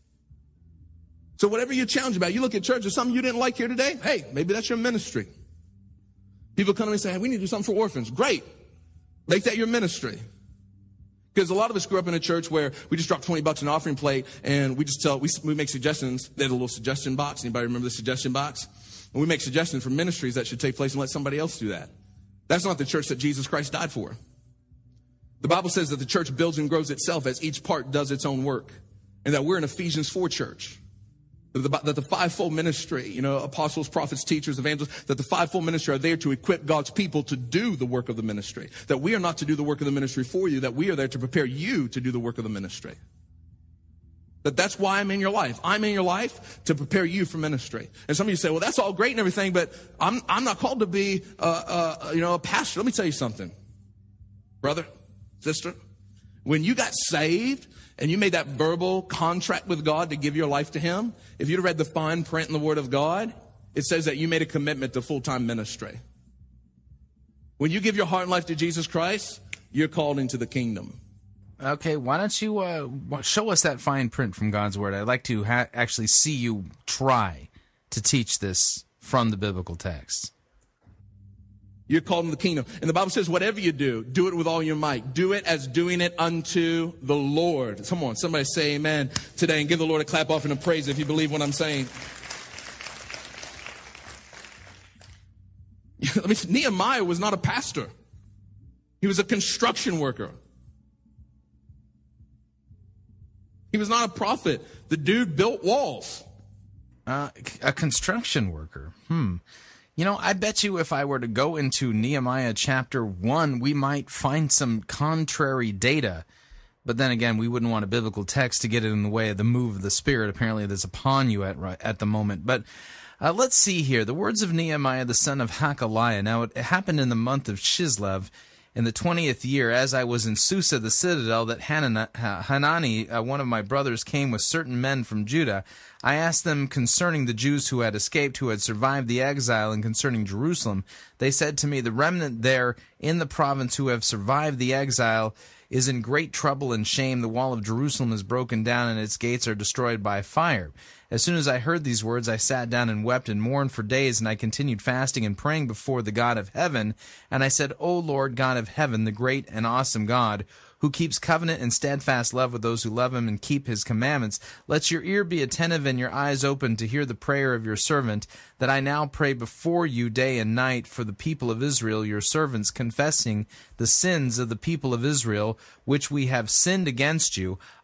Speaker 15: So whatever you're challenged about, you look at church, there's something you didn't like here today, hey, maybe that's your ministry. People come to me and say, hey, we need to do something for orphans. Great. Make that your ministry. Because a lot of us grew up in a church where we just drop 20 bucks in an offering plate and we just tell, we, we make suggestions. They had a little suggestion box. Anybody remember the suggestion box? And we make suggestions for ministries that should take place and let somebody else do that. That's not the church that Jesus Christ died for. The Bible says that the church builds and grows itself as each part does its own work. And that we're an Ephesians 4 church. That the, fivefold ministry, you know, apostles, prophets, teachers, evangelists, that the fivefold ministry are there to equip God's people to do the work of the ministry. That we are not to do the work of the ministry for you, that we are there to prepare you to do the work of the ministry. That that's why I'm in your life. I'm in your life to prepare you for ministry. And some of you say, well, that's all great and everything, but I'm, I'm not called to be, uh, uh, you know, a pastor. Let me tell you something. Brother, sister, when you got saved, and you made that verbal contract with God to give your life to Him, if you'd read the fine print in the Word of God, it says that you made a commitment to full time ministry. When you give your heart and life to Jesus Christ, you're called into the kingdom.
Speaker 1: Okay, why don't you uh, show us that fine print from God's Word? I'd like to ha- actually see you try to teach this from the biblical text.
Speaker 15: You're called in the kingdom. And the Bible says, whatever you do, do it with all your might. Do it as doing it unto the Lord. Come on, somebody say amen today and give the Lord a clap offering of praise if you believe what I'm saying. Nehemiah was not a pastor. He was a construction worker. He was not a prophet. The dude built walls.
Speaker 1: Uh, a construction worker. Hmm. You know, I bet you if I were to go into Nehemiah chapter 1, we might find some contrary data. But then again, we wouldn't want a biblical text to get it in the way of the move of the Spirit, apparently, that's upon you at, at the moment. But uh, let's see here. The words of Nehemiah, the son of Hacaliah. Now, it happened in the month of Chislev in the twentieth year, as I was in Susa, the citadel, that Hanani, uh, one of my brothers, came with certain men from Judah. I asked them concerning the Jews who had escaped, who had survived the exile, and concerning Jerusalem. They said to me, The remnant there in the province who have survived the exile is in great trouble and shame. The wall of Jerusalem is broken down, and its gates are destroyed by fire. As soon as I heard these words, I sat down and wept and mourned for days, and I continued fasting and praying before the God of heaven. And I said, O Lord God of heaven, the great and awesome God, who keeps covenant and steadfast love with those who love him and keep his commandments. Let your ear be attentive and your eyes open to hear the prayer of your servant, that I now pray before you day and night for the people of Israel, your servants, confessing the sins of the people of Israel, which we have sinned against you.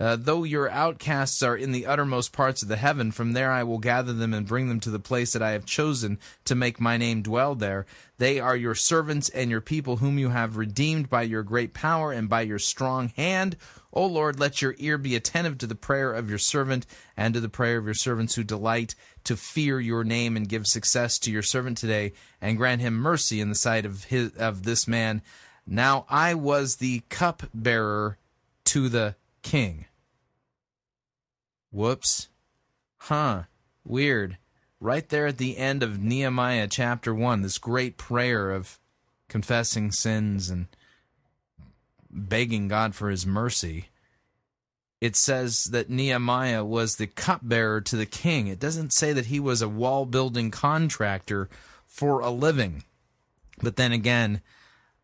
Speaker 1: uh, though your outcasts are in the uttermost parts of the heaven, from there I will gather them and bring them to the place that I have chosen to make my name dwell there. They are your servants and your people, whom you have redeemed by your great power and by your strong hand. O Lord, let your ear be attentive to the prayer of your servant and to the prayer of your servants who delight to fear your name and give success to your servant today, and grant him mercy in the sight of his of this man. Now I was the cup bearer to the king. Whoops. Huh. Weird. Right there at the end of Nehemiah chapter 1, this great prayer of confessing sins and begging God for his mercy. It says that Nehemiah was the cupbearer to the king. It doesn't say that he was a wall building contractor for a living. But then again,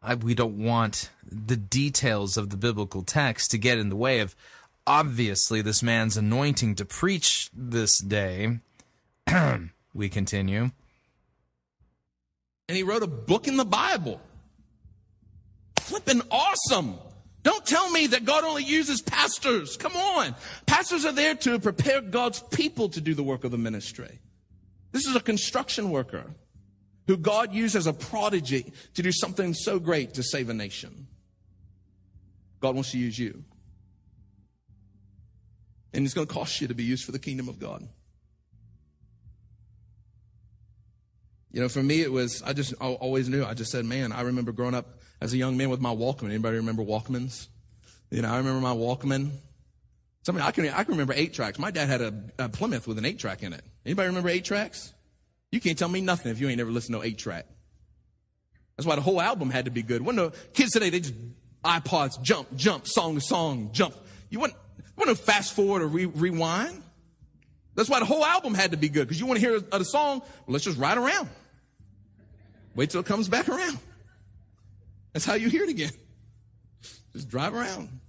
Speaker 1: I, we don't want the details of the biblical text to get in the way of obviously this man's anointing to preach this day. we continue.
Speaker 15: And he wrote a book in the Bible. Flipping awesome. Don't tell me that God only uses pastors. Come on. Pastors are there to prepare God's people to do the work of the ministry. This is a construction worker who God used as a prodigy to do something so great to save a nation. God wants to use you. And it's going to cost you to be used for the kingdom of God. You know, for me, it was, I just I always knew. I just said, man, I remember growing up as a young man with my Walkman. Anybody remember Walkmans? You know, I remember my Walkman. Somebody, I can, I can remember eight tracks. My dad had a, a Plymouth with an eight track in it. Anybody remember eight tracks? You can't tell me nothing if you ain't ever listened to eight track. That's why the whole album had to be good. When the kids today, they just iPods jump, jump, song song, jump. You wouldn't, want to fast forward or re- rewind. That's why the whole album had to be good because you want to hear a, a song. Well, let's just ride around. Wait till it comes back around. That's how you hear it again. Just drive around.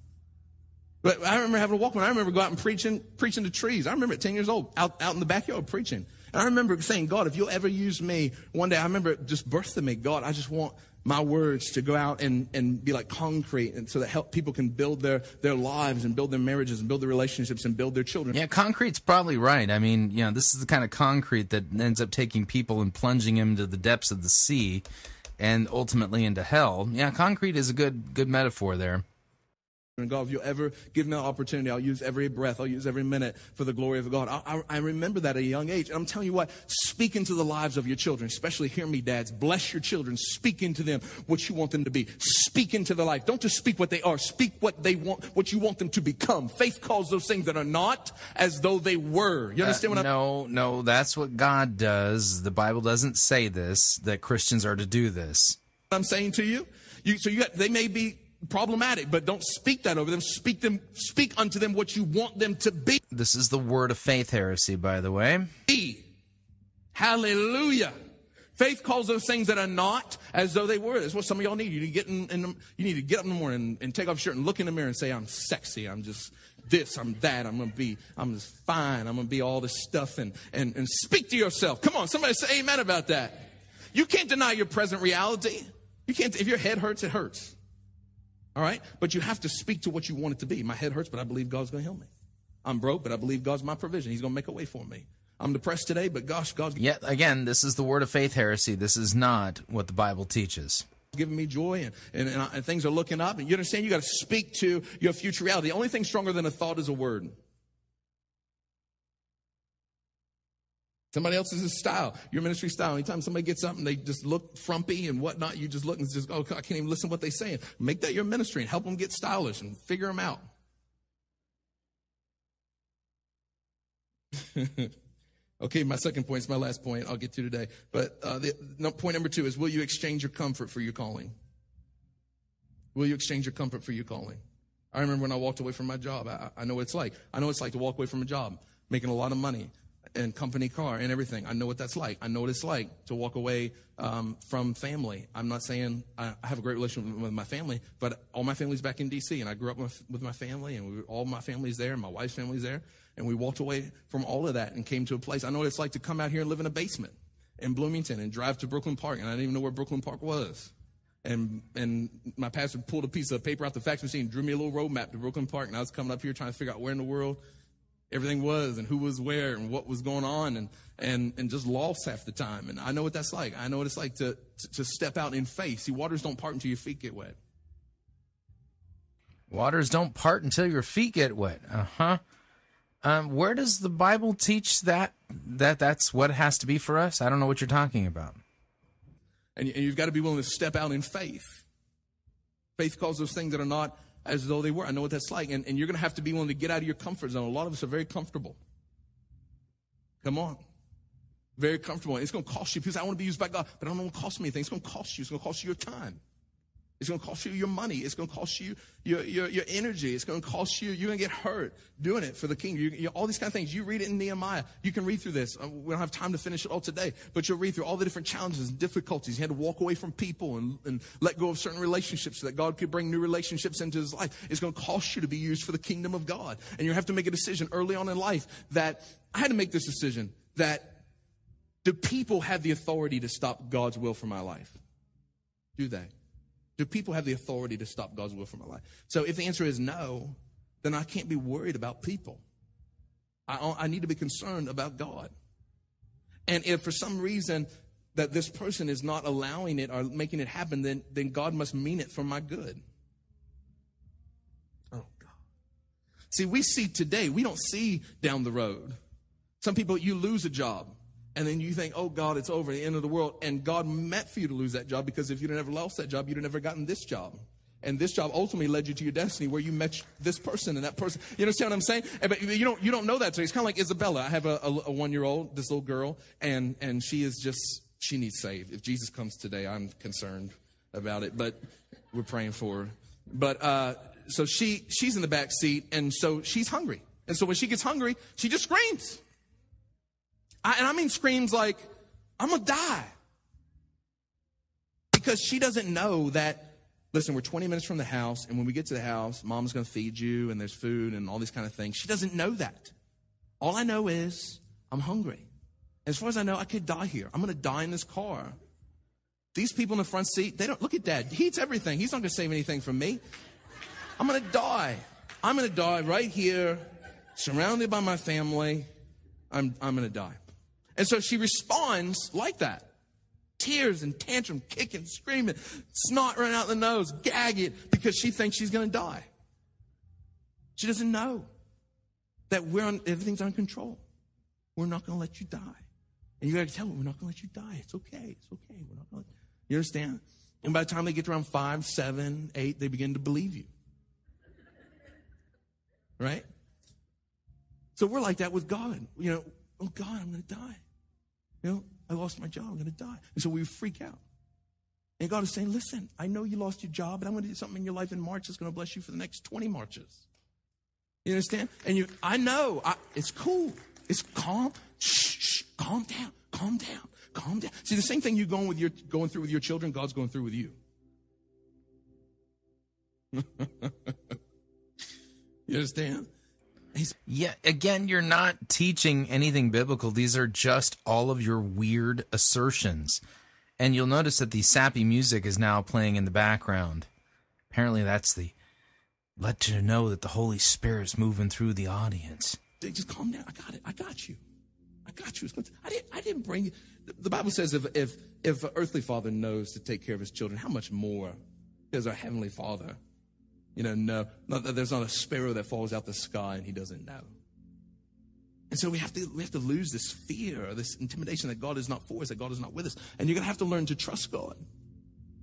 Speaker 15: But I remember having a Walkman. I remember going out and preaching, preaching to trees. I remember at 10 years old, out, out in the backyard preaching. And I remember saying, God, if you'll ever use me one day, I remember just birthed in me, God, I just want my words to go out and, and be like concrete and so that help people can build their, their lives and build their marriages and build their relationships and build their children.
Speaker 1: Yeah, concrete's probably right. I mean, you know, this is the kind of concrete that ends up taking people and plunging them to the depths of the sea and ultimately into hell. Yeah, concrete is a good good metaphor there.
Speaker 15: And God, if you'll ever give me an opportunity, I'll use every breath, I'll use every minute for the glory of God. I, I, I, remember that at a young age. And I'm telling you what, speak into the lives of your children, especially hear me, dads. Bless your children. Speak into them what you want them to be. Speak into their life. Don't just speak what they are. Speak what they want, what you want them to become. Faith calls those things that are not as though they were. You understand
Speaker 1: uh,
Speaker 15: what I'm
Speaker 1: No, no, that's what God does. The Bible doesn't say this, that Christians are to do this.
Speaker 15: I'm saying to you? You, so you got, they may be problematic, but don't speak that over them. Speak them, speak unto them what you want them to be.
Speaker 1: This is the word of faith heresy, by the way.
Speaker 15: Be. Hallelujah. Faith calls those things that are not as though they were. That's what some of y'all need. You need to get in, in the, you need to get up in the morning and, and take off your shirt and look in the mirror and say, I'm sexy. I'm just this, I'm that, I'm gonna be, I'm just fine, I'm gonna be all this stuff and, and, and speak to yourself. Come on, somebody say amen about that. You can't deny your present reality. You can't, if your head hurts, it hurts. All right? But you have to speak to what you want it to be. My head hurts, but I believe God's going to heal me. I'm broke, but I believe God's my provision. He's going to make a way for me. I'm depressed today, but gosh, God's
Speaker 1: Yet again, this is the word of faith heresy. This is not what the Bible teaches.
Speaker 15: giving me joy and, and, and, and things are looking up. And you understand you got to speak to your future reality. The only thing stronger than a thought is a word. Somebody else's style, your ministry style. Anytime somebody gets up and they just look frumpy and whatnot, you just look and just, oh, I can't even listen to what they're saying. Make that your ministry and help them get stylish and figure them out. okay, my second point is my last point I'll get to today. But uh, the, no, point number two is will you exchange your comfort for your calling? Will you exchange your comfort for your calling? I remember when I walked away from my job. I, I know what it's like. I know what it's like to walk away from a job, making a lot of money and company car and everything. I know what that's like. I know what it's like to walk away um, from family. I'm not saying I have a great relationship with my family, but all my family's back in D.C. and I grew up with, my family, and we, all my family's there, and my wife's family's there, and we walked away from all of that and came to a place. I know what it's like to come out here and live in a basement in Bloomington and drive to Brooklyn Park, and I didn't even know where Brooklyn Park was. And and my pastor pulled a piece of paper out the fax machine, drew me a little road map to Brooklyn Park, and I was coming up here trying to figure out where in the world everything was and who was where and what was going on and, and, and just lost half the time. And I know what that's like. I know what it's like to, to, to step out in faith. See, waters don't part until your feet get wet.
Speaker 1: Waters don't part until your feet get wet. Uh huh. Um, where does the Bible teach that that that's what it has to be for us? I don't know what you're talking about.
Speaker 15: And, and you've got to be willing to step out in faith. Faith calls those things that are not as though they were. I know what that's like. And, and you're going to have to be willing to get out of your comfort zone. A lot of us are very comfortable. Come on. Very comfortable. It's going to cost you. Say, I want to be used by God, but I don't want to cost me anything. It's going to cost you. It's going to cost you your time. It's going to cost you your money. It's going to cost you your, your, your energy. It's going to cost you, you're going to get hurt doing it for the king. You, you, all these kind of things. You read it in Nehemiah. You can read through this. Uh, we don't have time to finish it all today, but you'll read through all the different challenges and difficulties. He had to walk away from people and, and let go of certain relationships so that God could bring new relationships into his life. It's going to cost you to be used for the kingdom of God. And you have to make a decision early on in life that I had to make this decision that do people have the authority to stop God's will for my life? Do they? Do people have the authority to stop God's will for my life? So if the answer is no, then I can't be worried about people. I, I need to be concerned about God. And if for some reason that this person is not allowing it or making it happen, then, then God must mean it for my good. Oh, God. See, we see today, we don't see down the road. Some people, you lose a job and then you think, oh God, it's over, the end of the world. And God meant for you to lose that job because if you'd never lost that job, you'd never gotten this job. And this job ultimately led you to your destiny where you met this person and that person. You understand what I'm saying? But you don't, you don't know that today. It's kind of like Isabella. I have a, a, a one year old, this little girl, and, and she is just, she needs saved. If Jesus comes today, I'm concerned about it, but we're praying for her. But, uh, so she, she's in the back seat and so she's hungry. And so when she gets hungry, she just screams. I, and I mean screams like, I'm going to die. Because she doesn't know that, listen, we're 20 minutes from the house, and when we get to the house, mom's going to feed you, and there's food and all these kind of things. She doesn't know that. All I know is I'm hungry. As far as I know, I could die here. I'm going to die in this car. These people in the front seat, they don't look at dad. He eats everything. He's not going to save anything from me. I'm going to die. I'm going to die right here, surrounded by my family. I'm, I'm going to die. And so she responds like that. Tears and tantrum, kicking, screaming, snot running out the nose, gagging because she thinks she's going to die. She doesn't know that we're on, everything's on control. We're not going to let you die. And you got to tell them, we're not going to let you die. It's okay. It's okay. We're not going to. You understand? And by the time they get around five, seven, eight, they begin to believe you. Right? So we're like that with God. You know, oh God, I'm going to die. You know, I lost my job. I'm going to die. And so we freak out. And God is saying, listen, I know you lost your job, but I'm going to do something in your life in March that's going to bless you for the next 20 Marches. You understand? And you, I know, I, it's cool. It's calm. Shh, shh, calm down, calm down, calm down. See, the same thing you're going with your, going through with your children, God's going through with you. you understand?
Speaker 1: Yeah, again, you're not teaching anything biblical. These are just all of your weird assertions. And you'll notice that the sappy music is now playing in the background. Apparently, that's the let you know that the Holy Spirit's moving through the audience.
Speaker 15: Just calm down. I got it. I got you. I got you. I didn't. I didn't bring you. The Bible says if if if an earthly father knows to take care of his children, how much more does our heavenly Father you know, no, not that there's not a sparrow that falls out the sky and he doesn't know. And so we have to we have to lose this fear, this intimidation that God is not for us, that God is not with us. And you're gonna have to learn to trust God.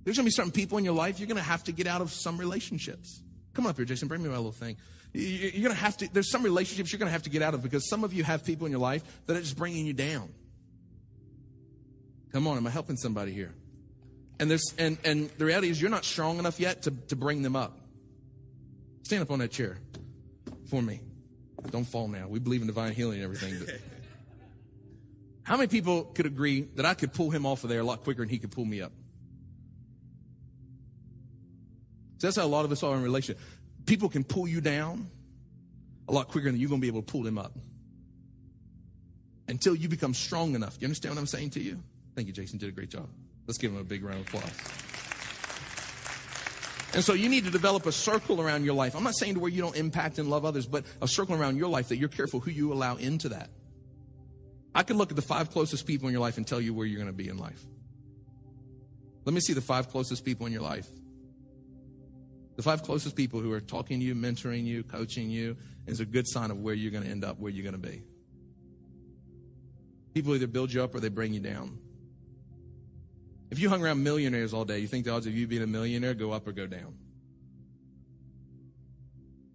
Speaker 15: There's gonna be certain people in your life you're gonna have to get out of some relationships. Come on up here, Jason. Bring me my little thing. You- You're gonna have to. There's some relationships you're gonna have to get out of because some of you have people in your life that are just bringing you down. Come on, am I helping somebody here? And there's and and the reality is you're not strong enough yet to to bring them up. Stand up on that chair for me. Don't fall now. We believe in divine healing and everything. But how many people could agree that I could pull him off of there a lot quicker than he could pull me up? So that's how a lot of us are in relationship. People can pull you down a lot quicker than you're going to be able to pull them up. Until you become strong enough. You understand what I'm saying to you? Thank you, Jason. Did a great job. Let's give him a big round of applause. And so you need to develop a circle around your life. I'm not saying to where you don't impact and love others, but a circle around your life that you're careful who you allow into that. I can look at the five closest people in your life and tell you where you're going to be in life. Let me see the five closest people in your life. The five closest people who are talking to you, mentoring you, coaching you is a good sign of where you're going to end up, where you're going to be. People either build you up or they bring you down. If you hung around millionaires all day, you think the odds of you being a millionaire go up or go down?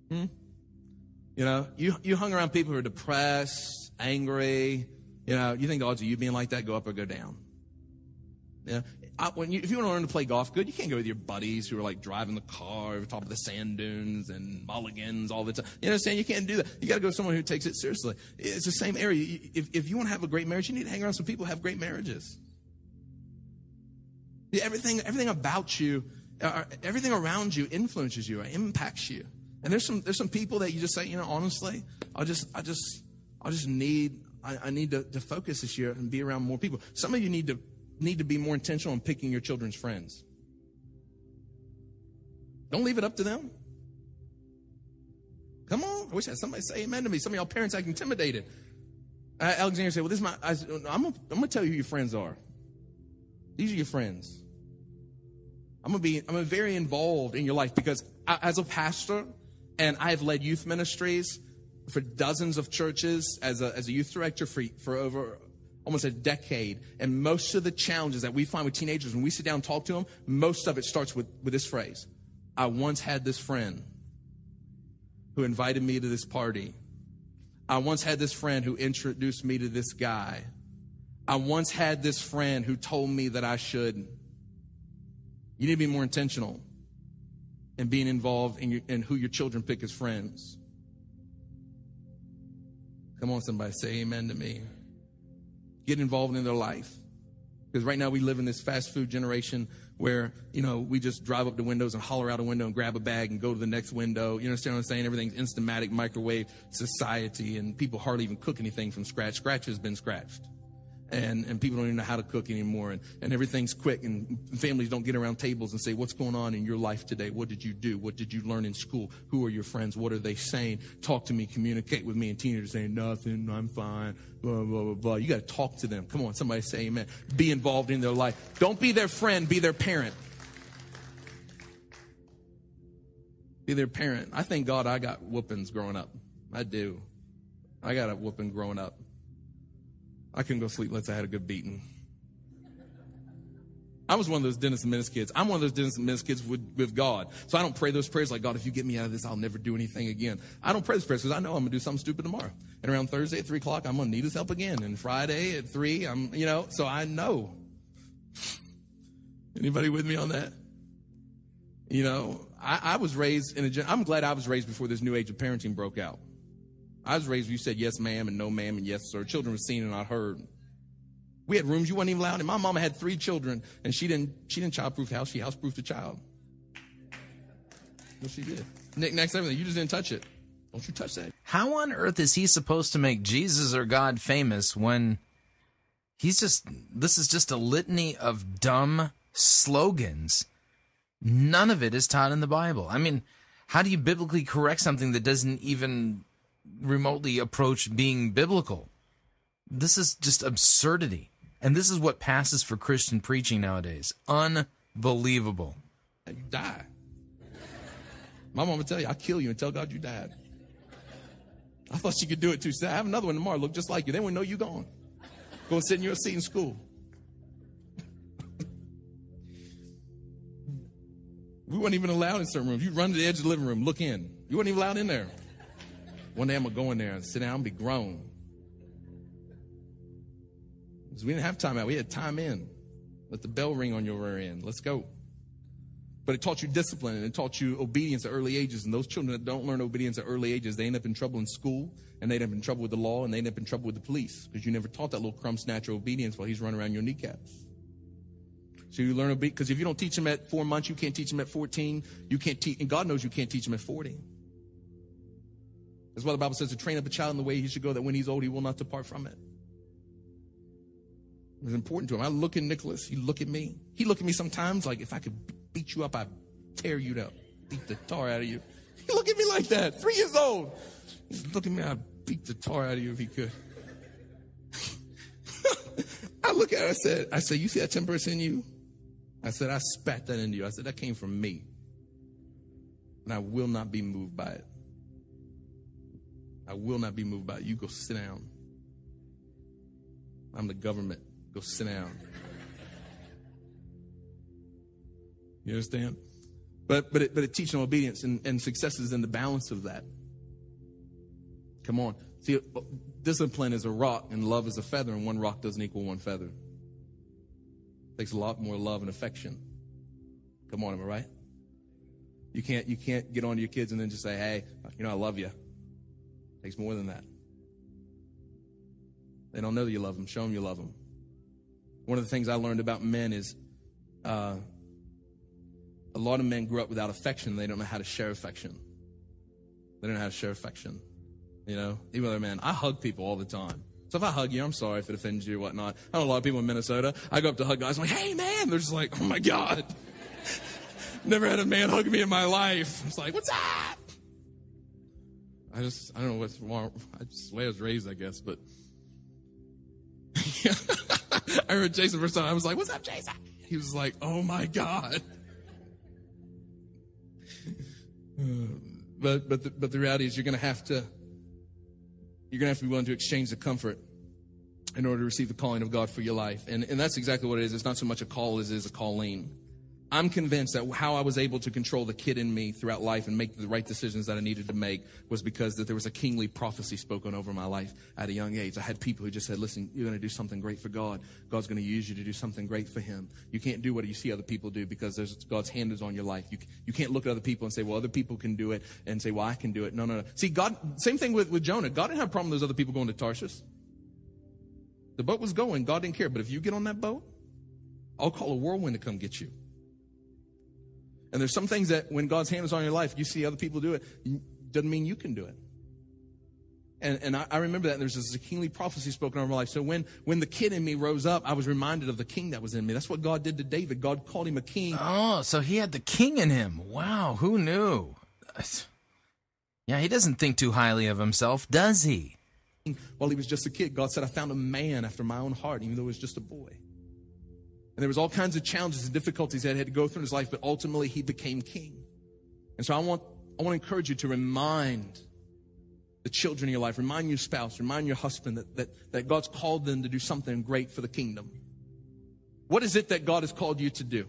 Speaker 15: Hmm? You know, you, you hung around people who are depressed, angry. You know, you think the odds of you being like that go up or go down? I, when you, if you want to learn to play golf good, you can't go with your buddies who are like driving the car over top of the sand dunes and mulligans all the time. You understand? You can't do that. You got to go with someone who takes it seriously. It's the same area. If, if you want to have a great marriage, you need to hang around some people who have great marriages. Everything, everything about you, uh, everything around you influences you or impacts you. And there's some, there's some people that you just say, you know, honestly, I just, I just, I just need, I, I need to, to focus this year and be around more people. Some of you need to, need to be more intentional in picking your children's friends. Don't leave it up to them. Come on. I wish I had somebody say amen to me. Some of y'all parents act intimidated. Uh, Alexander said, well, this is my, I, I'm I'm gonna tell you who your friends are. These are your friends. I'm gonna be I'm gonna be very involved in your life because I, as a pastor, and I have led youth ministries for dozens of churches as a as a youth director for for over almost a decade. And most of the challenges that we find with teenagers when we sit down and talk to them, most of it starts with with this phrase: "I once had this friend who invited me to this party. I once had this friend who introduced me to this guy." I once had this friend who told me that I should. You need to be more intentional in being involved in, your, in who your children pick as friends. Come on, somebody, say amen to me. Get involved in their life. Because right now we live in this fast food generation where, you know, we just drive up the windows and holler out a window and grab a bag and go to the next window. You understand what I'm saying? Everything's instamatic microwave society and people hardly even cook anything from scratch. Scratch has been scratched and, and people don't even know how to cook anymore and, and everything's quick and families don't get around tables and say what's going on in your life today? What did you do? What did you learn in school? Who are your friends? What are they saying? Talk to me communicate with me. And teenagers saying nothing i'm fine blah blah blah blah. You got to talk to them. Come on somebody say amen. Be involved in their life. Don't be their friend be their parent. Be their parent. I thank god i got whoopings growing up. I do. I got a whooping growing up I couldn't go sleep unless I had a good beating. I was one of those Dennis and Menace kids. I'm one of those Dennis and Menace kids with, with God. So I don't pray those prayers like, God, if you get me out of this, I'll never do anything again. I don't pray those prayers because I know I'm going to do something stupid tomorrow. And around Thursday at 3 o'clock, I'm going to need his help again. And Friday at 3, I'm, you know, so I know. Anybody with me on that? You know, I, I was raised in a, I'm glad I was raised before this new age of parenting broke out. I was raised you said yes, ma'am, and no, ma'am, and yes, sir. Children were seen and not heard. We had rooms you weren't even allowed in. My mama had three children, and she didn't. She didn't childproof the house. She houseproofed a child. What she did. Nick, next everything. You just didn't touch it. Don't you touch that.
Speaker 1: How on earth is he supposed to make Jesus or God famous when he's just this is just a litany of dumb slogans? None of it is taught in the Bible. I mean, how do you biblically correct something that doesn't even remotely approach being biblical? This is just absurdity. And this is what passes for Christian preaching nowadays. Unbelievable.
Speaker 15: You die. My mama tell you, I'll kill you and tell God you died. I thought she could do it too. She said, I have another one tomorrow. Look just like you. They won't know you gone. Go and sit in your seat in school. we weren't even allowed in certain rooms. You run to the edge of the living room, look in. You weren't even allowed in there. One day I'm gonna go in there and sit down and be grown. Because we didn't have time out. We had time in. Let the bell ring on your end. Let's go. But it taught you discipline and it taught you obedience at early ages. And those children that don't learn obedience at early ages, they end up in trouble in school and they end up in trouble with the law and they end up in trouble with the police because you never taught that little crumb snatcher obedience while he's running around your kneecaps. So you learn obedience because if you don't teach him at four months, you can't teach him at 14. You can't teach, and God knows you can't teach him at 40. That's why the Bible says to train up a child in the way he should go, that when he's old, he will not depart from it. It's important to him. I look at Nicholas. He look at me. He look at me sometimes like if I could beat you up, I'd tear you up, beat the tar out of you. He look at me like that. Three years old. He's look at me. I'd beat the tar out of you if he could. I look at her. I said, I said, you see that temperance in you? I said, I spat that into you. I said, that came from me. And I will not be moved by it. I will not be moved by it. You go sit down. I'm the government. Go sit down. You understand? But but it, but it teaches obedience and, and success is in the balance of that. Come on. See, discipline is a rock and love is a feather, and one rock doesn't equal one feather. It takes a lot more love and affection. Come on, am I right? You can't you can't get on to your kids and then just say, hey, you know, I love you. It takes more than that. They don't know that you love them. Show them you love them. One of the things I learned about men is uh, a lot of men grew up without affection. They don't know how to share affection. They don't know how to share affection. You know, even though, man, I hug people all the time. So if I hug you, I'm sorry if it offends you or whatnot. I know a lot of people in Minnesota. I go up to hug guys. I'm like, hey, man. They're just like, oh my God. Never had a man hug me in my life. It's like, what's up? I just, I don't know what's wrong. I just, the way I was raised, I guess, but. I heard Jason first time. I was like, what's up, Jason? He was like, oh my God. Um, but, but, the, but the reality is you're going to have to, you're going to have to be willing to exchange the comfort in order to receive the calling of God for your life. And, and that's exactly what it is. It's not so much a call as it is a calling. I'm convinced that how I was able to control the kid in me throughout life and make the right decisions that I needed to make was because that there was a kingly prophecy spoken over my life at a young age. I had people who just said, listen, you're going to do something great for God. God's going to use you to do something great for him. You can't do what you see other people do because there's God's hand is on your life. You, you can't look at other people and say, well, other people can do it and say, well, I can do it. No, no, no. See, God, same thing with, with Jonah. God didn't have a problem with those other people going to Tarshish. The boat was going. God didn't care. But if you get on that boat, I'll call a whirlwind to come get you. And there's some things that when God's hand is on your life, you see other people do it, doesn't mean you can do it. And, and I, I remember that and there's this kingly prophecy spoken over my life. So when, when the kid in me rose up, I was reminded of the king that was in me. That's what God did to David. God called him a king.
Speaker 1: Oh, so he had the king in him. Wow, who knew? Yeah, he doesn't think too highly of himself, does he?
Speaker 15: While he was just a kid, God said, I found a man after my own heart, even though he was just a boy. And there was all kinds of challenges and difficulties that he had to go through in his life, but ultimately he became king. And so I want, I want to encourage you to remind the children in your life, remind your spouse, remind your husband that, that, that God's called them to do something great for the kingdom. What is it that God has called you to do?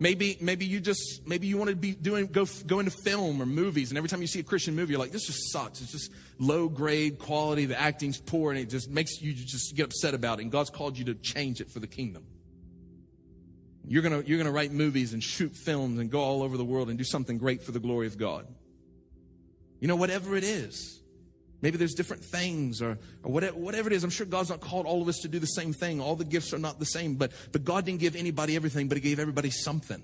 Speaker 15: Maybe, maybe you just, maybe you want to be doing, go, go into film or movies, and every time you see a Christian movie, you're like, this just sucks. It's just low grade quality, the acting's poor, and it just makes you just get upset about it. And God's called you to change it for the kingdom. You're gonna, you're gonna write movies and shoot films and go all over the world and do something great for the glory of God. You know, whatever it is. Maybe there's different things or, or whatever, whatever it is. I'm sure God's not called all of us to do the same thing. All the gifts are not the same, but, but God didn't give anybody everything, but He gave everybody something.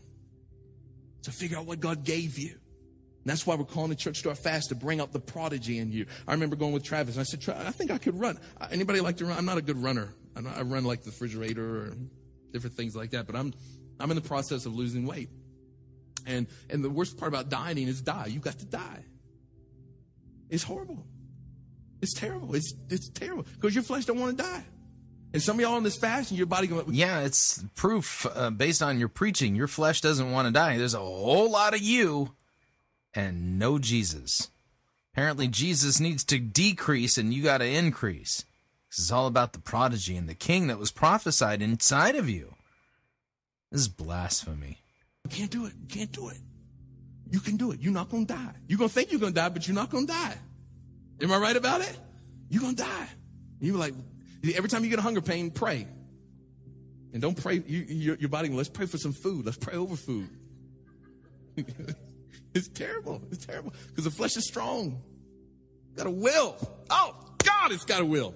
Speaker 15: So figure out what God gave you. And that's why we're calling the church to our fast to bring out the prodigy in you. I remember going with Travis and I said, I think I could run. Anybody like to run? I'm not a good runner. I run like the refrigerator or different things like that, but I'm, I'm in the process of losing weight. And, and the worst part about dieting is die. You've got to die. It's horrible. It's terrible. It's, it's terrible because your flesh don't want to die. And some of y'all on this fast and your body going,
Speaker 1: yeah, it's proof uh, based on your preaching. Your flesh doesn't want to die. There's a whole lot of you and no Jesus. Apparently, Jesus needs to decrease and you got to increase. This is all about the prodigy and the king that was prophesied inside of you. This is blasphemy.
Speaker 15: You can't do it. You can't do it. You can do it. You're not going to die. You're going to think you're going to die, but you're not going to die. Am I right about it? You're going to die. You're like, every time you get a hunger pain, pray. And don't pray, you, your, your body, let's pray for some food. Let's pray over food. it's terrible. It's terrible. Because the flesh is strong. Got a will. Oh, God, it's got a will.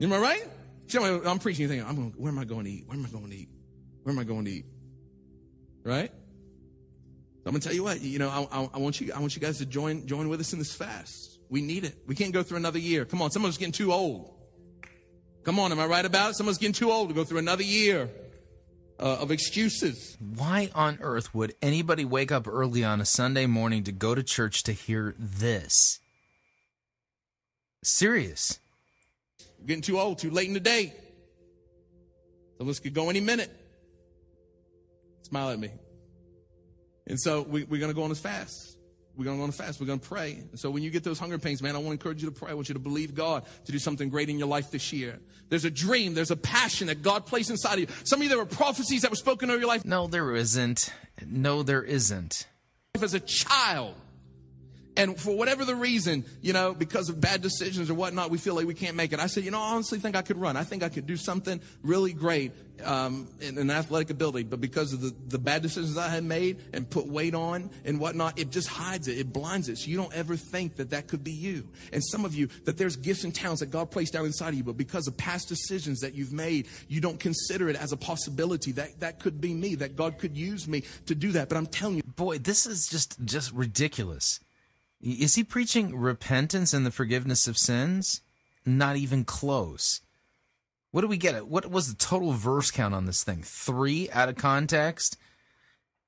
Speaker 15: Am I right? See, I'm, preaching, you I'm going, where am I going to eat? Where am I going to eat? Where am I going to eat? Right? I'm gonna tell you what, you know, I, I, I, want you, I want you guys to join, join with us in this fast. We need it. We can't go through another year. Come on, someone's getting too old. Come on, am I right about it? Someone's getting too old to go through another year uh, of excuses.
Speaker 1: Why on earth would anybody wake up early on a Sunday morning to go to church to hear this? Serious.
Speaker 15: We're getting too old, too late in the day. Some of us could go any minute. Smile at me. And so we, are going to go on this fast. We're going to go on a fast. We're going to pray. And so when you get those hunger pains, man, I want to encourage you to pray. I want you to believe God to do something great in your life this year. There's a dream. There's a passion that God placed inside of you. Some of you, there were prophecies that were spoken over your life.
Speaker 1: No, there isn't. No, there isn't.
Speaker 15: As a child, and for whatever the reason, you know, because of bad decisions or whatnot, we feel like we can't make it. I said, you know, I honestly think I could run. I think I could do something really great um, in an athletic ability. But because of the, the bad decisions I had made and put weight on and whatnot, it just hides it. It blinds it. So you don't ever think that that could be you. And some of you, that there's gifts and talents that God placed down inside of you, but because of past decisions that you've made, you don't consider it as a possibility that that could be me, that God could use me to do that. But I'm telling you.
Speaker 1: Boy, this is just, just ridiculous. Is he preaching repentance and the forgiveness of sins? Not even close. What do we get? What was the total verse count on this thing? Three out of context?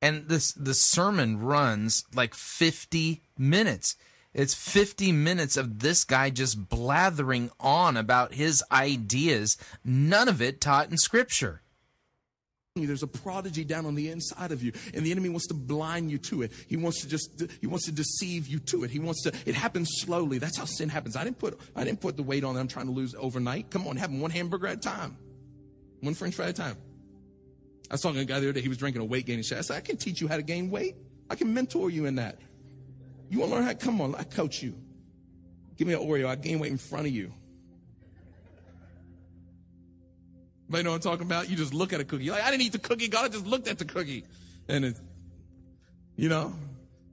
Speaker 1: And this the sermon runs like 50 minutes. It's 50 minutes of this guy just blathering on about his ideas, none of it taught in scripture.
Speaker 15: There's a prodigy down on the inside of you, and the enemy wants to blind you to it. He wants to just he wants to deceive you to it. He wants to. It happens slowly. That's how sin happens. I didn't put I didn't put the weight on that I'm trying to lose overnight. Come on, having one hamburger at a time, one French fry at a time. I saw a guy the other day. He was drinking a weight gaining shot. I said, I can teach you how to gain weight. I can mentor you in that. You want to learn how? Come on, I coach you. Give me an Oreo. I gain weight in front of you. You know what I'm talking about? You just look at a cookie. Like, I didn't eat the cookie. God, I just looked at the cookie. And it, you know,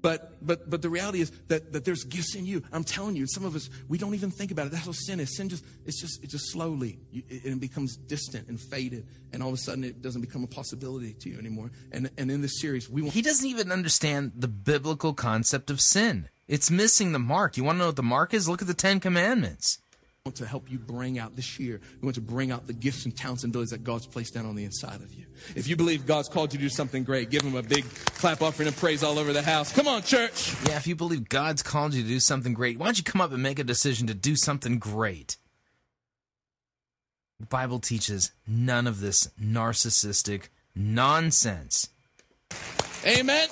Speaker 15: but, but, but the reality is that, that there's gifts in you. I'm telling you, some of us, we don't even think about it. That's what sin is. Sin just, it's just, it just slowly, it, it becomes distant and faded. And all of a sudden it doesn't become a possibility to you anymore. And, and in this series, we want.
Speaker 1: He doesn't even understand the biblical concept of sin. It's missing the mark. You want to know what the mark is? Look at the Ten Commandments
Speaker 15: want to help you bring out this year. We want to bring out the gifts and talents and abilities that God's placed down on the inside of you. If you believe God's called you to do something great, give him a big clap offering of praise all over the house. Come on, church.
Speaker 1: Yeah, if you believe God's called you to do something great, why don't you come up and make a decision to do something great? The Bible teaches none of this narcissistic nonsense.
Speaker 15: Amen.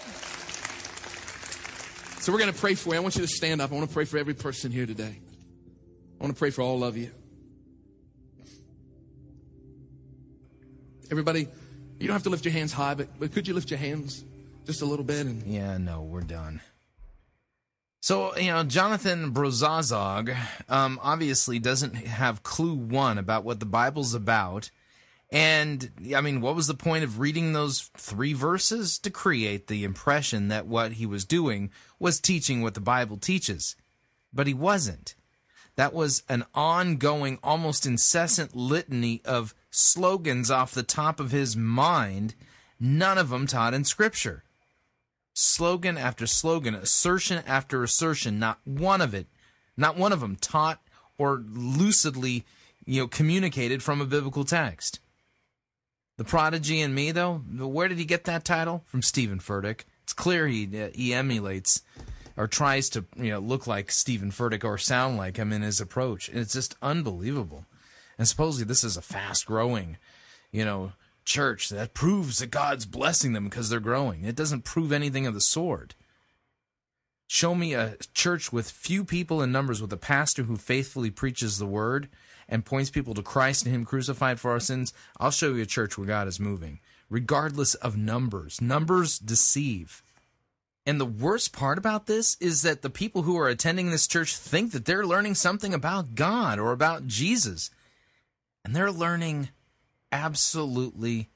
Speaker 15: So we're going to pray for you. I want you to stand up. I want to pray for every person here today. I want to pray for all of you. Everybody, you don't have to lift your hands high, but, but could you lift your hands just a little bit? And
Speaker 1: yeah, no, we're done. So you know, Jonathan Brozozog um, obviously doesn't have clue one about what the Bible's about. And I mean, what was the point of reading those three verses to create the impression that what he was doing was teaching what the Bible teaches? But he wasn't. That was an ongoing, almost incessant litany of slogans off the top of his mind, none of them taught in Scripture. Slogan after slogan, assertion after assertion, not one of it, not one of them taught or lucidly, you know, communicated from a biblical text. The prodigy in me, though, where did he get that title? From Stephen Furtick. It's clear he uh, he emulates or tries to you know look like Stephen Furtick or sound like him in his approach. And it's just unbelievable. And supposedly this is a fast growing, you know, church that proves that God's blessing them because they're growing. It doesn't prove anything of the sort. Show me a church with few people in numbers, with a pastor who faithfully preaches the word and points people to Christ and Him crucified for our sins. I'll show you a church where God is moving, regardless of numbers. Numbers deceive. And the worst part about this is that the people who are attending this church think that they're learning something about God or about Jesus. And they're learning absolutely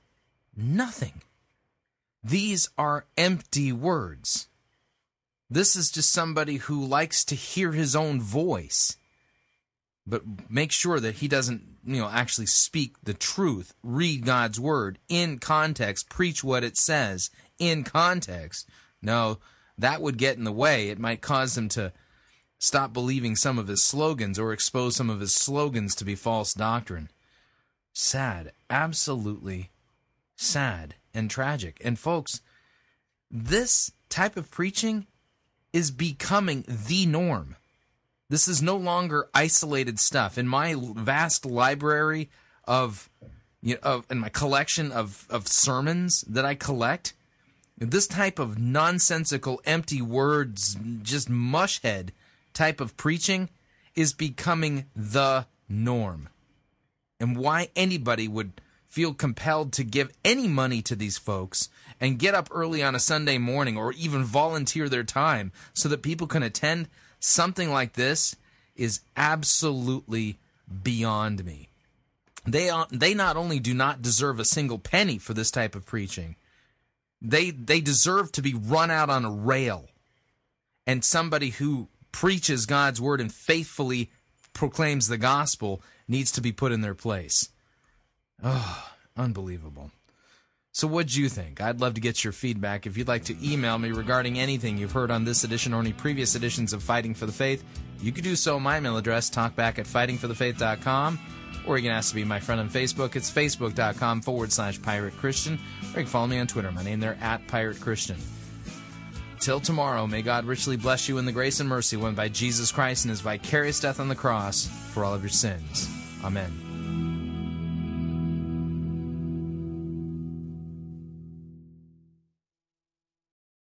Speaker 1: nothing. These are empty words. This is just somebody who likes to hear his own voice, but make sure that he doesn't, you know, actually speak the truth, read God's word in context, preach what it says in context. No, that would get in the way. It might cause him to stop believing some of his slogans or expose some of his slogans to be false doctrine. Sad, absolutely sad and tragic. And folks, this type of preaching is becoming the norm. This is no longer isolated stuff. In my vast library of, you know, of in my collection of, of sermons that I collect, this type of nonsensical, empty words, just mushhead type of preaching is becoming the norm. And why anybody would feel compelled to give any money to these folks and get up early on a Sunday morning or even volunteer their time so that people can attend something like this is absolutely beyond me. They uh, they not only do not deserve a single penny for this type of preaching, they they deserve to be run out on a rail. And somebody who preaches God's word and faithfully proclaims the gospel needs to be put in their place. Oh, unbelievable. So, what'd you think? I'd love to get your feedback. If you'd like to email me regarding anything you've heard on this edition or any previous editions of Fighting for the Faith, you can do so. My email address, talkback at fightingforthefaith.com, or you can ask to be my friend on Facebook. It's facebook.com forward slash pirate Christian, or you can follow me on Twitter. My name there, at pirate Christian. Till tomorrow, may God richly bless you in the grace and mercy won by Jesus Christ and his vicarious death on the cross for all of your sins. Amen.